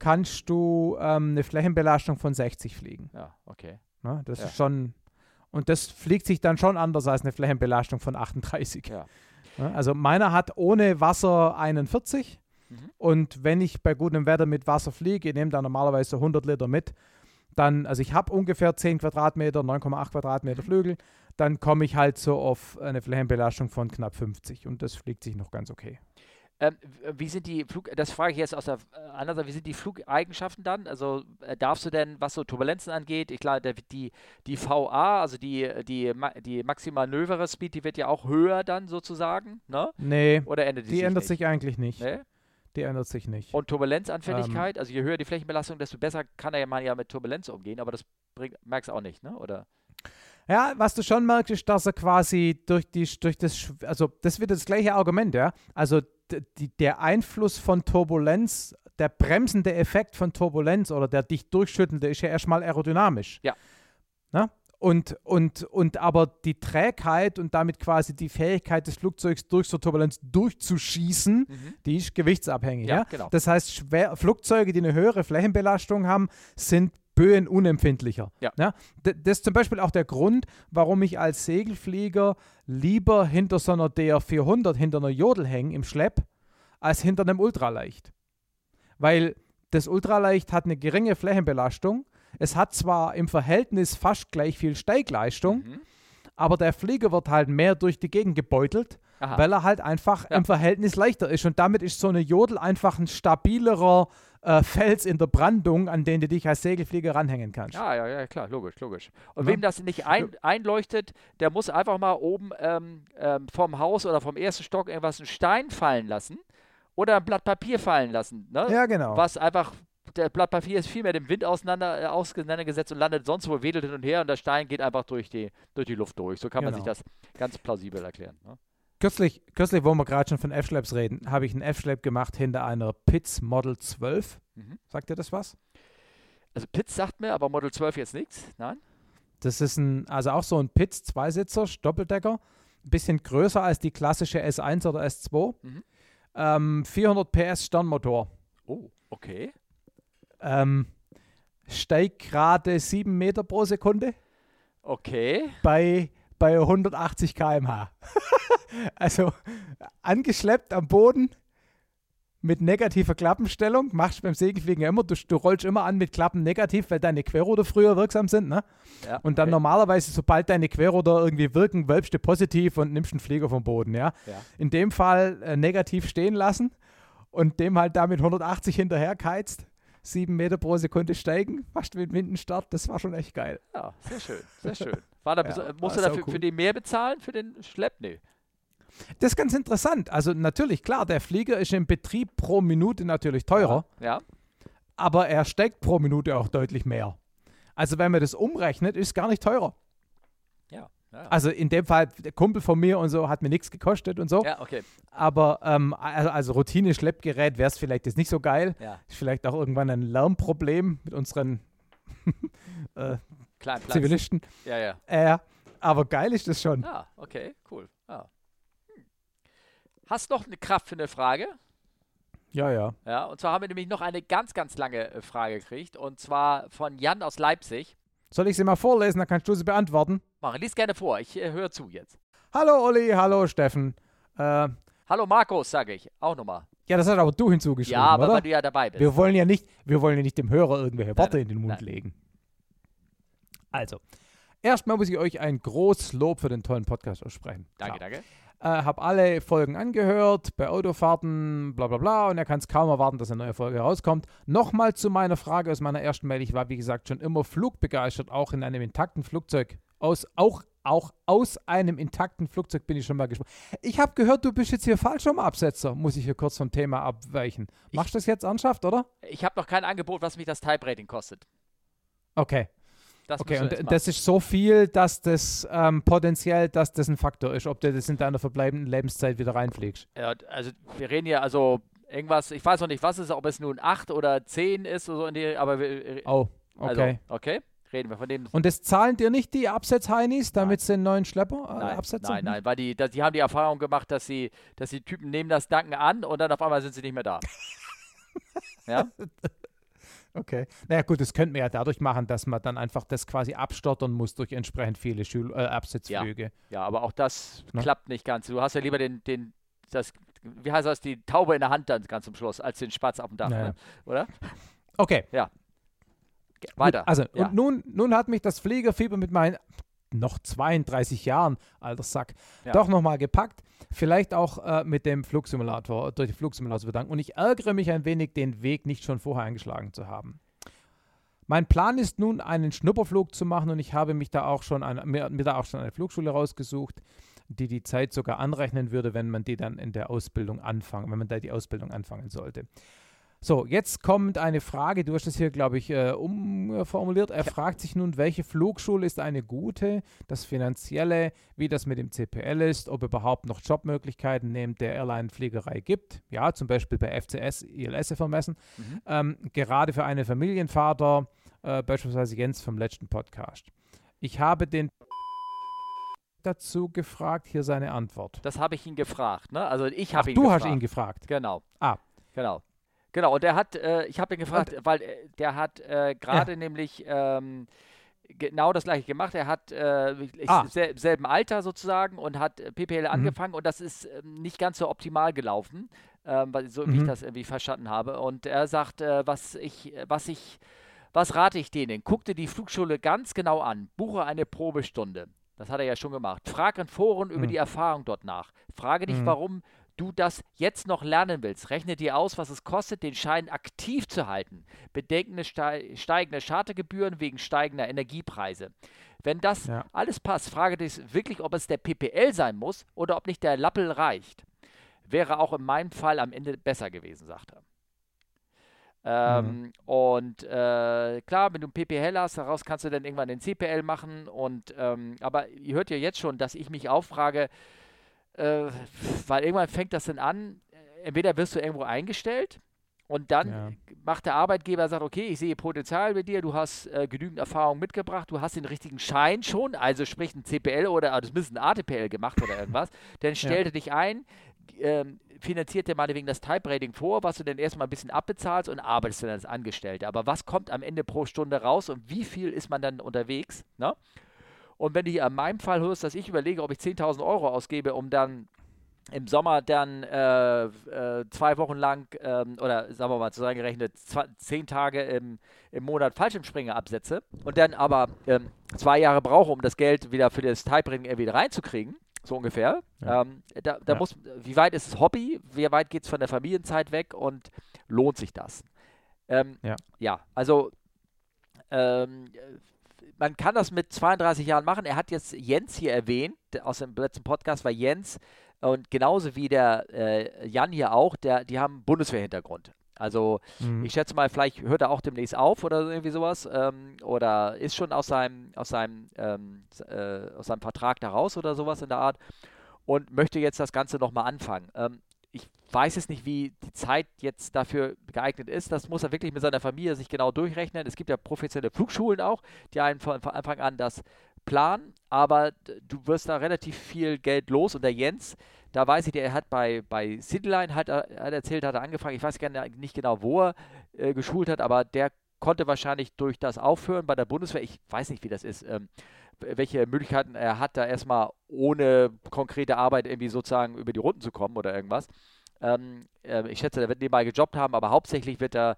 kannst du ähm, eine Flächenbelastung von 60 fliegen. Ja, okay. Ne? Das Ja. ist schon, und das fliegt sich dann schon anders als eine Flächenbelastung von 38. Ja. Also meiner hat ohne Wasser 41 Mhm. und wenn ich bei gutem Wetter mit Wasser fliege, ich nehme da normalerweise 100 Liter mit, dann, also ich habe ungefähr 10 Quadratmeter, 9,8 Quadratmeter Flügel, dann komme ich halt so auf eine Flächenbelastung von knapp 50 und das fliegt sich noch ganz okay. Ähm, wie sind die Flug, das frage ich jetzt aus der äh, anderen Seite, wie sind die Flugeigenschaften dann? Also äh, darfst du denn, was so Turbulenzen angeht, ich glaube, der, die, die VA, also die, die, die Maximanövre Speed, die wird ja auch höher dann sozusagen, ne? Nee, Oder ändert die, die sich ändert nicht? sich eigentlich nicht. Ne? Die ändert sich nicht. Und Turbulenzanfälligkeit, Ähm. also je höher die Flächenbelastung, desto besser kann er ja man ja mit Turbulenz umgehen, aber das bringt, merkst auch nicht, ne? Oder? Ja, was du schon merkst, ist, dass er quasi durch die, durch das, also das wieder das gleiche Argument, ja. Also die, der Einfluss von Turbulenz, der bremsende Effekt von Turbulenz oder der dich durchschüttelnde ist ja erstmal aerodynamisch. Ja. Na? Und, und, und aber die Trägheit und damit quasi die Fähigkeit des Flugzeugs durch so Turbulenz durchzuschießen, die ist gewichtsabhängig. Ja, Ja, genau. Das heißt, schwer, Flugzeuge, die eine höhere Flächenbelastung haben, sind böenunempfindlicher. Ja. D- Das ist zum Beispiel auch der Grund, warum ich als Segelflieger lieber hinter so einer DR400, hinter einer Jodel hänge im Schlepp, als hinter einem Ultraleicht. Weil das Ultraleicht hat eine geringe Flächenbelastung. Es hat zwar im Verhältnis fast gleich viel Steigleistung, Mhm. aber der Flieger wird halt mehr durch die Gegend gebeutelt, Aha. weil er halt einfach Ja. im Verhältnis leichter ist. Und damit ist so eine Jodel einfach ein stabilerer äh, Fels in der Brandung, an den du dich als Segelflieger ranhängen kannst. Ja, ja, ja, klar, logisch, logisch. Und Ne? wem das nicht ein, einleuchtet, der muss einfach mal oben ähm, ähm, vom Haus oder vom ersten Stock irgendwas einen Stein fallen lassen oder ein Blatt Papier fallen lassen. Ne? Ja, genau. Was einfach, der Blatt Papier ist viel mehr dem Wind auseinander, äh, auseinandergesetzt und landet sonst wo, wedelt hin und her und der Stein geht einfach durch die, durch die Luft durch. So kann man sich Genau. das ganz plausibel erklären. Ne? Kürzlich, kürzlich, wo wir gerade schon von F-Schleps reden, habe ich einen F-Schlepp gemacht hinter einer Pitts Model 12. Mhm. Sagt ihr das was? Also Pitts sagt mir, aber Model 12 jetzt nichts. Nein? Das ist ein, also auch so ein Pitts Zweisitzer, Doppeldecker. Ein bisschen größer als die klassische S1 oder S2. Mhm. Ähm, 400 PS Sternmotor. Oh, okay. Ähm, steigt gerade 7 Meter pro Sekunde Okay. bei, bei 180 km/h. [laughs] also angeschleppt am Boden mit negativer Klappenstellung. Machst du beim Segelfliegen ja immer. Du, du rollst immer an mit Klappen negativ, weil deine Querroder früher wirksam sind. Ne? Ja, Und dann normalerweise, sobald deine Querroder irgendwie wirken, wölbst du positiv und nimmst einen Flieger vom Boden. Ja? Ja. In dem Fall äh, negativ stehen lassen und dem halt damit 180 hinterher keizt. Sieben Meter pro Sekunde steigen, fast ein Windenstart, das war schon echt geil. Ja, sehr schön, sehr schön. War da, Ja, beso- war musst du dafür saucool. für den mehr bezahlen, für den Schlepp? Nee. Das ist ganz interessant. Also natürlich, klar, der Flieger ist im Betrieb pro Minute natürlich teurer, Ja. aber er steigt pro Minute auch deutlich mehr. Also wenn man das umrechnet, ist es gar nicht teurer. Ja. Ja, ja. Also in dem Fall, der Kumpel von mir und so hat mir nichts gekostet und so. ja okay. Aber ähm, also, also Routine-Schleppgerät wäre es vielleicht jetzt nicht so geil. Ja. Ist vielleicht auch irgendwann ein Lärmproblem mit unseren [laughs] äh, Klein Platz. Zivilisten. Ja, ja. Äh, aber geil ist das schon. Ah, okay, cool. Ja. Hm. Hast noch eine Kraft für eine Frage? Ja, ja. Ja, und zwar haben wir nämlich noch eine ganz, ganz lange äh, Frage gekriegt. Und zwar von Jan aus Leipzig. Soll ich sie mal vorlesen, dann kannst du sie beantworten. Mach, lies gerne vor, ich äh, höre zu jetzt. Hallo Olli, hallo Steffen. Äh, Hallo Markus, sage ich. Auch nochmal. ja, das hast aber du hinzugeschrieben, Ja, aber oder? weil du ja dabei bist. Wir wollen ja nicht, wir wollen ja nicht dem Hörer irgendwelche Worte nein, in den Mund nein. legen. Also, erstmal muss ich euch ein großes Lob für den tollen Podcast aussprechen. danke, Klar. danke. Äh, hab alle Folgen angehört, bei Autofahrten, bla bla bla, und er kann es kaum erwarten, dass eine neue Folge rauskommt. Nochmal zu meiner Frage aus meiner ersten Mail. Ich war, wie gesagt, schon immer flugbegeistert, auch in einem intakten Flugzeug. Aus, auch, auch aus einem intakten Flugzeug bin ich schon mal gespannt. Ich habe gehört, du bist jetzt hier Fallschirmabsetzer. Muss ich hier kurz vom Thema abweichen. Machst du das jetzt ernsthaft, oder? Ich habe noch kein Angebot, was mich das Type-Rating kostet. Okay. Das Okay, und das ist so viel, dass das ähm, potenziell, dass das ein Faktor ist, ob du das in deiner verbleibenden Lebenszeit wieder reinfliegst. Ja, also wir reden ja also irgendwas, ich weiß noch nicht, was es ist, ob es nun 8 oder 10 ist oder so in die, aber wir, Oh, also, okay. okay, reden wir von dem. Und das zahlen dir nicht die Absetz-Heinis, damit Nein. sie den neuen Schlepper äh, Nein, absetzen? nein, nein, weil die, da- die haben die Erfahrung gemacht, dass sie, dass die Typen nehmen das Danken an und dann auf einmal sind sie nicht mehr da. [laughs] ja? Okay. Naja, gut, das könnte man ja dadurch machen, dass man dann einfach das quasi abstottern muss durch entsprechend viele Schul äh, Absitzflüge. Ja. ja, aber auch das ne? klappt nicht ganz. Du hast ja lieber den, den, das, wie heißt das, die Taube in der Hand dann ganz zum Schluss, als den Spatz auf dem Dach, naja. ne? oder? Okay. Ja. Weiter. Gut, also, ja. und nun, nun hat mich das Fliegerfieber mit meinen noch 32 Jahren, alter Sack, ja. doch nochmal gepackt. Vielleicht auch äh, mit dem Flugsimulator, durch den Flugsimulator bedanken. Und ich ärgere mich ein wenig, den Weg nicht schon vorher eingeschlagen zu haben. Mein Plan ist nun, einen Schnupperflug zu machen und ich habe mich da auch schon eine, mir, mir da auch schon eine Flugschule rausgesucht, die die Zeit sogar anrechnen würde, wenn man die dann in der Ausbildung anfangen, wenn man da die Ausbildung anfangen sollte. So, jetzt kommt eine Frage, du hast es hier, glaube ich, äh, umformuliert. Er fragt sich nun, welche Flugschule ist eine gute, das Finanzielle, wie das mit dem CPL ist, ob überhaupt noch Jobmöglichkeiten neben der Airline-Fliegerei gibt. Ja, zum Beispiel bei FCS, ILS vermessen. Mhm. Ähm, gerade für einen Familienvater, äh, beispielsweise Jens vom letzten Podcast. Ich habe den [laughs] dazu gefragt, hier seine Antwort. Das habe ich ihn gefragt, ne? Also ich habe ihn du gefragt. hast ihn gefragt. Genau. Ah. Genau. Genau, und der hat, äh, ich habe ihn gefragt, und, weil äh, der hat äh, gerade ja. nämlich ähm, genau das gleiche gemacht. Er hat äh, ah. sel selben Alter sozusagen und hat äh, PPL mhm. angefangen und das ist äh, nicht ganz so optimal gelaufen, ähm, so wie mhm. ich das irgendwie verstanden habe. Und er sagt, äh, was ich, was ich, was rate ich denen? Guck dir die Flugschule ganz genau an, buche eine Probestunde. Das hat er ja schon gemacht. Frag in Foren mhm. über die Erfahrung dort nach. Frage dich, mhm. warum du das jetzt noch lernen willst, rechne dir aus, was es kostet, den Schein aktiv zu halten. Bedenkende steigende Chartergebühren wegen steigender Energiepreise. Wenn das ja. alles passt, frage dich wirklich, ob es der PPL sein muss oder ob nicht der Lappel reicht. Wäre auch in meinem Fall am Ende besser gewesen, sagt er. Ähm, mhm. Und äh, klar, wenn du ein PPL hast, daraus kannst du dann irgendwann den CPL machen. Und ähm, aber ihr hört ja jetzt schon, dass ich mich auffrage, äh, weil irgendwann fängt das dann an, entweder wirst du irgendwo eingestellt und dann ja. macht der Arbeitgeber, sagt, okay, ich sehe Potenzial bei dir, du hast äh, genügend Erfahrung mitgebracht, du hast den richtigen Schein schon, also sprich ein CPL oder das müsste ein ATPL gemacht oder irgendwas, [laughs] dann stellt ja. dich ein, ähm, finanziert dir meinetwegen das Type-Rating vor, was du dann erstmal ein bisschen abbezahlst und arbeitest dann als Angestellter. Aber was kommt am Ende pro Stunde raus und wie viel ist man dann unterwegs? Ne? Und wenn du hier in meinem Fall hörst, dass ich überlege, ob ich 10.000 Euro ausgebe, um dann im Sommer dann äh, äh, zwei Wochen lang ähm, oder sagen wir mal zusammengerechnet zwei, zehn Tage im, im Monat Fallschirmspringer absetze und dann aber ähm, zwei Jahre brauche, um das Geld wieder für das Typering wieder reinzukriegen, so ungefähr. Ja. Ähm, da, da ja. muss, wie weit ist es Hobby, wie weit geht es von der Familienzeit weg und lohnt sich das? Ähm, ja. ja, also ähm, man kann das mit 32 Jahren machen. Er hat jetzt Jens hier erwähnt, aus dem letzten Podcast war Jens und genauso wie der äh, Jan hier auch, der, die haben Bundeswehrhintergrund. Also mhm. ich schätze mal, vielleicht hört er auch demnächst auf oder irgendwie sowas ähm, oder ist schon aus seinem, aus seinem, ähm, äh, aus seinem Vertrag da raus oder sowas in der Art und möchte jetzt das Ganze nochmal anfangen. Ähm, ich weiß es nicht, wie die Zeit jetzt dafür geeignet ist. Das muss er wirklich mit seiner Familie sich genau durchrechnen. Es gibt ja professionelle Flugschulen auch, die einen von, Anfang an das planen, aber du wirst da relativ viel Geld los. Und der Jens, da weiß ich, der hat bei, bei Cityline hat, hat erzählt, hat er angefangen, ich weiß gerne nicht genau, wo er äh, geschult hat, aber der konnte wahrscheinlich durch das Aufhören bei der Bundeswehr, ich weiß nicht, wie das ist, ähm, welche Möglichkeiten er hat, da erstmal ohne konkrete Arbeit irgendwie sozusagen über die Runden zu kommen oder irgendwas. Ähm, äh, ich schätze, er wird nebenbei gejobbt haben, aber hauptsächlich wird er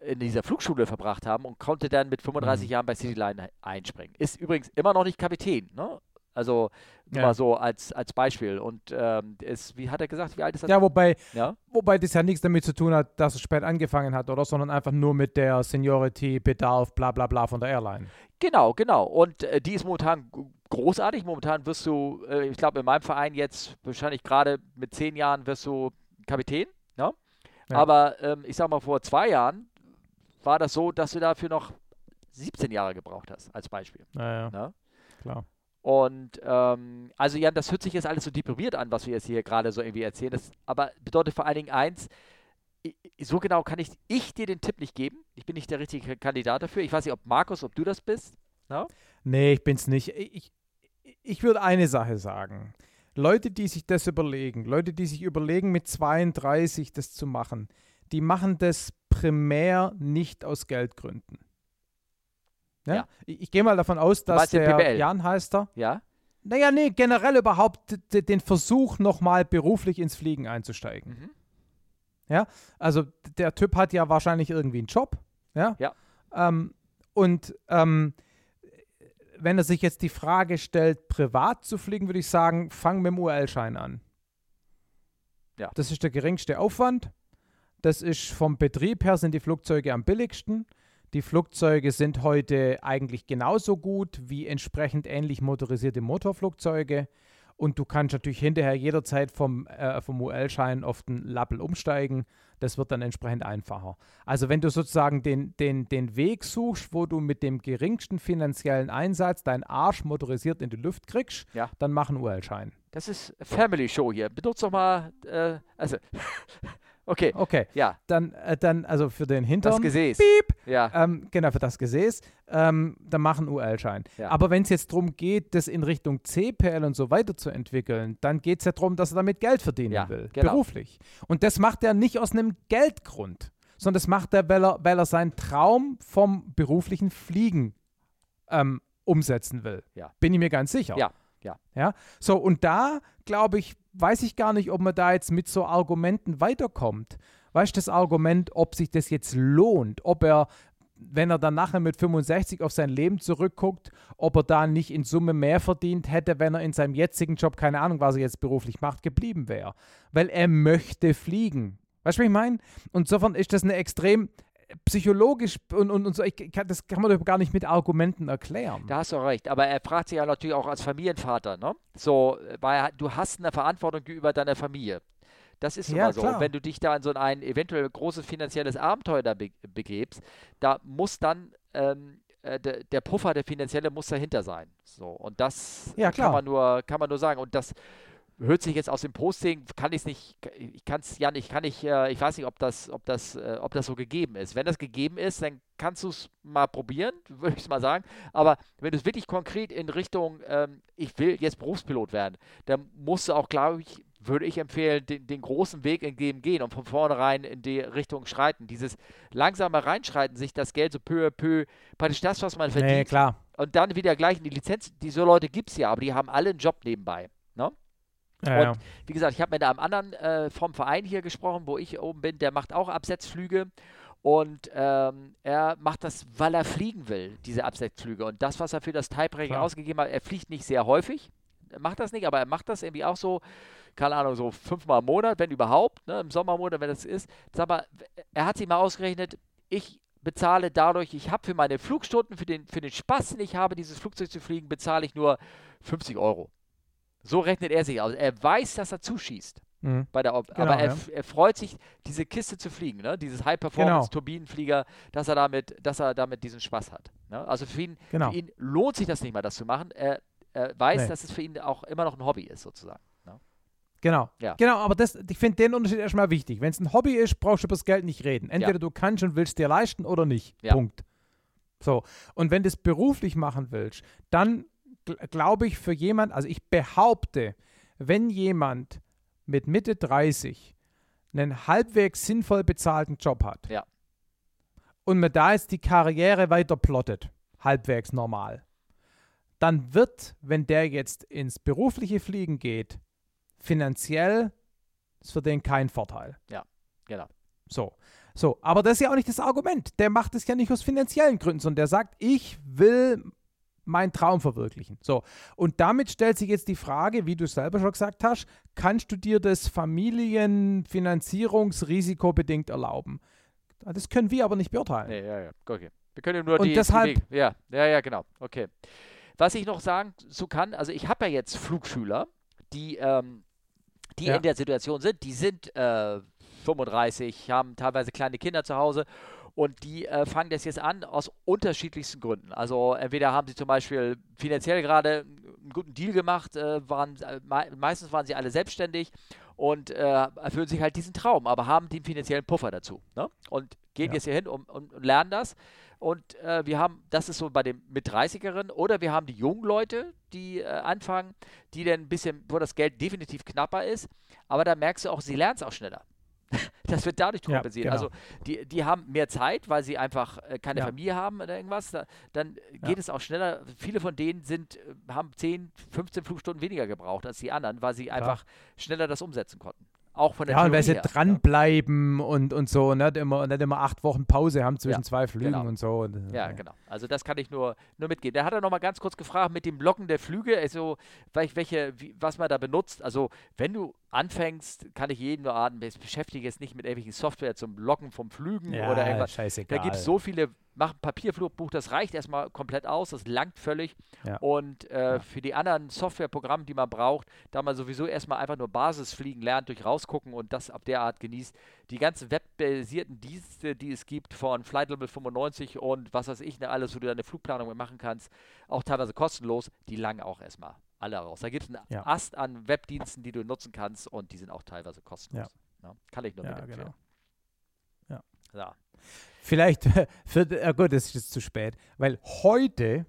in dieser Flugschule verbracht haben und konnte dann mit 35 mhm. Jahren bei Cityline einspringen. Ist übrigens immer noch nicht Kapitän, ne? Also ja. mal so als, als Beispiel. Und ähm, ist, wie hat er gesagt, wie alt ist er? Ja, wobei, ja? wobei das ja nichts damit zu tun hat, dass er spät angefangen hat, oder? Sondern einfach nur mit der Seniority, Bedarf, bla bla bla von der Airline. Genau, genau. Und äh, die ist momentan großartig. Momentan wirst du, äh, ich glaube, in meinem Verein jetzt wahrscheinlich gerade mit zehn Jahren wirst du Kapitän. Ne? Ja. Aber ähm, ich sag mal, vor zwei Jahren war das so, dass du dafür noch 17 Jahre gebraucht hast, als Beispiel. Naja, ne? klar. Und ähm, also Jan, das hört sich jetzt alles so deprimiert an, was wir jetzt hier gerade so irgendwie erzählen. Das, aber bedeutet vor allen Dingen eins, so genau kann ich, ich dir den Tipp nicht geben. Ich bin nicht der richtige Kandidat dafür. Ich weiß nicht, ob Markus, ob du das bist. No? Nee, ich bin's nicht. Ich, ich würde eine Sache sagen. Leute, die sich das überlegen, Leute, die sich überlegen, mit 32 das zu machen, die machen das primär nicht aus Geldgründen. Ja? Ja. Ich, ich gehe mal davon aus, dass der? Jan heißt er. Ja? Naja, nee, generell überhaupt den Versuch, nochmal beruflich ins Fliegen einzusteigen. Mhm. Also d- der Typ hat ja wahrscheinlich irgendwie einen Job. Ja. Ja. Ähm, und ähm, wenn er sich jetzt die Frage stellt, privat zu fliegen, würde ich sagen, fang mit dem UL-Schein an. Ja. Das ist der geringste Aufwand. Das ist vom Betrieb her sind die Flugzeuge am billigsten. Die Flugzeuge sind heute eigentlich genauso gut wie entsprechend ähnlich motorisierte Motorflugzeuge. Und du kannst natürlich hinterher jederzeit vom, äh, vom UL-Schein auf den Lappel umsteigen. Das wird dann entsprechend einfacher. Also wenn du sozusagen den, den, den Weg suchst, wo du mit dem geringsten finanziellen Einsatz deinen Arsch motorisiert in die Luft kriegst, Ja. dann mach einen UL-Schein. Das ist Family Show hier. Benutzt doch mal, äh, also, [laughs] okay, Okay, ja, dann, äh, dann also für den das Hintern. Gesäß. Piep. Ja, Ähm, genau, für das Gesäß. Ähm, dann mach einen UL-Schein. Ja. Aber wenn es jetzt darum geht, das in Richtung CPL und so weiter zu entwickeln, dann geht es ja darum, dass er damit Geld verdienen Ja, will. genau. Beruflich. Und das macht er nicht aus einem Geldgrund, sondern das macht er, weil er, weil er seinen Traum vom beruflichen Fliegen ähm, umsetzen will. Ja. Bin ich mir ganz sicher. Ja, ja. Ja, so und da glaube ich, weiß ich gar nicht, ob man da jetzt mit so Argumenten weiterkommt. Weißt du, das Argument, ob sich das jetzt lohnt, ob er, wenn er dann nachher mit 65 auf sein Leben zurückguckt, ob er da nicht in Summe mehr verdient hätte, wenn er in seinem jetzigen Job, keine Ahnung, was er jetzt beruflich macht, geblieben wäre. Weil er möchte fliegen. Weißt du, was ich meine? Und insofern ist das eine extrem psychologisch und, und, und so, ich, kann, das kann man doch gar nicht mit Argumenten erklären. Da hast du recht. Aber er fragt sich ja natürlich auch als Familienvater, ne? So, weil du hast eine Verantwortung gegenüber deiner Familie. Das ist Ja, immer so. klar. Und wenn du dich da in so ein eventuell großes finanzielles Abenteuer da be begebst, da muss dann ähm, äh, der, der Puffer, der finanzielle, muss dahinter sein. So. Und das Ja, kann man nur, kann man nur sagen. Und das hört sich jetzt aus dem Posting, kann ich es nicht, ich kann es ja nicht, kann ich, äh, ich weiß nicht, ob das, ob das, äh, ob das so gegeben ist. Wenn das gegeben ist, dann kannst du es mal probieren, [laughs] würde ich mal sagen. Aber wenn du es wirklich konkret in Richtung, ähm, ich will jetzt Berufspilot werden, dann musst du auch, glaube ich, würde ich empfehlen, den, den großen Weg dem gehen und von vornherein in die Richtung schreiten. Dieses langsame Reinschreiten, sich das Geld so peu à peu, praktisch das, was man verdient, nee, klar. und dann wieder gleich in die Lizenz. Diese Leute gibt es ja, aber die haben alle einen Job nebenbei. Ne? Ja, Und wie gesagt, ich habe mit einem anderen äh, vom Verein hier gesprochen, wo ich oben bin, der macht auch Absetzflüge. Und ähm, er macht das, weil er fliegen will, diese Absetzflüge. Und das, was er für das Klar. ausgegeben hat, er fliegt nicht sehr häufig. Macht das nicht, aber er macht das irgendwie auch so, keine Ahnung, so fünfmal im Monat, wenn überhaupt, ne, im Sommermonat, wenn das ist. Sag mal, er hat sich mal ausgerechnet, ich bezahle dadurch, ich habe für meine Flugstunden, für den, für den Spaß, den ich habe, dieses Flugzeug zu fliegen, bezahle ich nur 50 Euro. So rechnet er sich aus. Er weiß, dass er zuschießt Mhm. bei der Op Genau, aber er, ja. er freut sich, diese Kiste zu fliegen, ne? Dieses. High-Performance-Turbinenflieger, dass er damit, dass er damit diesen Spaß hat. Ne? Also für ihn, Genau. für ihn lohnt sich das nicht mal, das zu machen. Er, er weiß, Nee. dass es für ihn auch immer noch ein Hobby ist, sozusagen. Ne? Genau. Ja. Genau, aber das, ich finde den Unterschied erstmal wichtig. Wenn es ein Hobby ist, brauchst du über das Geld nicht reden. Entweder du kannst und willst dir leisten oder nicht. Ja. Punkt. So. Und wenn du es beruflich machen willst, dann glaube ich für jemand, also ich behaupte, wenn jemand mit Mitte 30 einen halbwegs sinnvoll bezahlten Job hat Ja. und mir da jetzt die Karriere weiter plottet, halbwegs normal, dann wird, wenn der jetzt ins berufliche Fliegen geht, finanziell ist für den kein Vorteil. Genau. So. So, aber das ist ja auch nicht das Argument. Der macht es ja nicht aus finanziellen Gründen, sondern der sagt, ich will meinen Traum verwirklichen. So, und damit stellt sich jetzt die Frage, wie du selber schon gesagt hast, kannst du dir das Familienfinanzierungsrisikobedingt erlauben? Das können wir aber nicht beurteilen. Nee, ja, ja. Okay. Wir können nur Und die, deshalb- die ja, ja, ja, genau. Okay. Was ich noch sagen so kann, also ich habe ja jetzt Flugschüler, die, ähm, die Ja. in der Situation sind, die sind äh, 35, haben teilweise kleine Kinder zu Hause und die äh, fangen das jetzt an aus unterschiedlichsten Gründen. Also entweder haben sie zum Beispiel finanziell gerade einen guten Deal gemacht, äh, waren, äh, mei- meistens waren sie alle selbstständig und äh, erfüllen sich halt diesen Traum, aber haben den finanziellen Puffer dazu. Ne? Und gehen Ja. jetzt hier hin und, und, und lernen das. Und äh, wir haben, das ist so bei den mit 30eren, oder wir haben die jungen Leute, die äh, anfangen, die dann ein bisschen, wo das Geld definitiv knapper ist, aber da merkst du auch, sie lernen es auch schneller. Das wird dadurch Ja, kompensiert. genau. Also die, die haben mehr Zeit, weil sie einfach äh, keine Ja. Familie haben oder irgendwas. Da, dann geht Ja. es auch schneller. Viele von denen sind, äh, haben 10, 15 Flugstunden weniger gebraucht als die anderen, weil sie einfach schneller das umsetzen konnten. Auch von der Ja, und weil Theorie sie her, ne? dranbleiben und, und so, nicht immer, nicht immer acht Wochen Pause haben zwischen Ja, zwei Flügen genau. und so. Und, Ja, äh, genau. Also das kann ich nur, nur mitgeben. Der hat er noch mal ganz kurz gefragt mit dem Blocken der Flüge, also welch- welche, wie, was man da benutzt. Also wenn du anfängst, kann ich jeden nur raten, es beschäftige jetzt nicht mit irgendwelchen Software zum Blocken vom Flügen Ja, oder irgendwas. scheißegal. Da gibt es so viele, mach ein Papierflugbuch, das reicht erstmal komplett aus, das langt völlig. Ja. Und äh, Ja. für die anderen Softwareprogramme, die man braucht, da man sowieso erstmal einfach nur Basisfliegen lernt, durch rausgucken und das ab der Art genießt, die ganzen webbasierten Dienste, die es gibt von Flight Level 95 und was weiß ich, ne, alles, wo du deine Flugplanung machen kannst, auch teilweise kostenlos, die langen auch erstmal alle raus. Da gibt es einen Ja. Ast an Webdiensten, die du nutzen kannst und die sind auch teilweise kostenlos. Ja, kann ich nur Ja, mitempfehlen. genau. Ja. Vielleicht [laughs] für, äh, gut, das ist zu spät, weil heute,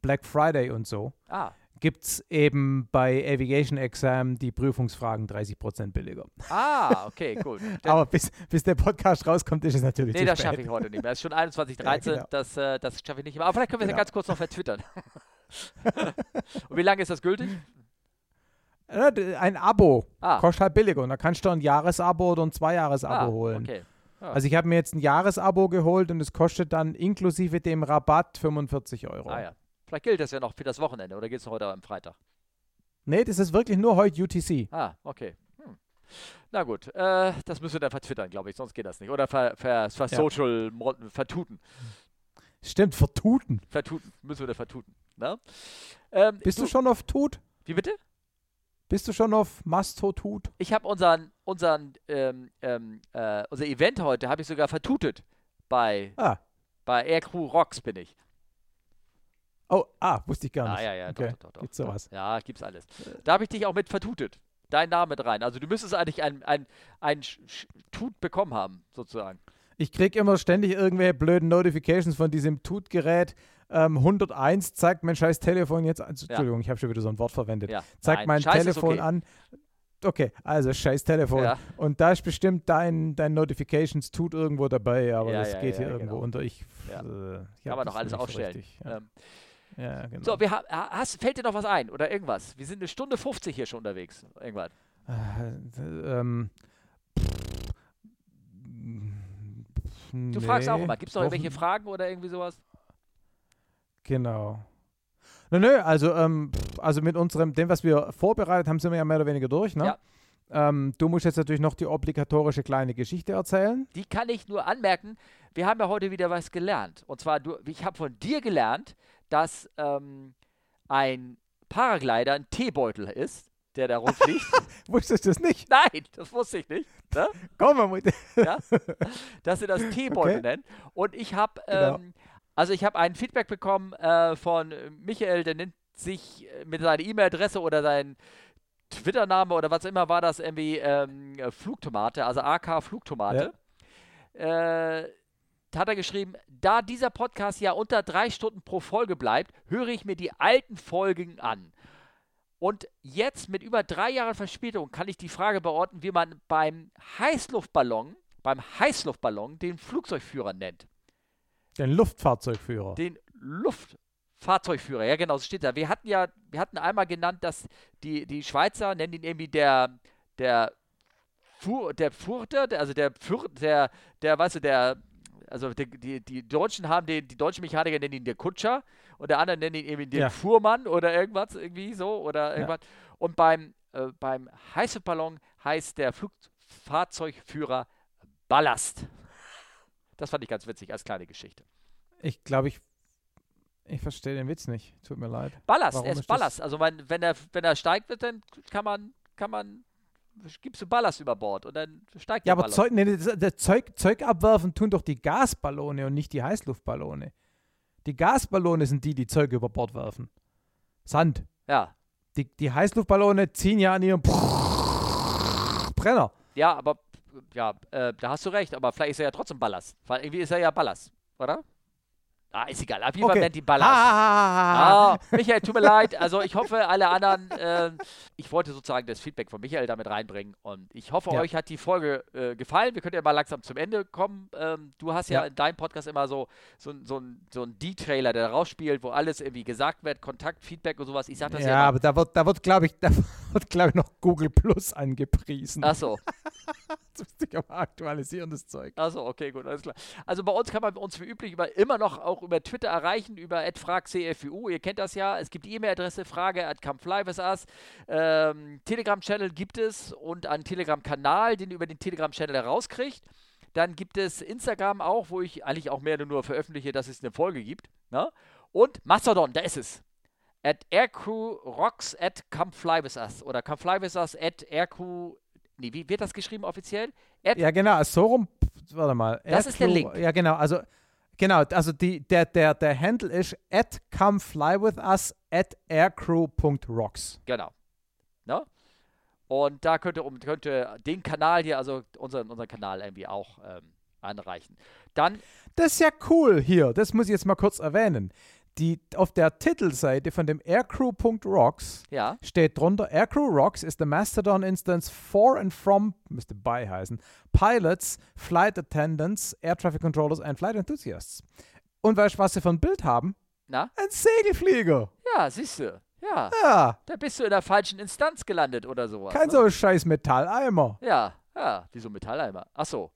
Black Friday und so, Ah, gibt es eben bei Aviation Exam die Prüfungsfragen 30% billiger. ah, [laughs] okay. Dann- Aber bis, bis der Podcast rauskommt, ist es natürlich Nee, zu das spät. schaffe ich heute nicht mehr. Es ist schon 21.13 genau. das, äh, das schaffe ich nicht mehr. Aber vielleicht können wir es ja Genau. ganz kurz noch vertwittern. [laughs] [laughs] Und wie lange ist das gültig? Ein Abo Ah, kostet halt billiger. Und da kannst du ein Jahresabo oder ein Zweijahresabo ah holen. okay. Ah. Also ich habe mir jetzt ein Jahresabo geholt und es kostet dann inklusive dem Rabatt 45 Euro. Ah ja. Vielleicht gilt das ja noch für das Wochenende oder geht es noch heute am Freitag? Nee, das ist wirklich nur heute UTC. Ah, okay. Hm. Na gut, äh, das müssen wir dann vertwittern, glaube ich, sonst geht das nicht. Oder ver, ver, ver Ja. Social, vertuten. Stimmt, vertuten. Vertuten, müssen wir da vertuten. Ne? Ähm, Bist du schon auf Tut? Wie bitte? Bist du schon auf Mastotut? Ich habe unseren, unseren, ähm, ähm, äh, unser Event heute habe ich sogar vertutet bei, Ah. bei Aircrew Rocks bin ich. Oh, ah, wusste ich gar Ah, nicht. ja, ja, okay. doch, doch, doch, doch. Gibt's sowas? Ja, gibt's alles. Da habe ich dich auch mit vertutet. Dein Name mit rein. Also du müsstest eigentlich ein, ein, ein Sch- Sch- Tut bekommen haben, sozusagen. Ich krieg immer ständig irgendwelche blöden Notifications von diesem Tut-Gerät. Ähm, 101 zeigt mein scheiß Telefon jetzt an. Entschuldigung, ich habe schon wieder so ein Wort verwendet. Ja. Zeigt Nein, mein Scheiß Telefon okay. an. Okay, also scheiß Telefon. Ja. Und da ist bestimmt dein, dein Notifications tut irgendwo dabei, aber Ja, das ja, geht ja, hier irgendwo genau. unter. Ich, Ja. äh, ich Kann man doch alles so aufstellen. Ja. Ähm, ja, genau. so, wir ha ha- hast, fällt dir noch was ein oder irgendwas? Wir sind eine Stunde 50 hier schon unterwegs. Irgendwann. Äh, ähm, Du fragst auch immer, gibt es noch irgendwelche Fragen oder irgendwie sowas? Genau. Nö, nö, also, ähm, also mit unserem, dem, was wir vorbereitet haben, sind wir ja mehr oder weniger durch, ne? Ja. Ähm, du musst jetzt natürlich noch die obligatorische kleine Geschichte erzählen. Die kann ich nur anmerken. Wir haben ja heute wieder was gelernt. Und zwar, du, ich habe von dir gelernt, dass ähm, ein Paraglider ein Teebeutel ist, der da rumfliegt. [laughs] Wusstest du das nicht? Nein, das wusste ich nicht. Ne? Komm mal mit. ja? dass sie das Teebeutel Okay. nennen. Und ich habe, Genau. Also ich habe ein Feedback bekommen äh, von Michael, der nennt sich äh, mit seiner E-Mail-Adresse oder sein Twitter-Name oder was immer war das irgendwie ähm, äh, Flugtomate, also AK Flugtomate. Äh, da hat er geschrieben, da dieser Podcast ja unter drei Stunden pro Folge bleibt, höre ich mir die alten Folgen an. Und jetzt mit über drei Jahren Verspätung kann ich die Frage beorten, wie man beim Heißluftballon, beim Heißluftballon den Flugzeugführer nennt. Den Luftfahrzeugführer. Den Luftfahrzeugführer, ja genau, so steht da. Wir hatten ja, wir hatten einmal genannt, dass die, die Schweizer nennen ihn irgendwie der, der Fuhr, der Furter, der, also der Für, der, der, weißt du, der, also die, die, die Deutschen haben den, die deutschen Mechaniker nennen ihn der Kutscher und der andere nennen ihn irgendwie den Ja. Fuhrmann oder irgendwas, irgendwie so oder irgendwas. Und beim, äh, beim Heißluftballon heißt der Flugfahrzeugführer Ballast. Das fand ich ganz witzig als kleine Geschichte. Ich glaube, ich, ich verstehe den Witz nicht. Tut mir leid. Ballast, Warum er ist ist Ballast. Also man, wenn er wenn er steigt wird, dann kann man kann man gibst du Ballast über Bord und dann steigt Ja, der aber Ballast. Zeug, nee, das, das Zeug, Zeug abwerfen tun doch die Gasballone und nicht die Heißluftballone. Die Gasballone sind die, die Zeug über Bord werfen. Sand. Ja. Die, die Heißluftballone ziehen ja an ihrem Brenner. Ja, aber ja, äh, da hast du recht, aber vielleicht ist er ja trotzdem Ballast. Weil irgendwie ist er ja Ballast, oder? Ah, ist egal. Auf jeden Fall Okay. Menti Ballas. Ah, Ah, Michael, tut mir leid. Also ich hoffe, alle anderen, äh, ich wollte sozusagen das Feedback von Michael damit reinbringen und ich hoffe, Ja. euch hat die Folge äh, gefallen. Wir können ja mal langsam zum Ende kommen. Ähm, du hast ja, Ja. in deinem Podcast immer so, so, so, so ein D-Trailer, der rausspielt, wo alles irgendwie gesagt wird, Kontakt, Feedback und sowas. Ich sag das ja, ja, aber da wird, da wird glaube ich, [laughs] da wird, glaube ich, noch Google Plus angepriesen. Achso, Das [laughs] ich aber aktualisieren, das Zeug. achso, okay, gut, alles klar. Also bei uns kann man uns wie üblich über, immer noch auch über Twitter erreichen, über @fragcfwu. Ihr kennt das ja. Es gibt die E-Mail-Adresse frage at. Ähm, Telegram-Channel gibt es und einen Telegram-Kanal, den ihr über den Telegram-Channel herauskriegt. Dann gibt es Instagram auch, wo ich eigentlich auch mehr nur veröffentliche, dass es eine Folge gibt. Ne? Und Mastodon, da ist es. At aircrewrocks at come fly with us. Oder come fly with us at aircrew. Nee, wie wird das geschrieben offiziell? At Ja, genau, so rum, warte mal. Das ist der Link. Ja, genau, also, genau, also die, der, der, der Handle ist at come fly with us at aircrew.rocks. Genau. Ne? Und da könnt ihr, um, könnt ihr den Kanal hier, also unseren, unseren Kanal irgendwie auch ähm, anreichen. Dann, Das ist ja cool hier, das muss ich jetzt mal kurz erwähnen. Die, auf der Titelseite von dem aircrew.rocks ja, steht drunter, Aircrew Rocks is the Mastodon instance for and from, müsste by heißen, pilots, flight attendants, air traffic controllers and flight enthusiasts. Und weißt du, was sie für ein Bild haben? na? Ein Segelflieger. Ja, siehst du. Ja, Ja, da bist du in der falschen Instanz gelandet oder sowas. kein ne? so scheiß Metalleimer. Ja, ja, wieso Metalleimer? Ach so.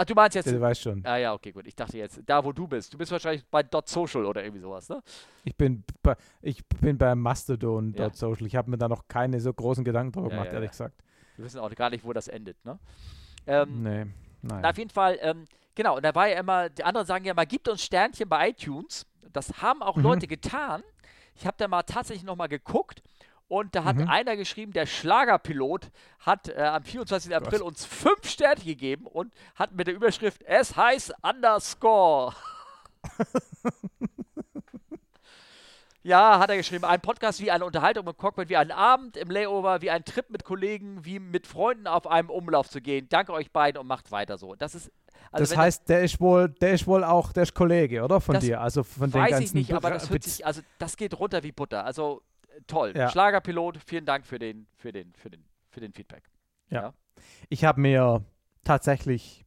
Ach, du meinst jetzt. Du weißt schon. Ah ja, okay, gut. Ich dachte jetzt, da wo du bist. Du bist wahrscheinlich bei Dot Social oder irgendwie sowas, ne? Ich bin bei, ich bin bei Mastodon Ja. dort social. Ich habe mir da noch keine so großen Gedanken drüber Ja, gemacht, ehrlich gesagt. Wir wissen auch gar nicht, wo das endet, ne? Ähm, Nee, nein. Na, auf jeden Fall, ähm, genau, und da war ja immer, die anderen sagen ja mal, gibt uns Sternchen bei iTunes. Das haben auch Mhm. Leute getan. Ich habe da mal tatsächlich nochmal geguckt und da hat Mhm. einer geschrieben, der Schlagerpilot hat äh, am 24. April uns fünf Sterne gegeben und hat mit der Überschrift Es heißt Underscore. [laughs] Ja, hat er geschrieben. Ein Podcast wie eine Unterhaltung im Cockpit, wie ein Abend im Layover, wie ein Trip mit Kollegen, wie mit Freunden auf einem Umlauf zu gehen. Danke euch beiden und macht weiter so. Das ist. Also das heißt, der ist wohl, der ist wohl auch, der ist Kollege, oder? Von dir, also von den weiß ganzen ich nicht, aber das sich, also das geht runter wie Butter. Also toll. Ja. Schlagerpilot, vielen Dank für den, für den, für den, für den Feedback. Ich habe mir tatsächlich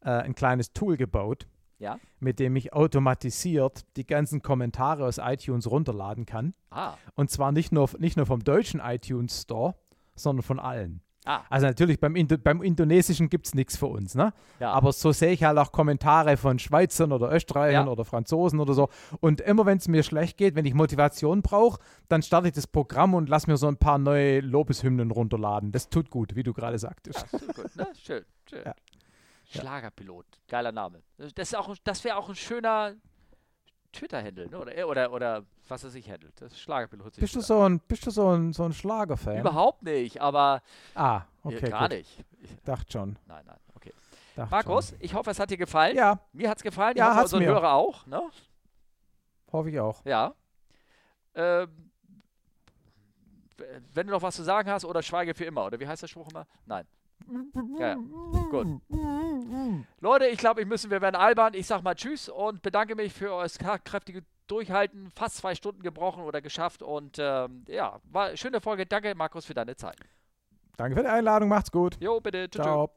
äh, ein kleines Tool gebaut, Ja. mit dem ich automatisiert die ganzen Kommentare aus iTunes runterladen kann. Ah. Und zwar nicht nur, nicht nur vom deutschen iTunes Store, sondern von allen. Ah. Also natürlich beim, Indo beim Indonesischen gibt es nichts für uns, ne? Ja. Aber so sehe ich halt auch Kommentare von Schweizern oder Österreichern Ja. oder Franzosen oder so. Und immer wenn es mir schlecht geht, wenn ich Motivation brauche, dann starte ich das Programm und lass mir so ein paar neue Lobeshymnen runterladen. Das tut gut, wie du gerade sagtest. Ja, gut, ne? [laughs] Schön, schön. Schlagerpilot, geiler Name. Das, ist auch, das wäre auch ein schöner Twitter-Handle, ne? Oder, oder, oder was er sich handelt. Das Schlagerpilot. Bist du so ein, bist du so ein, so ein Schlagerfan? Überhaupt nicht, aber Ah, äh, okay, gar gut. nicht. Ich, Dachte schon. nein, nein, okay. Dachte Markus, ich hoffe, es hat dir gefallen. Schon. Ja, Mir hat es gefallen. Ich Ja, hoffe, unseren mir. Hörer auch, ne? hoffe ich auch. Ja. Ähm, wenn du noch was zu sagen hast, oder schweige für immer, oder wie heißt der Spruch immer? Nein. Ja. Gut. Leute, ich glaube, ich müssen, wir werden albern. Ich sag mal Tschüss und bedanke mich für euer kräftige Durchhalten. Fast zwei Stunden gebrochen oder geschafft. Und ähm, ja, war eine schöne Folge. Danke, Markus, für deine Zeit. Danke für die Einladung, macht's gut. Jo, bitte. Tschüss. Ciao.